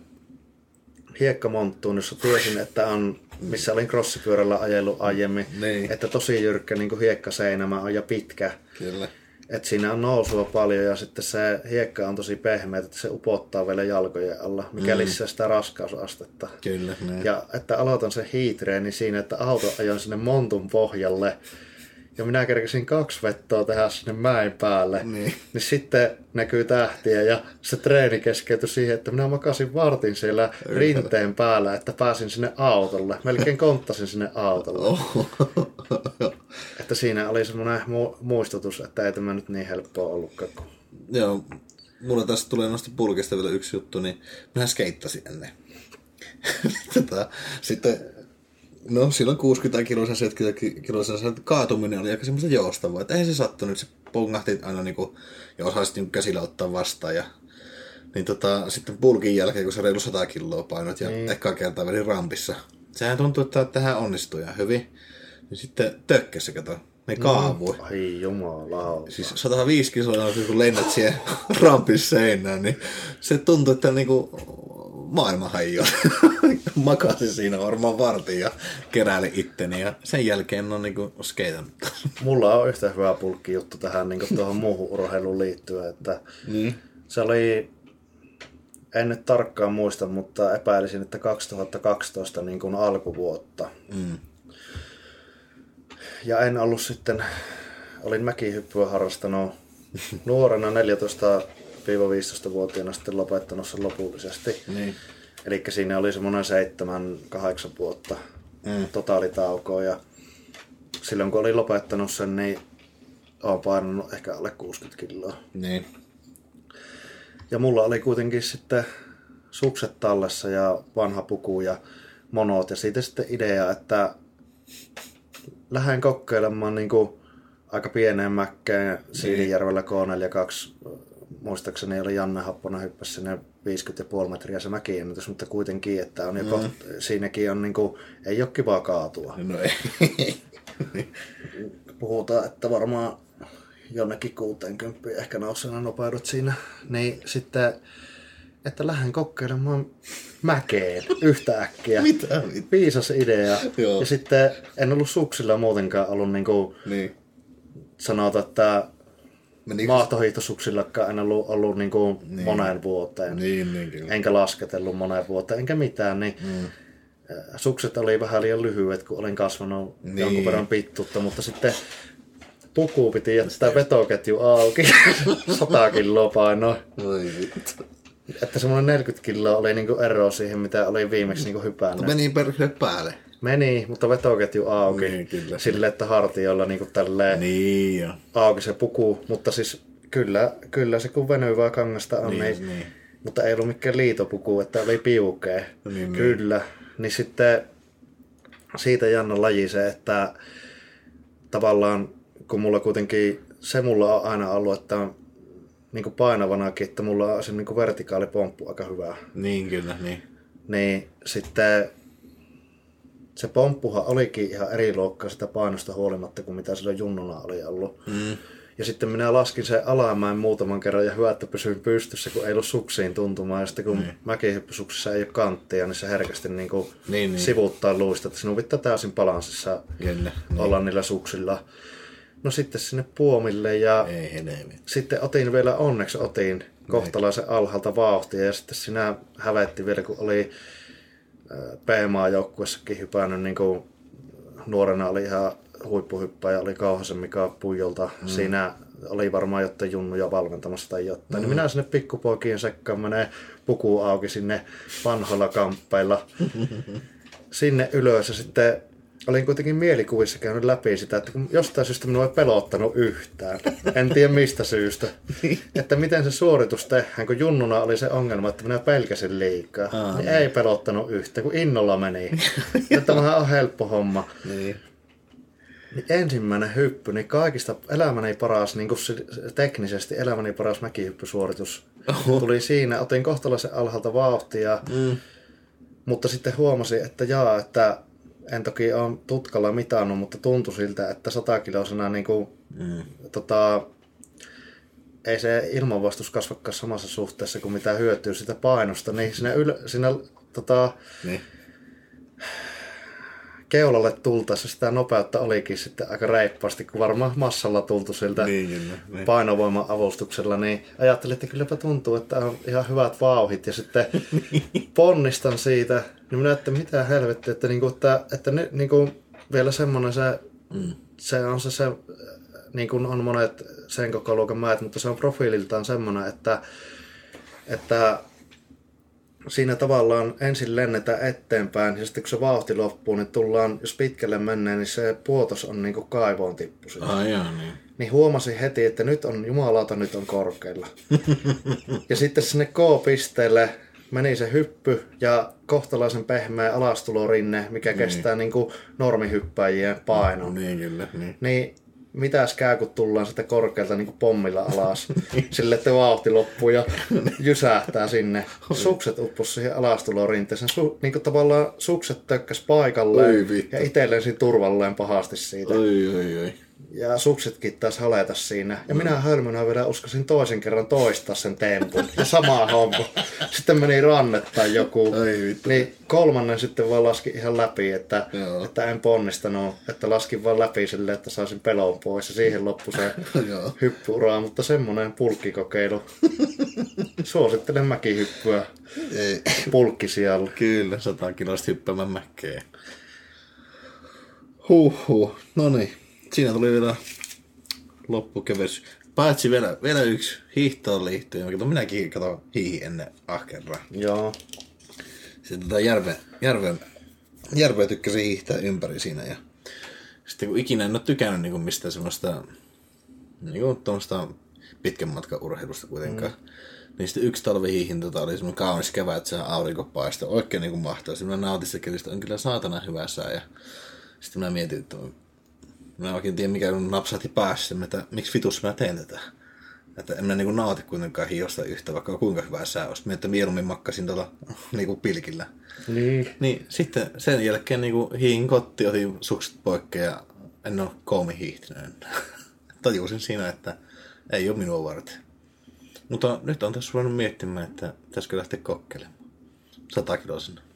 hiekkamonttuun, jossa tiesin, että on, missä olin crossipyörällä ajellut aiemmin,
Niin.
että tosi jyrkkä niin hiekkaseinämä on ja pitkä.
Kyllä.
Että siinä on nousua paljon ja sitten se hiekka on tosi pehmeä, että se upottaa vielä jalkojen alla, mikä mm. lisää sitä raskausastetta.
Kyllä. Niin.
Ja että aloitan sen hiitreeni siinä, että auto ajoin sinne montun pohjalle. Ja minä kerkesin kaksi vettoa tehdä sinne mäen päälle,
Niin.
niin sitten näkyy tähtiä ja se treeni keskeytyi siihen, että minä makasin vartin siellä rinteen päällä, että pääsin sinne autolle. Melkein konttasin sinne autolle.
Oh.
Että siinä oli semmoinen mu- muistutus, että ei tämä nyt niin helppoa ollutkaan. Kun...
Joo, mulla tässä tulee noista pulkista vielä yksi juttu, niin minä skeittasin ennen. tota, sitten, no silloin 60 kiloisen, 70 kiloisen se kaatuminen oli aika semmoista joustavaa, että eihän se sattunut, se pongahti aina niinku, ja osasi niinku käsillä ottaa vastaan ja niin tota, sitten pulkin jälkeen, kun se reilu 100 kiloa painot ja niin. ekkaa kertaa vedin rampissa. Sehän tuntuu, että tähän onnistui ihan hyvin. Niin sitten tökkäsi, kato. Ne kaavui.
Ai jumala.
Siis 105 kiloa, kun lennät siihen rampin seinään, niin se tuntuu, että niinku maailma hajoaa. Makasin siinä varmaan vartin ja keräili itteni ja sen jälkeen on niinku skeitannut.
Mulla on yhtä hyvä pulkki juttu tähän niin tuohon muuhun urheiluun liittyen, että
Mm.
se oli, en nyt tarkkaan muista, mutta epäilisin, että 2012 niin kuin alkuvuotta.
Mm.
Ja en ollut sitten, olin mäkihyppyä harrastanut nuorena 14-15-vuotiaana sitten lopettanut sen lopullisesti.
Niin.
Eli siinä oli semmoinen 7-8 vuotta
Mm.
totaalitaukoa ja silloin kun olin lopettanut sen, niin olen painanut ehkä alle 60 kiloa.
Niin.
Ja mulla oli kuitenkin sitten sukset tallessa ja vanha puku ja monot ja siitä sitten idea, että lähden kokeilemaan niin kuin aika pieneen mäkkeen Siilinjärvellä K42. Muistaakseni oli Janne Happonen hyppäsi sinne 50,5 metriä se mäkiennätys, mutta kuitenkin, että on jo mm. siinäkin on niin kuin, ei ole kiva kaatua.
No ei.
Puhutaan, että varmaan jonnekin 60 ehkä nousena nopeudut siinä. Niin sitten, että lähden kokeilemaan mäkeen yhtäkkiä.
Mitä?
Viisas idea.
Joo.
Ja sitten en ollut suksilla muutenkaan ollut niin kuin
niin.
sanota, että
Menikö-
maahtohiihtosuksillakaan en ollut, ollut niin kuin niin. moneen vuoteen.
Niin, niin kyllä.
Enkä lasketellut moneen vuoteen, enkä mitään. Niin mm. Sukset oli vähän liian lyhyet, kun olin kasvanut niin. Jonkun verran pittuutta, mutta sitten puku piti jättää vetoketju auki. 100 kiloa painoa. Että semmoinen 40 kiloa oli niinku ero siihen, mitä oli viimeksi niinku hypännyt.
Meni perkele päälle.
Meni, mutta vetoketju auki.
Niin, kyllä.
Sille, että hartioilla niinku tälleen
Niin jo.
auki se puku. Mutta siis kyllä, kyllä se kun venyvää kangasta on,
Niin,
niin,
niin.
mutta ei ollut mikään liitopuku, että oli piukea.
Niin, niin.
Kyllä. Niin sitten siitä Janna laji se, että tavallaan kun mulla kuitenkin, se mulla on aina ollut, että on niin kuin painavanakin, että mulla on se niin kuin vertikaalipomppu aika hyvä.
Niin kyllä, niin.
Niin sitten se pomppuhan olikin ihan eri luokkaa sitä painosta huolimatta kuin mitä sillä junnuna oli ollut.
Mm.
Ja sitten minä laskin sen alamäen muutaman kerran ja hyvä, että pysyin pystyssä, kun ei ollut suksiin tuntumaan. Ja sitten kun niin. mäkihyppysuksissa ei ole kanttia, niin se herkästi niin kuin
Niin, niin.
sivuuttaa luista. Että sinun pitää täysin balanssissa
Kyllä.
niin. olla niillä suksilla. No sitten sinne puomille ja
Ei
sitten otin vielä, onneksi otin kohtalaisen alhaalta vauhtia ja sitten sinä hävetti vielä, kun oli PMA-joukkuessakin hypännyt niin kuin nuorena oli ihan huippuhyppäjä, oli Kauhasen Mika Pujolta. Mm. Siinä oli varmaan jotain junnuja valmentamassa tai jotain. Mm. Niin minä sinne pikkupoikien sekkaan menee puku auki sinne vanhoilla kamppeilla sinne ylös ja sitten olin kuitenkin mielikuvissa käynyt läpi sitä, että kun jostain syystä minua ei pelottanut yhtään. En tiedä mistä syystä. että miten se suoritus tehdään, kun junnuna oli se ongelma, että minä pelkäsin liikaa.
Aa,
niin ei pelottanut yhtään, kun innolla meni. että tämähän on helppo homma.
Niin.
Niin ensimmäinen hyppy, niin kaikista elämäni paras, niin kuin se- teknisesti elämäni paras mäkihyppysuoritus
Oho.
tuli siinä. Otin kohtalaisen alhaalta vauhtia,
Mm.
mutta sitten huomasin, että jaa, että en toki ole tutkalla mitannut, mutta tuntui siltä, että 100 kilosena niin kuin,
Mm.
tota, ei se ilmanvastus kasvakaan samassa suhteessa kuin mitä hyötyy sitä painosta, niin siinä, ylö, siinä tota,
Niin.
keulalle tultaessa sitä nopeutta olikin sitten aika reippaasti, kun varmaan massalla tultu siltä
Niin, kyllä. Niin.
painovoiman avustuksella, niin ajattelin, että kylläpä tuntuu, että on ihan hyvät vauhit ja sitten ponnistan siitä, niin minä että mitä helvettiä, että, niinku, että, että nyt niinku, vielä semmoinen se mm. se on se, se niin kuin on monet sen koko luokan mäet, mutta se on profiililtaan semmoinen, että, että siinä tavallaan ensin lennetään eteenpäin ja sitten kun se vauhti loppuu, niin tullaan, jos pitkälle menee, niin se puotos on niin kuin kaivoon tippu.
Ah, jaa, niin.
niin huomasin heti, että nyt on, jumalauta, nyt on korkealla. ja sitten sinne K-pisteelle meni se hyppy ja kohtalaisen pehmeä alastulorinne, mikä niin. kestää niin kuin normihyppäjien painon.
Niin, kyllä. Niin.
niin mitäs käy, kun tullaan sitten korkealta niin kuin pommilla alas. Sille, että vauhti loppuu ja jysähtää sinne. Sukset uppus siihen alastulorinteeseen. Su, niin kuin tavallaan sukset tökkäs paikalleen ja itselleen turvalleen pahasti siitä.
Oi, oi, oi
ja suksetkin taas haleta siinä. Ja minä hölmönä vielä uskasin toisen kerran toistaa sen tempun. Ja sama homma. Sitten meni rannetta joku.
Ai,
niin kolmannen sitten vaan laski ihan läpi, että, että en ponnistanut. Että laskin vaan läpi sille, että saisin pelon pois. Ja siihen loppui se hyppyura. Mutta semmoinen pulkkikokeilu. Suosittelen mäkihyppyä. Ei. Pulkkisijalla.
Kyllä, sata kilosta hyppäämään mäkeä. Huhhuh, no niin siinä tuli vielä loppukevers. Paitsi vielä, vielä yksi hiihtoon liittyen. Kato, minäkin kato hiihi ennen ahkeraa.
Joo.
Sitten tota järve, järve, järve tykkäsin hiihtää ympäri siinä. Ja sitten kun ikinä en ole tykännyt niin mistään semmoista niin kuin tuommoista pitkän matkan urheilusta kuitenkaan. Mm. Niin sitten yksi talvihiihin tota, oli semmoinen kaunis kevät, se aurinko paistoi. Oikein niin kuin mahtavaa. Sitä kelistä, on kyllä saatana hyvä sää. Ja sitten mä mietin, että Mä en oikein tiedä, mikä on napsahti päässä, että miksi vitus mä teen tätä. Että en mä niinku nauti kuitenkaan hiosta yhtä, vaikka kuinka hyvää sää olisi. Mä että mieluummin makkasin tuolla niinku pilkillä.
Niin.
niin. sitten sen jälkeen niinku hiin kotti, otin sukset poikkeja ja en ole koomi hiihtynyt. Tajusin siinä, että ei ole minua varten. Mutta nyt on tässä ruvennut miettimään, että pitäisikö lähteä kokkelemaan. Sata kilosena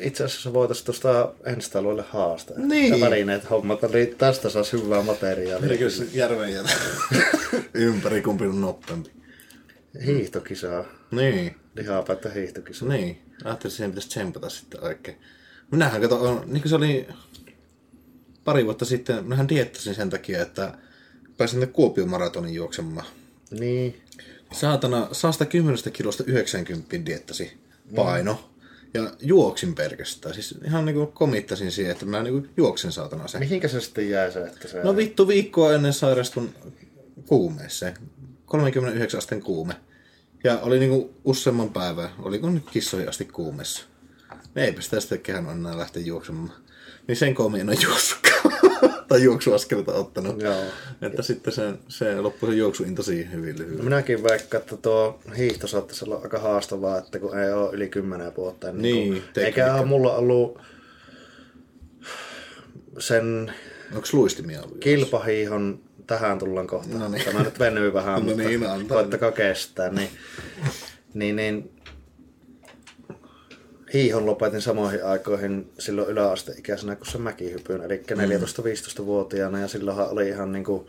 itse asiassa voitaisiin tuosta enstaluille haastaa.
Niin.
Välineet hommata, eli tästä saisi hyvää materiaalia.
Eikö se järven ympäri kumpi on nopeampi?
Hiihtokisaa.
Niin.
Lihapäättä hiihtokisaa.
Niin. Ajattelin, että siihen pitäisi tsempata sitten oikein. Minähän kato, on, niin kuin se oli pari vuotta sitten, minähän diettasin sen takia, että pääsin ne Kuopion maratonin juoksemaan.
Niin.
Saatana 110 kilosta 90 diettasi paino. Mm ja juoksin pelkästään. Siis ihan niinku komittasin siihen, että mä niinku juoksen saatana se.
Mihinkä se sitten jäi se, että se...
No vittu viikkoa ennen sairastun kuumeeseen. 39 asteen kuume. Ja oli niinku useamman päivän, oliko nyt kissoihin asti kuumessa. Eipä sitä sitten kehän enää lähteä juoksemaan. Niin sen koomien on juossutkaan. tai juoksuaskelta ottanut.
Joo.
Että sitten se, se loppui se juoksuinto siihen hyvin lyhyesti.
No minäkin vaikka, että tuo hiihto saattaisi olla aika haastavaa, että kun ei ole yli kymmenen vuotta. Niin, niin kun, eikä ole mulla ollut sen...
Onko luistimia ollut?
Kilpahiihon tähän tullaan kohta. No niin. Tämä nyt venyy vähän, no mutta niin, koittakaa kestää. Niin, niin, niin hiihon lopetin samoihin aikoihin silloin yläasteikäisenä kuin se mäkihypyn, eli mm. 14-15-vuotiaana ja silloinhan oli ihan niin kuin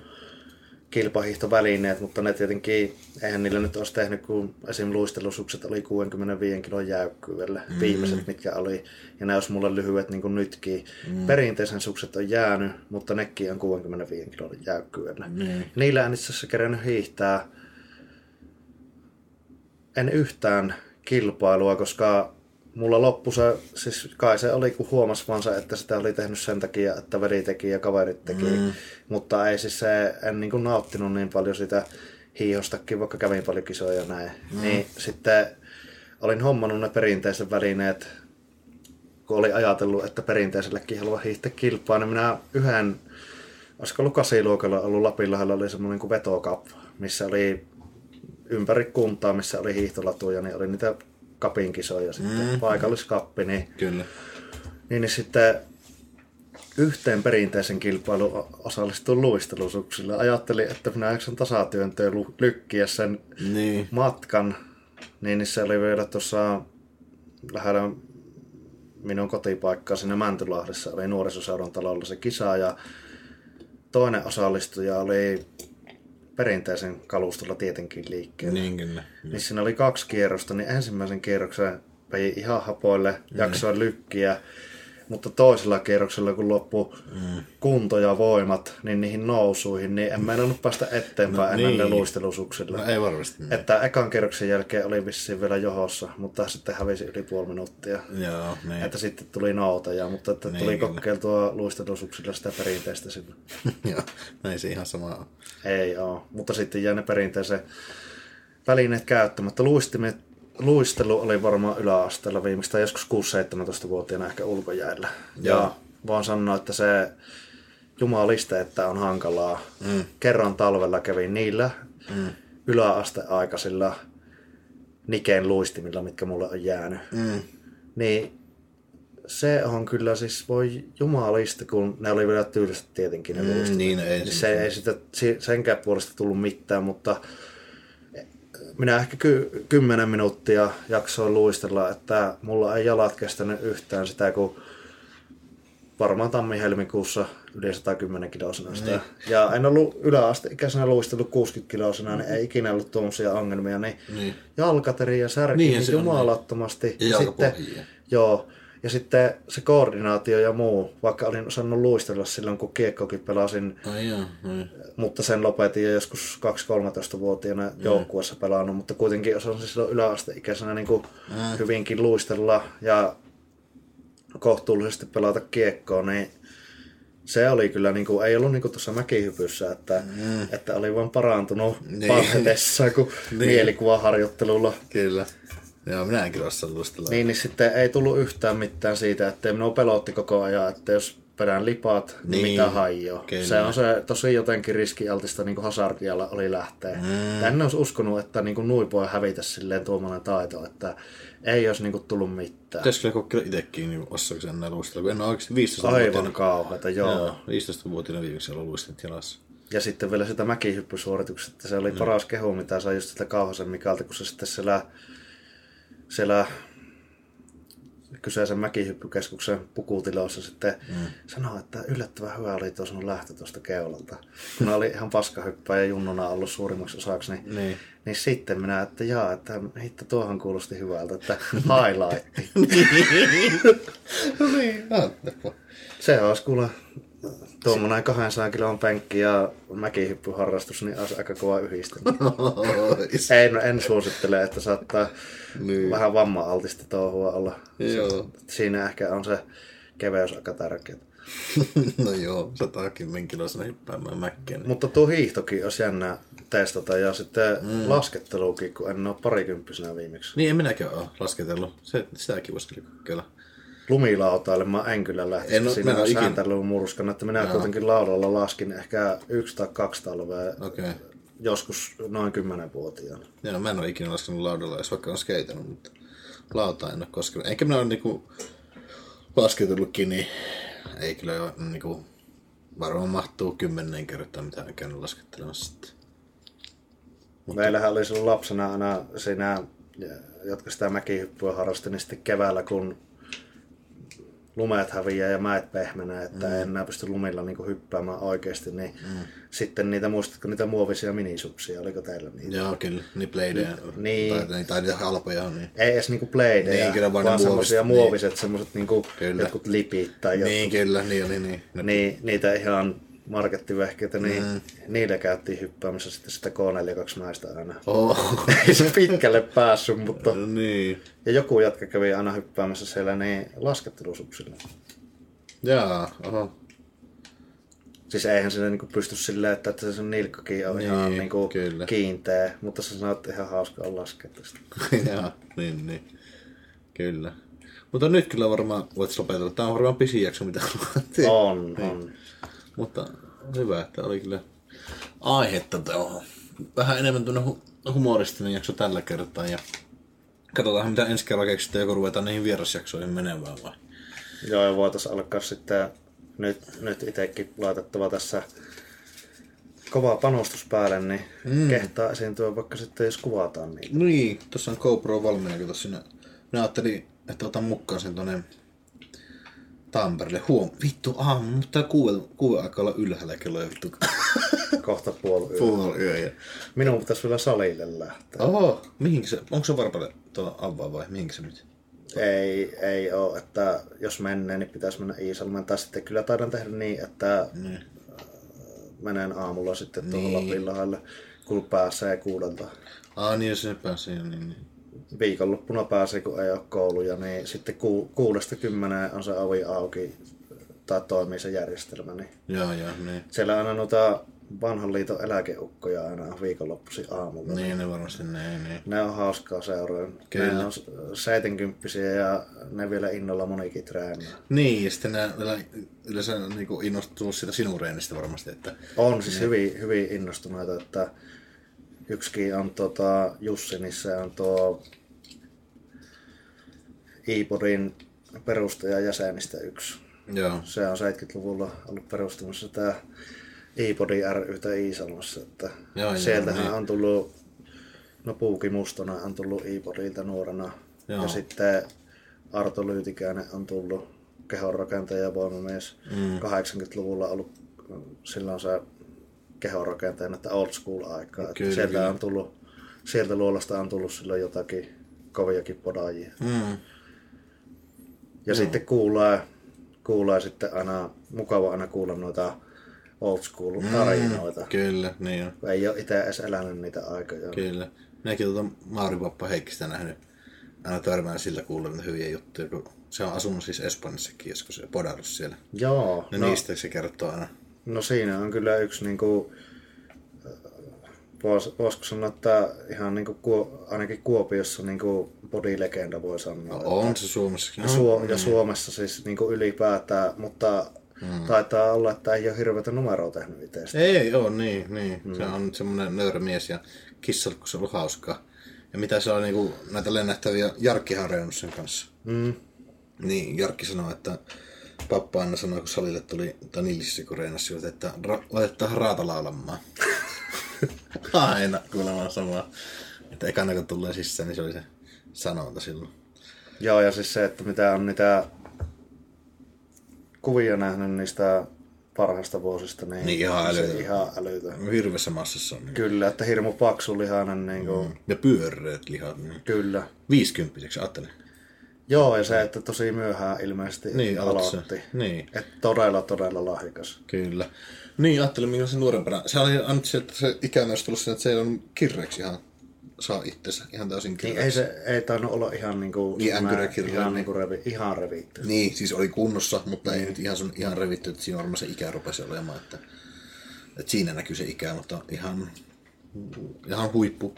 kilpahiihtovälineet, mutta ne tietenkin, eihän niillä nyt olisi tehnyt, kun esim. luistelusukset oli 65 kilon jäykkyydellä, mm. viimeiset mitkä oli, ja ne olisi mulle lyhyet niin kuin nytkin. Mm. Perinteisen sukset on jäänyt, mutta nekin on 65 kilon jäykkyydellä. Mm. Niillä en itse asiassa kerännyt hiihtää en yhtään kilpailua, koska mulla loppu se, siis kai se oli kun huomas vaan se, että sitä oli tehnyt sen takia, että veli teki ja kaverit teki. Mm. Mutta ei siis se, en niin kuin nauttinut niin paljon sitä hiihostakin, vaikka kävin paljon kisoja ja näin. Mm. Niin sitten olin hommannut ne perinteiset välineet, kun oli ajatellut, että perinteisellekin haluaa hiihtää kilpaa, niin minä yhden, olisiko ollut kasiluokalla ollut Lapinlahdella, oli semmoinen kuin vetokap, missä oli ympäri kuntaa, missä oli hiihtolatuja, niin oli niitä kapin kisoja sitten, mm. paikalliskappi, niin,
Kyllä.
Niin, niin sitten yhteen perinteisen kilpailuun osallistuin luistelusuksilla. Ajattelin, että minä jaksan tasatyöntöön lykkiä sen
niin.
matkan. Niin, niin se oli vielä tuossa lähellä minun kotipaikkaa siinä Mäntylahdessa. Oli nuorisoseuran talolla se kisa ja toinen osallistuja oli perinteisen kalustolla tietenkin liikkeelle.
Niin kyllä.
Niin siinä oli kaksi kierrosta, niin ensimmäisen kierroksen vei ihan hapoille, niin. jaksoin lykkiä. Mutta toisella kierroksella, kun loppu mm. kunto ja voimat, niin niihin nousuihin, niin en meinannut päästä eteenpäin no, ennen niin. ne luistelusuksilla.
No ei varmasti. Niin.
Että ekan kierroksen jälkeen oli vissiin vielä johossa, mutta sitten hävisi yli puoli minuuttia.
Joo, niin.
Että sitten tuli noutaja, mutta että niin, tuli kokeiltua luistelusuksilla sitä perinteistä sillä.
Joo, näin se ihan sama on.
Ei ole, mutta sitten jää ne perinteisen välineet käyttämättä. Luistimet, luistelu oli varmaan yläasteella viimeistään joskus 6-17-vuotiaana ehkä ulkojäällä. Joo. Ja vaan sanoa, että se jumaliste, että on hankalaa. Mm. Kerran talvella kävin niillä mm. yläasteaikaisilla Nikeen luistimilla, mitkä mulle on jäänyt. Mm. Niin se on kyllä siis, voi jumalista, kun ne oli vielä tyyliset tietenkin ne mm,
luistimet. Niin, ei,
niin se ei sitä, senkään puolesta tullut mitään, mutta minä ehkä ky- kymmenen minuuttia jaksoin luistella, että mulla ei jalat kestänyt yhtään sitä, kun varmaan tammi-helmikuussa yli 110 kilosena sitä. Niin. Ja en ollut yläasteikäisenä luistellut 60 kilosena, niin ei ikinä ollut tuommoisia ongelmia. Niin, niin. jalkateri ja särki niin, niin jumalattomasti.
Ja sitten,
joo, ja sitten se koordinaatio ja muu, vaikka olin osannut luistella silloin, kun kiekkokin pelasin,
Ai joo, ai.
mutta sen lopetin jo joskus 2-13-vuotiaana joukkuessa pelannut, mutta kuitenkin osasin silloin yläasteikäisenä niin kuin hyvinkin luistella ja kohtuullisesti pelata kiekkoa, niin se oli kyllä, niin kuin, ei ollut niin kuin tuossa mäkihypyssä, että, mm. että oli vain parantunut niin. parhetessa kuin niin. mielikuvaharjoittelulla.
Kyllä. Joo, minäkin olisi lustella.
Niin, niin sitten ei tullut yhtään mitään siitä, että minua pelotti koko ajan, että jos perään lipaat, niin, niin mitä haijoo. Se on se tosi jotenkin riskialtista niin kuin hasardialla oli lähteä. Mm. En olisi uskonut, että niin kuin nui voi hävitä silleen tuommoinen taito, että ei olisi niin kuin tullut mitään.
Pitäisikö kokeilla itsekin, niin osaako enää luistella? Kun en ole oikeasti 15
Aivan kauheita, joo. joo
15-vuotiaana viimeksi ollut luistinut jalassa.
Ja sitten vielä sitä mäkihyppysuoritukset, se oli mm. paras kehu, mitä sai just sitä Kauhasen Mikalta, kun se sitten siellä siellä kyseisen mäkihyppykeskuksen pukutiloissa sitten mm. sanoi, että yllättävän hyvä oli tuo sun lähtö tuosta keulalta. Kun oli ihan paskahyppää ja junnuna ollut suurimmaksi osaksi, niin, niin. niin sitten minä, että jaa, että hitto tuohon kuulosti hyvältä, että highlight.
niin,
Se olisi kuule Tuommoinen 200 kilon penkki ja mäkihyppyharrastus, niin olisi aika kova yhdistelmä. en, en suosittele, että saattaa niin. vähän vamma-altista touhua olla.
Joo.
Siinä ehkä on se keveys aika tärkeä.
no joo, 110 kilosena hyppäämään mäkkiä. Niin.
Mutta tuo hiihtokin olisi jännä testata ja sitten mm. laskettelukin, kun en ole parikymppisenä viimeksi.
Niin, en minäkään ole lasketellut. Se, sitäkin voisi kokeilla
lumilautailemaan en kyllä lähtisi en, siinä sääntelyn murskana, että minä Jaa. kuitenkin laudalla laskin ehkä yksi tai kaksi talvea
okay.
joskus noin kymmenenvuotiaana.
Joo, mä en ole ikinä laskenut laudalla, jos vaikka on skeitannut, mutta lauta en ole koskenut. Eikä minä ole niinku lasketullutkin, niin ei kyllä ole niinku, varmaan mahtuu kymmenen kertaa, mitä en käynyt laskettelemassa.
Mutta... Meillähän oli silloin lapsena aina siinä, jotka sitä mäkihyppyä harrasti, niin sitten keväällä, kun lumeet häviää ja mäet pehmenee, että mm. en enää pysty lumilla niin kuin hyppäämään oikeasti, niin mm. sitten niitä, muistatko niitä muovisia minisuksia, oliko teillä niitä?
Joo, kyllä, niin bladeja, niin, tai, tai niitä halpoja. Niin.
Ei edes niinku bladeja,
niin, kyllä, vaan,
vaan semmoisia niin. muoviset, semmoiset niinku jotkut lipit tai
jotkut. Niin, kyllä, niin, niin, niin.
niin niitä ihan markettivehkeitä, niin mm. niillä käytiin hyppäämässä sitten sitä K42 naista aina.
Oh.
Ei se pitkälle päässyt, mutta...
No, niin.
Ja joku jatka kävi aina hyppäämässä siellä niin laskettelusuksilla.
Jaa, oho.
Siis eihän sinne niinku pysty silleen, että, että se nilkkakin on niin, ihan niinku kiinteä, mutta sä sanoit ihan hauskaa laskea tästä.
Jaa, niin, niin. Kyllä. Mutta nyt kyllä varmaan voit lopetella. Tämä on varmaan pisin jakso, mitä
on. niin. on.
Mutta hyvä, että oli kyllä aihetta tuohon. Vähän enemmän tuonne hu- humoristinen jakso tällä kertaa ja katsotaan mitä ensi kerralla keksitään, joko ruvetaan niihin vierasjaksoihin menemään vai?
Joo, ja voitaisiin alkaa sitten nyt, nyt itsekin laitettava tässä kova panostus päälle, niin mm. kehtaa esiintyä vaikka sitten, jos kuvataan niin.
Niin, tuossa on GoPro valmiina, kun tuossa minä ajattelin, että otan mukaan sen tuonne Tampereelle. Huom, vittu aamu, mutta kuuden, kuuden aikaa olla ylhäällä kello vittu.
Kohta puoli yö.
Puoli yö, ja...
Minun pitäisi vielä salille lähteä.
Oho, mihinkä se, onko se varpalle tuolla avaa vai mihinkä se nyt?
Ei, ei ole, että jos menee, niin pitäisi mennä Iisalmeen. Tai sitten kyllä taidan tehdä niin, että
Niin.
menen aamulla sitten tuohon
Niin.
Lapin lahdalle, kun pääsee kuudelta.
Aa, niin jos se pääsee niin, niin.
Viikonloppuna pääsee, kun ei ole kouluja, niin sitten ku, kuudesta kymmeneen on se ovi auki tai toimii se järjestelmä. Niin
Joo, joo, niin.
siellä aina noita vanhan liiton eläkeukkoja aina on viikonloppuisin aamulla.
Niin, ne varmasti, niin, niin.
Ne on hauskaa seuraa.
Kyllä.
Ne on 70 ja ne vielä innolla monikin treenaa.
Niin, ja sitten nämä vielä yleensä niin innostuu siitä sinun reenistä varmasti, että
On siis hyvin, hyvin innostuneita, että yksikin on tota, Jussi, se on tuo Iipodin perustaja jäsenistä yksi.
joo,
Se on 70-luvulla ollut perustamassa tämä Iipodi rytä Iisalmassa. Että
joo,
sieltähän
niin.
on tullut, no Puuki Mustona on tullut Iipodilta nuorena.
Joo.
Ja sitten Arto Lyytikäinen on tullut kehonrakentaja ja voimamies. Mm. 80-luvulla ollut silloin se kehonrakentajana, että old school aikaa. Että
Kyllä,
sieltä
kyllä.
on tullut, sieltä luolasta on tullut silloin jotakin koviakin podaajia.
mm,
Ja sitten kuulee, kuulee sitten aina, mukava aina kuulla noita old school tarinoita. Mm.
kyllä, niin on,
Ei ole itse edes elänyt niitä aikoja.
kyllä. Minäkin tuota Mauri Pappa Heikkistä nähnyt, aina törmään sillä niitä hyviä juttuja, kun se on asunut siis Espanjassakin joskus ja podannut siellä.
Joo,
No,
no,
niistä se kertoo aina.
No siinä on kyllä yksi niinku, vois, voisiko sanoa, että ihan niinku, Kuo- ainakin Kuopiossa niinku bodylegenda voi sanoa.
On se Suomessakin.
Ja, Suo- ja Suomessa siis niinku ylipäätään, mutta mm. taitaa olla, että ei ole hirveätä numeroa tehnyt itsestä.
Ei oo, niin, niin. Mm. Se on semmoinen nöyrä mies ja kissalla, kun se on ollut hauskaa. Ja mitä se on niinku, näitä lennähtäviä, Jarkkihan sen kanssa.
Mm.
Niin, Jarkki sanoi, että pappa aina sanoi, kun salille tuli, tai Nilsissä kun reenasi, että ra- laitetaan raata laulamaan. aina kuulemma samaa. Että ekana kun tulee sisään, niin se oli se sanonta silloin.
Joo, ja siis se, että mitä on niitä kuvia nähnyt niistä parhaista vuosista, niin,
Niin ihan
se
älytön.
ihan älytön.
Hirveässä massassa on. Niin.
Kyllä, että hirmu paksu lihainen, niin kuin, mm.
Ja pyöreät lihat. Niin.
kyllä.
Viisikymppiseksi, ajattelin.
Joo, ja se, että tosi myöhään ilmeisesti
Niin, aloitti. Niin.
Että todella, todella lahjakas.
Kyllä. Niin, ajattelin, minkä se nuorempana. Se oli annettu se, että se ikä myös tullut sen, että se on kirreeksi ihan saa itsensä ihan täysin
Niin
kirreksi.
ei se ei tainnut olla ihan niinku,
Niin, änkyrä
ihan,
niin.
niinku revi, ihan revitty.
Niin, siis oli kunnossa, mutta ei nyt ihan, sun, ihan revitty, että siinä varmaan se ikä rupesi olemaan. Että, että siinä näkyy se ikä, mutta ihan, ihan huippu,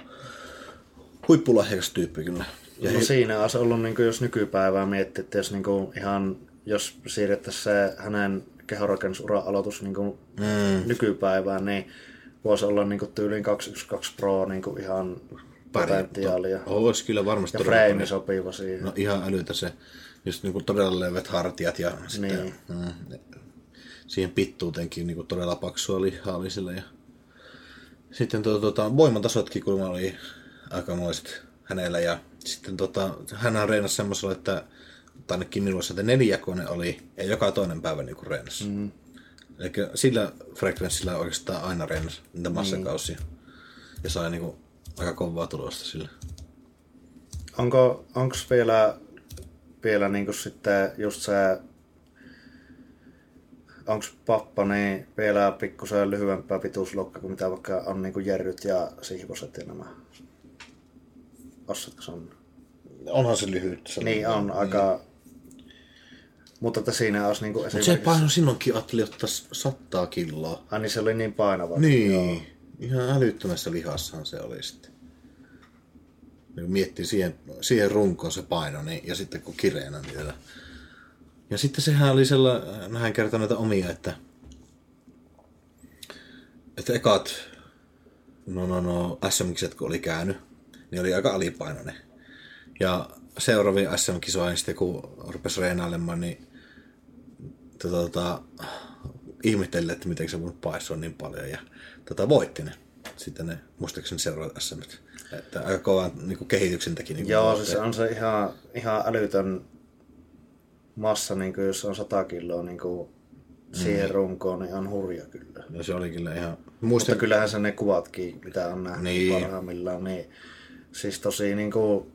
huippulahjakas tyyppi kyllä.
Ja no siinä olisi ollut, niinku, jos nykypäivää miettii, että jos niinku, ihan, jos siirrettäisiin se hänen kehonrakennusuran aloitus niinku, mm. nykypäivään, niin voisi olla niinku, tyyliin 212 Pro niinku, ihan potentiaalia.
Olisi kyllä varmasti
Ja
todella
freimi
paljon.
sopiva siihen.
No ihan älytä se, just niinku todella leveät hartiat ja sitten
Niin.
mm, siihen pittuuteenkin niinku todella paksua lihaa oli sillä. Ja sitten tuota, tuota, voimatasotkin kuulemma oli aikamoiset hänellä ja sitten tota, hän reenasi semmoisella, että tai ainakin minulla se, että nelijakoinen oli ja joka toinen päivä niinku reenasi. Mm. Eli sillä frekvenssillä oikeastaan aina reenasi niitä massakausia. Ja sai niinku aika kovaa tulosta sillä.
Onko onks vielä, vielä niinku sitten just se, onks pappa niin vielä pikkusen lyhyempää pituusluokkaa kuin mitä vaikka on niinku jerryt ja sihvoset ja nämä? Osaatko sanoa?
Onhan se lyhyt. se
Niin on aika... Mutta että siinä olisi niinku
Mutta se
esimerkiksi...
paino silloinkin ajattelin ottaa sattaa kiloa.
Ai niin se oli niin painava.
Niin.
Joo.
Ihan älyttömässä lihassahan se oli sitten. Kun miettii siihen, siihen runkoon se paino, niin, ja sitten kun kireenä vielä. Ja sitten sehän oli sellainen, hän kertoi näitä omia, että, että ekat, no no no, SM-kisat kun oli käynyt, niin oli aika alipainoinen. Ja seuraavia SM-kisoja, niin sitten kun rupesi reenailemaan, niin tota, tota, ihmetteli, että miten se voinut paisua niin paljon. Ja tota, voitti ne. Sitten ne, muistaakseni seuraavat SM. Että aika kovan niin kuin kehityksen teki. Niin
Joo, siis on se ihan, ihan älytön massa, niin kuin jos on 100 kiloa niin kuin siihen runkoon, niin on hurja kyllä.
Ja se oli kyllä ihan...
Mutta
Muistan,
kyllähän se ne kuvatkin, mitä on nähnyt
niin.
parhaimmillaan, niin siis tosi niin kuin,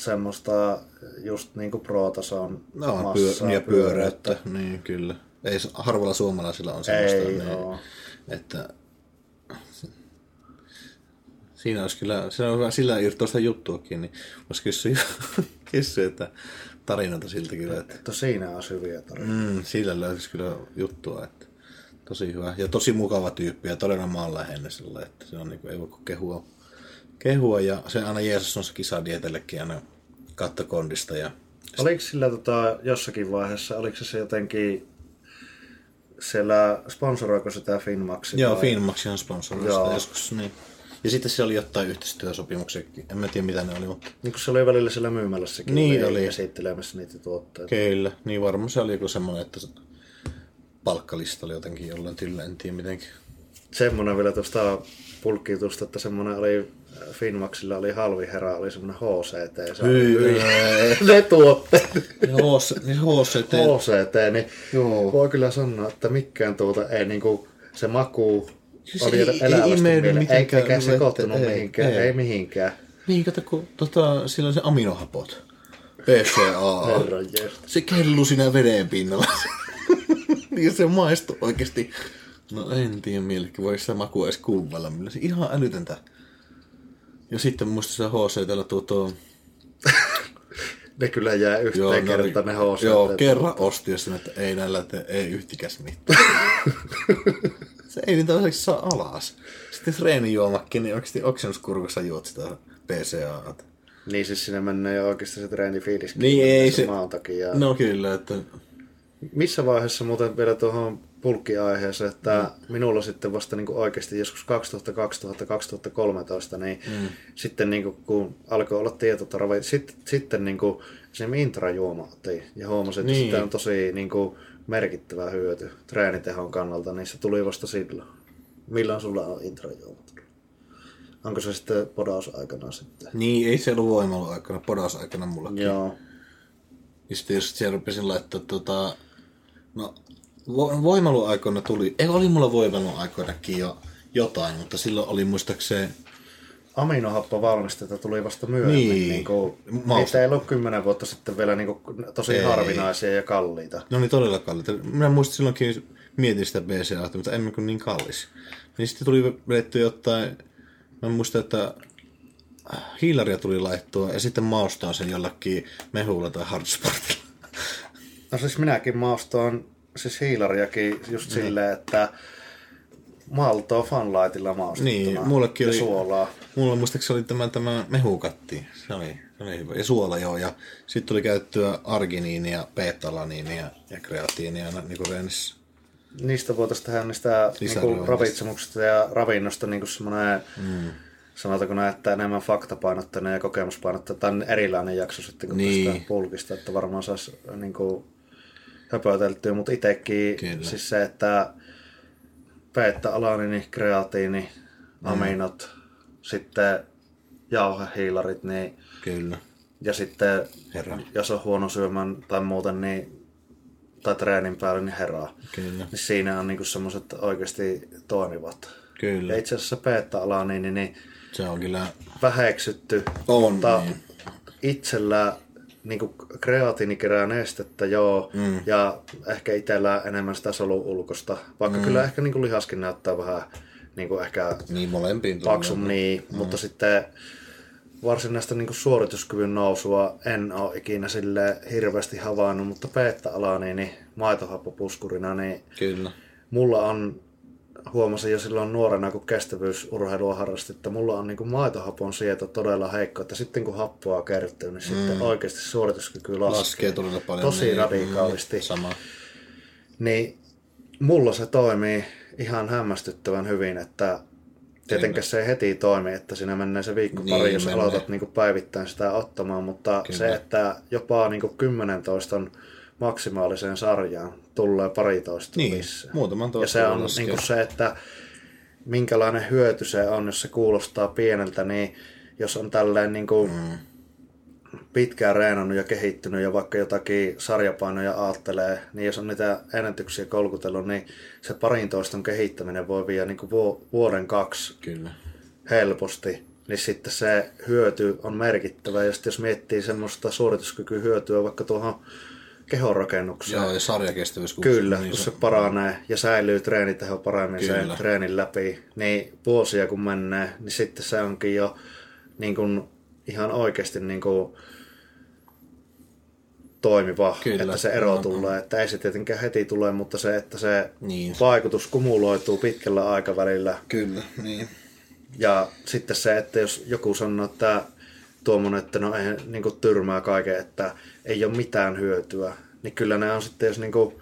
semmoista just niinku pro-tason
No,
massaa,
pyö- ja pyöräyttä, niin kyllä. Ei harvalla suomalaisilla on semmoista.
Ei
niin. Että siinä olisi kyllä, se on hyvä sillä irtoista juttuakin, niin voisi kysyä, kysyä että tarinoita siltä kyllä, että
Että siinä on hyviä tarinoita.
mm, sillä löytyisi kyllä juttua, että tosi hyvä ja tosi mukava tyyppi ja todella maanläheinen sillä, että se on niin kuin, ei voi kehua, kehua ja se aina Jeesus on se kisadietellekin aina kattokondista ja
Oliko sillä tota, jossakin vaiheessa, oliko se, jotenkin siellä, sponsoroiko sitä Finmaxi?
Joo,
vai-
Finmax on sitä joskus, niin. Ja sitten siellä oli jotain yhteistyösopimuksiakin. En mä tiedä mitä ne oli, mutta
Niin kun se oli välillä siellä myymälässäkin
Niin
oli esittelemässä niitä tuotteita.
kyllä. Niin varmaan se oli joku semmoinen, että palkkalista oli jotenkin jollain tyllä, en tiedä mitenkin.
Semmoinen vielä tuosta pulkkiutusta, että semmoinen oli Finmaxilla oli halvi herra, oli semmoinen HCT. Se
Hyi,
ne tuotteet.
HC, HCT.
HCT, niin
Joo.
voi kyllä sanoa, että mikään tuota ei niinku se maku
Siis
oli
ei-
ei,
ei
elävästi mieleen. Eikä sekoittunut
vettä, ei,
mihinkään,
ei.
ei, mihinkään.
Niin, kato, kun tota, sillä on se aminohapot. PCA.
Herran.
Se kelluu siinä veden pinnalla. niin se maistuu oikeasti. No en tiedä mielekki, voiko sitä makua edes kuvailla. Se ihan älytöntä. Ja sitten muista se HC tuo tuo...
Ne kyllä jää yhteen
Joo,
joo,
ne
kertaan ne HCT.
Joo, kerran osti ja sanoi, että ei näillä tee, ei yhtikäs mitään. se ei niitä osaksi saa alas. Sitten treenijuomakin, niin oikeasti oksennuskurkussa juot sitä PCA.
Niin siis sinne menee jo oikeasti se treenifiiliskin.
Niin ei se...
Maan takia.
No kyllä, että...
Missä vaiheessa muuten vielä tuohon pulkkiaiheeseen, että mm. minulla sitten vasta niin oikeasti joskus 2000-2013, niin mm. sitten niin kuin, kun alkoi olla tietotarve, sit, sitten niin kuin, se intrajuoma otin ja huomasin, että
Niin.
sitä on tosi niin kuin, merkittävä hyöty treenitehon kannalta, niin se tuli vasta silloin. Milloin sulla on intrajuoma? Onko se sitten podausaikana sitten?
Niin, ei se ollut voimailu aikana, podas aikana mulla.
Joo.
Ja sitten just siellä rupesin laittaa tota... No, vo- voimailuaikoina tuli... Ei, oli mulla voimailuaikoinakin jo jotain, mutta silloin oli muistaakseni...
aminohappovalmisteita tuli vasta myöhemmin.
Niin.
Niin. Niin kuin, niitä ei ollut kymmenen vuotta sitten vielä niin kuin, tosi
Ei.
harvinaisia ja kalliita.
Ne oli todella kalliita. Minä muistin silloinkin mietin sitä BCA, mutta emme kuin niin kallis. Niin sitten tuli vedetty jotain... Mä muistan, että hiilaria tuli laittua ja sitten maustaa sen jollakin mehulla tai hardsportilla.
No siis minäkin maustoon siis hiilariakin just
Niin.
silleen, että maltoa fanlightilla maustettuna.
Niin, mullekin
ja
oli-
suolaa.
Mulla muistaakseni oli tämä, tämä mehukatti. Se oli, se oli hyvä. Ja suola joo. Ja sitten tuli käyttöä arginiinia, beta-alaniinia ja kreatiinia niin kuin reenissä.
Niistä voitaisiin tehdä niistä niin ravitsemuksesta ja ravinnosta niin kuin semmoinen, mm. sanotaanko näin, että enemmän faktapainotteinen ja kokemuspainotteinen, tai erilainen jakso sitten kuin
Niin.
niin. tästä pulkista, että varmaan saisi niin kuin, höpöteltyä, mutta itsekin
Kyllä.
siis se, että beta-alanini, kreatiini, aminot, sitten jauhehiilarit, niin
Kyllä.
ja sitten
Herra.
jos on huono syömän tai muuten, niin, tai treenin päälle, niin herää.
Kyllä.
Niin siinä on niinku semmoiset oikeasti toimivat.
Kyllä.
Ja itse asiassa beta niin, niin
Se on kyllä...
väheksytty,
On,
mutta
niin.
itsellä niinku kreatiini kerää nestettä, joo, mm. ja ehkä itsellä enemmän sitä solu-ulkosta, vaikka mm. kyllä ehkä niinku lihaskin näyttää vähän niinku ehkä
Niin molempiin
paksun niin, mm. mutta sitten varsinaista niin suorituskyvyn nousua en ole ikinä sille hirveästi havainnut, mutta beta-alani, niin maitohappopuskurina, niin
Kyllä.
mulla on, huomasin jo silloin nuorena, kun kestävyysurheilua harrastin, että mulla on niin maitohapon sieto todella heikko, että sitten kun happoa kertyy, niin mm. sitten oikeasti suorituskyky laskee.
Laskee todella paljon.
Tosi
niin,
radikaalisti.
Mm, sama.
Niin mulla se toimii ihan hämmästyttävän hyvin, että tietenkään se ei heti toimi, että siinä menee se viikko pari,
Niin,
jos
menee.
aloitat niin päivittäin sitä ottamaan, mutta
Kyllä.
se, että jopa niin 10 toiston maksimaaliseen sarjaan tulee paritoista
Niin,
lisää.
muutaman
Ja se on
laskea.
niin se, että minkälainen hyöty se on, jos se kuulostaa pieneltä, niin jos on tälleen niin kuin mm. pitkään reenannut ja kehittynyt ja vaikka jotakin sarjapainoja aattelee, niin jos on niitä ennätyksiä kolkutellut, niin se parin toiston kehittäminen voi viedä niin kuin vuoden kaksi
Kyllä.
helposti. niin sitten se hyöty on merkittävä. Ja sitten jos miettii semmoista suorituskykyhyötyä vaikka tuohon kehonrakennukseen.
Joo, ja sarjakestävyys. Kun
Kyllä, niin kun se paranee ja säilyy treeniteho paremmin Kyllä. sen treenin läpi, niin vuosia kun menee, niin sitten se onkin jo niin kuin, ihan oikeasti niin kuin, toimiva, Kyllä. että se ero no, tulee. Että ei se tietenkään heti tule, mutta se, että se niin. vaikutus kumuloituu pitkällä aikavälillä.
Kyllä, niin.
Ja sitten se, että jos joku sanoo, että tuommoinen, että no ei niin kuin tyrmää kaiken, että ei ole mitään hyötyä, niin kyllä ne on sitten, jos niin kuin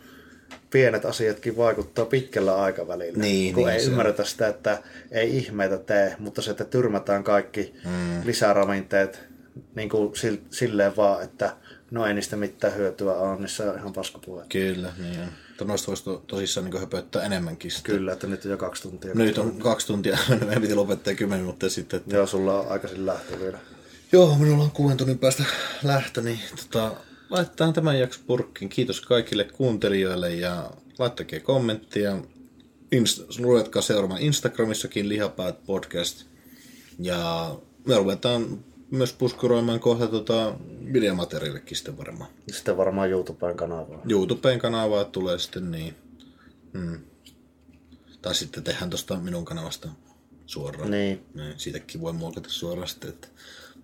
pienet asiatkin vaikuttaa pitkällä aikavälillä.
Niin,
kun
niin,
ei ymmärretä on. sitä, että ei ihmeitä tee, mutta se, että tyrmätään kaikki mm. lisäravinteet niin kuin silleen vaan, että no ei niistä mitään hyötyä ole, niin se on ihan paskapuhe.
Kyllä, niin on. Noista voisi to, tosissaan niin höpöttää enemmänkin.
Sitten. Kyllä, että nyt on jo kaksi tuntia.
Nyt on kaksi tuntia, meidän piti lopettaa kymmenen minuuttia sitten. Että...
Joo, sulla on aikaisin lähtö vielä.
Joo, minulla on kuuden tunnin päästä lähtö, niin tota, laitetaan tämän jakson purkkiin. Kiitos kaikille kuuntelijoille ja laittakaa kommenttia. Inst- luetkaa seuraamaan Instagramissakin Lihapäät podcast. Ja me ruvetaan myös puskuroimaan kohta tota videomateriaalikin sitten varmaan.
Sitten varmaan YouTubeen kanavaa.
YouTubeen kanavaa tulee sitten niin. Hmm. Tai sitten tehdään tuosta minun kanavasta suoraan.
Niin.
niin. Siitäkin voi muokata suoraan sitten, että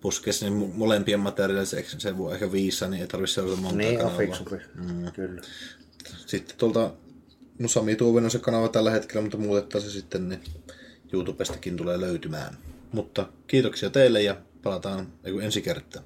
puskee sinne molempien materiaaliksi, se voi ehkä viisa, niin ei tarvitse seurata monta
niin, kanavaa. Niin, mm. kyllä.
Sitten tuolta, no Sami Tuuven on se kanava tällä hetkellä, mutta muutetaan se sitten, niin YouTubestakin tulee löytymään. Mutta kiitoksia teille ja palataan ensi kertaa.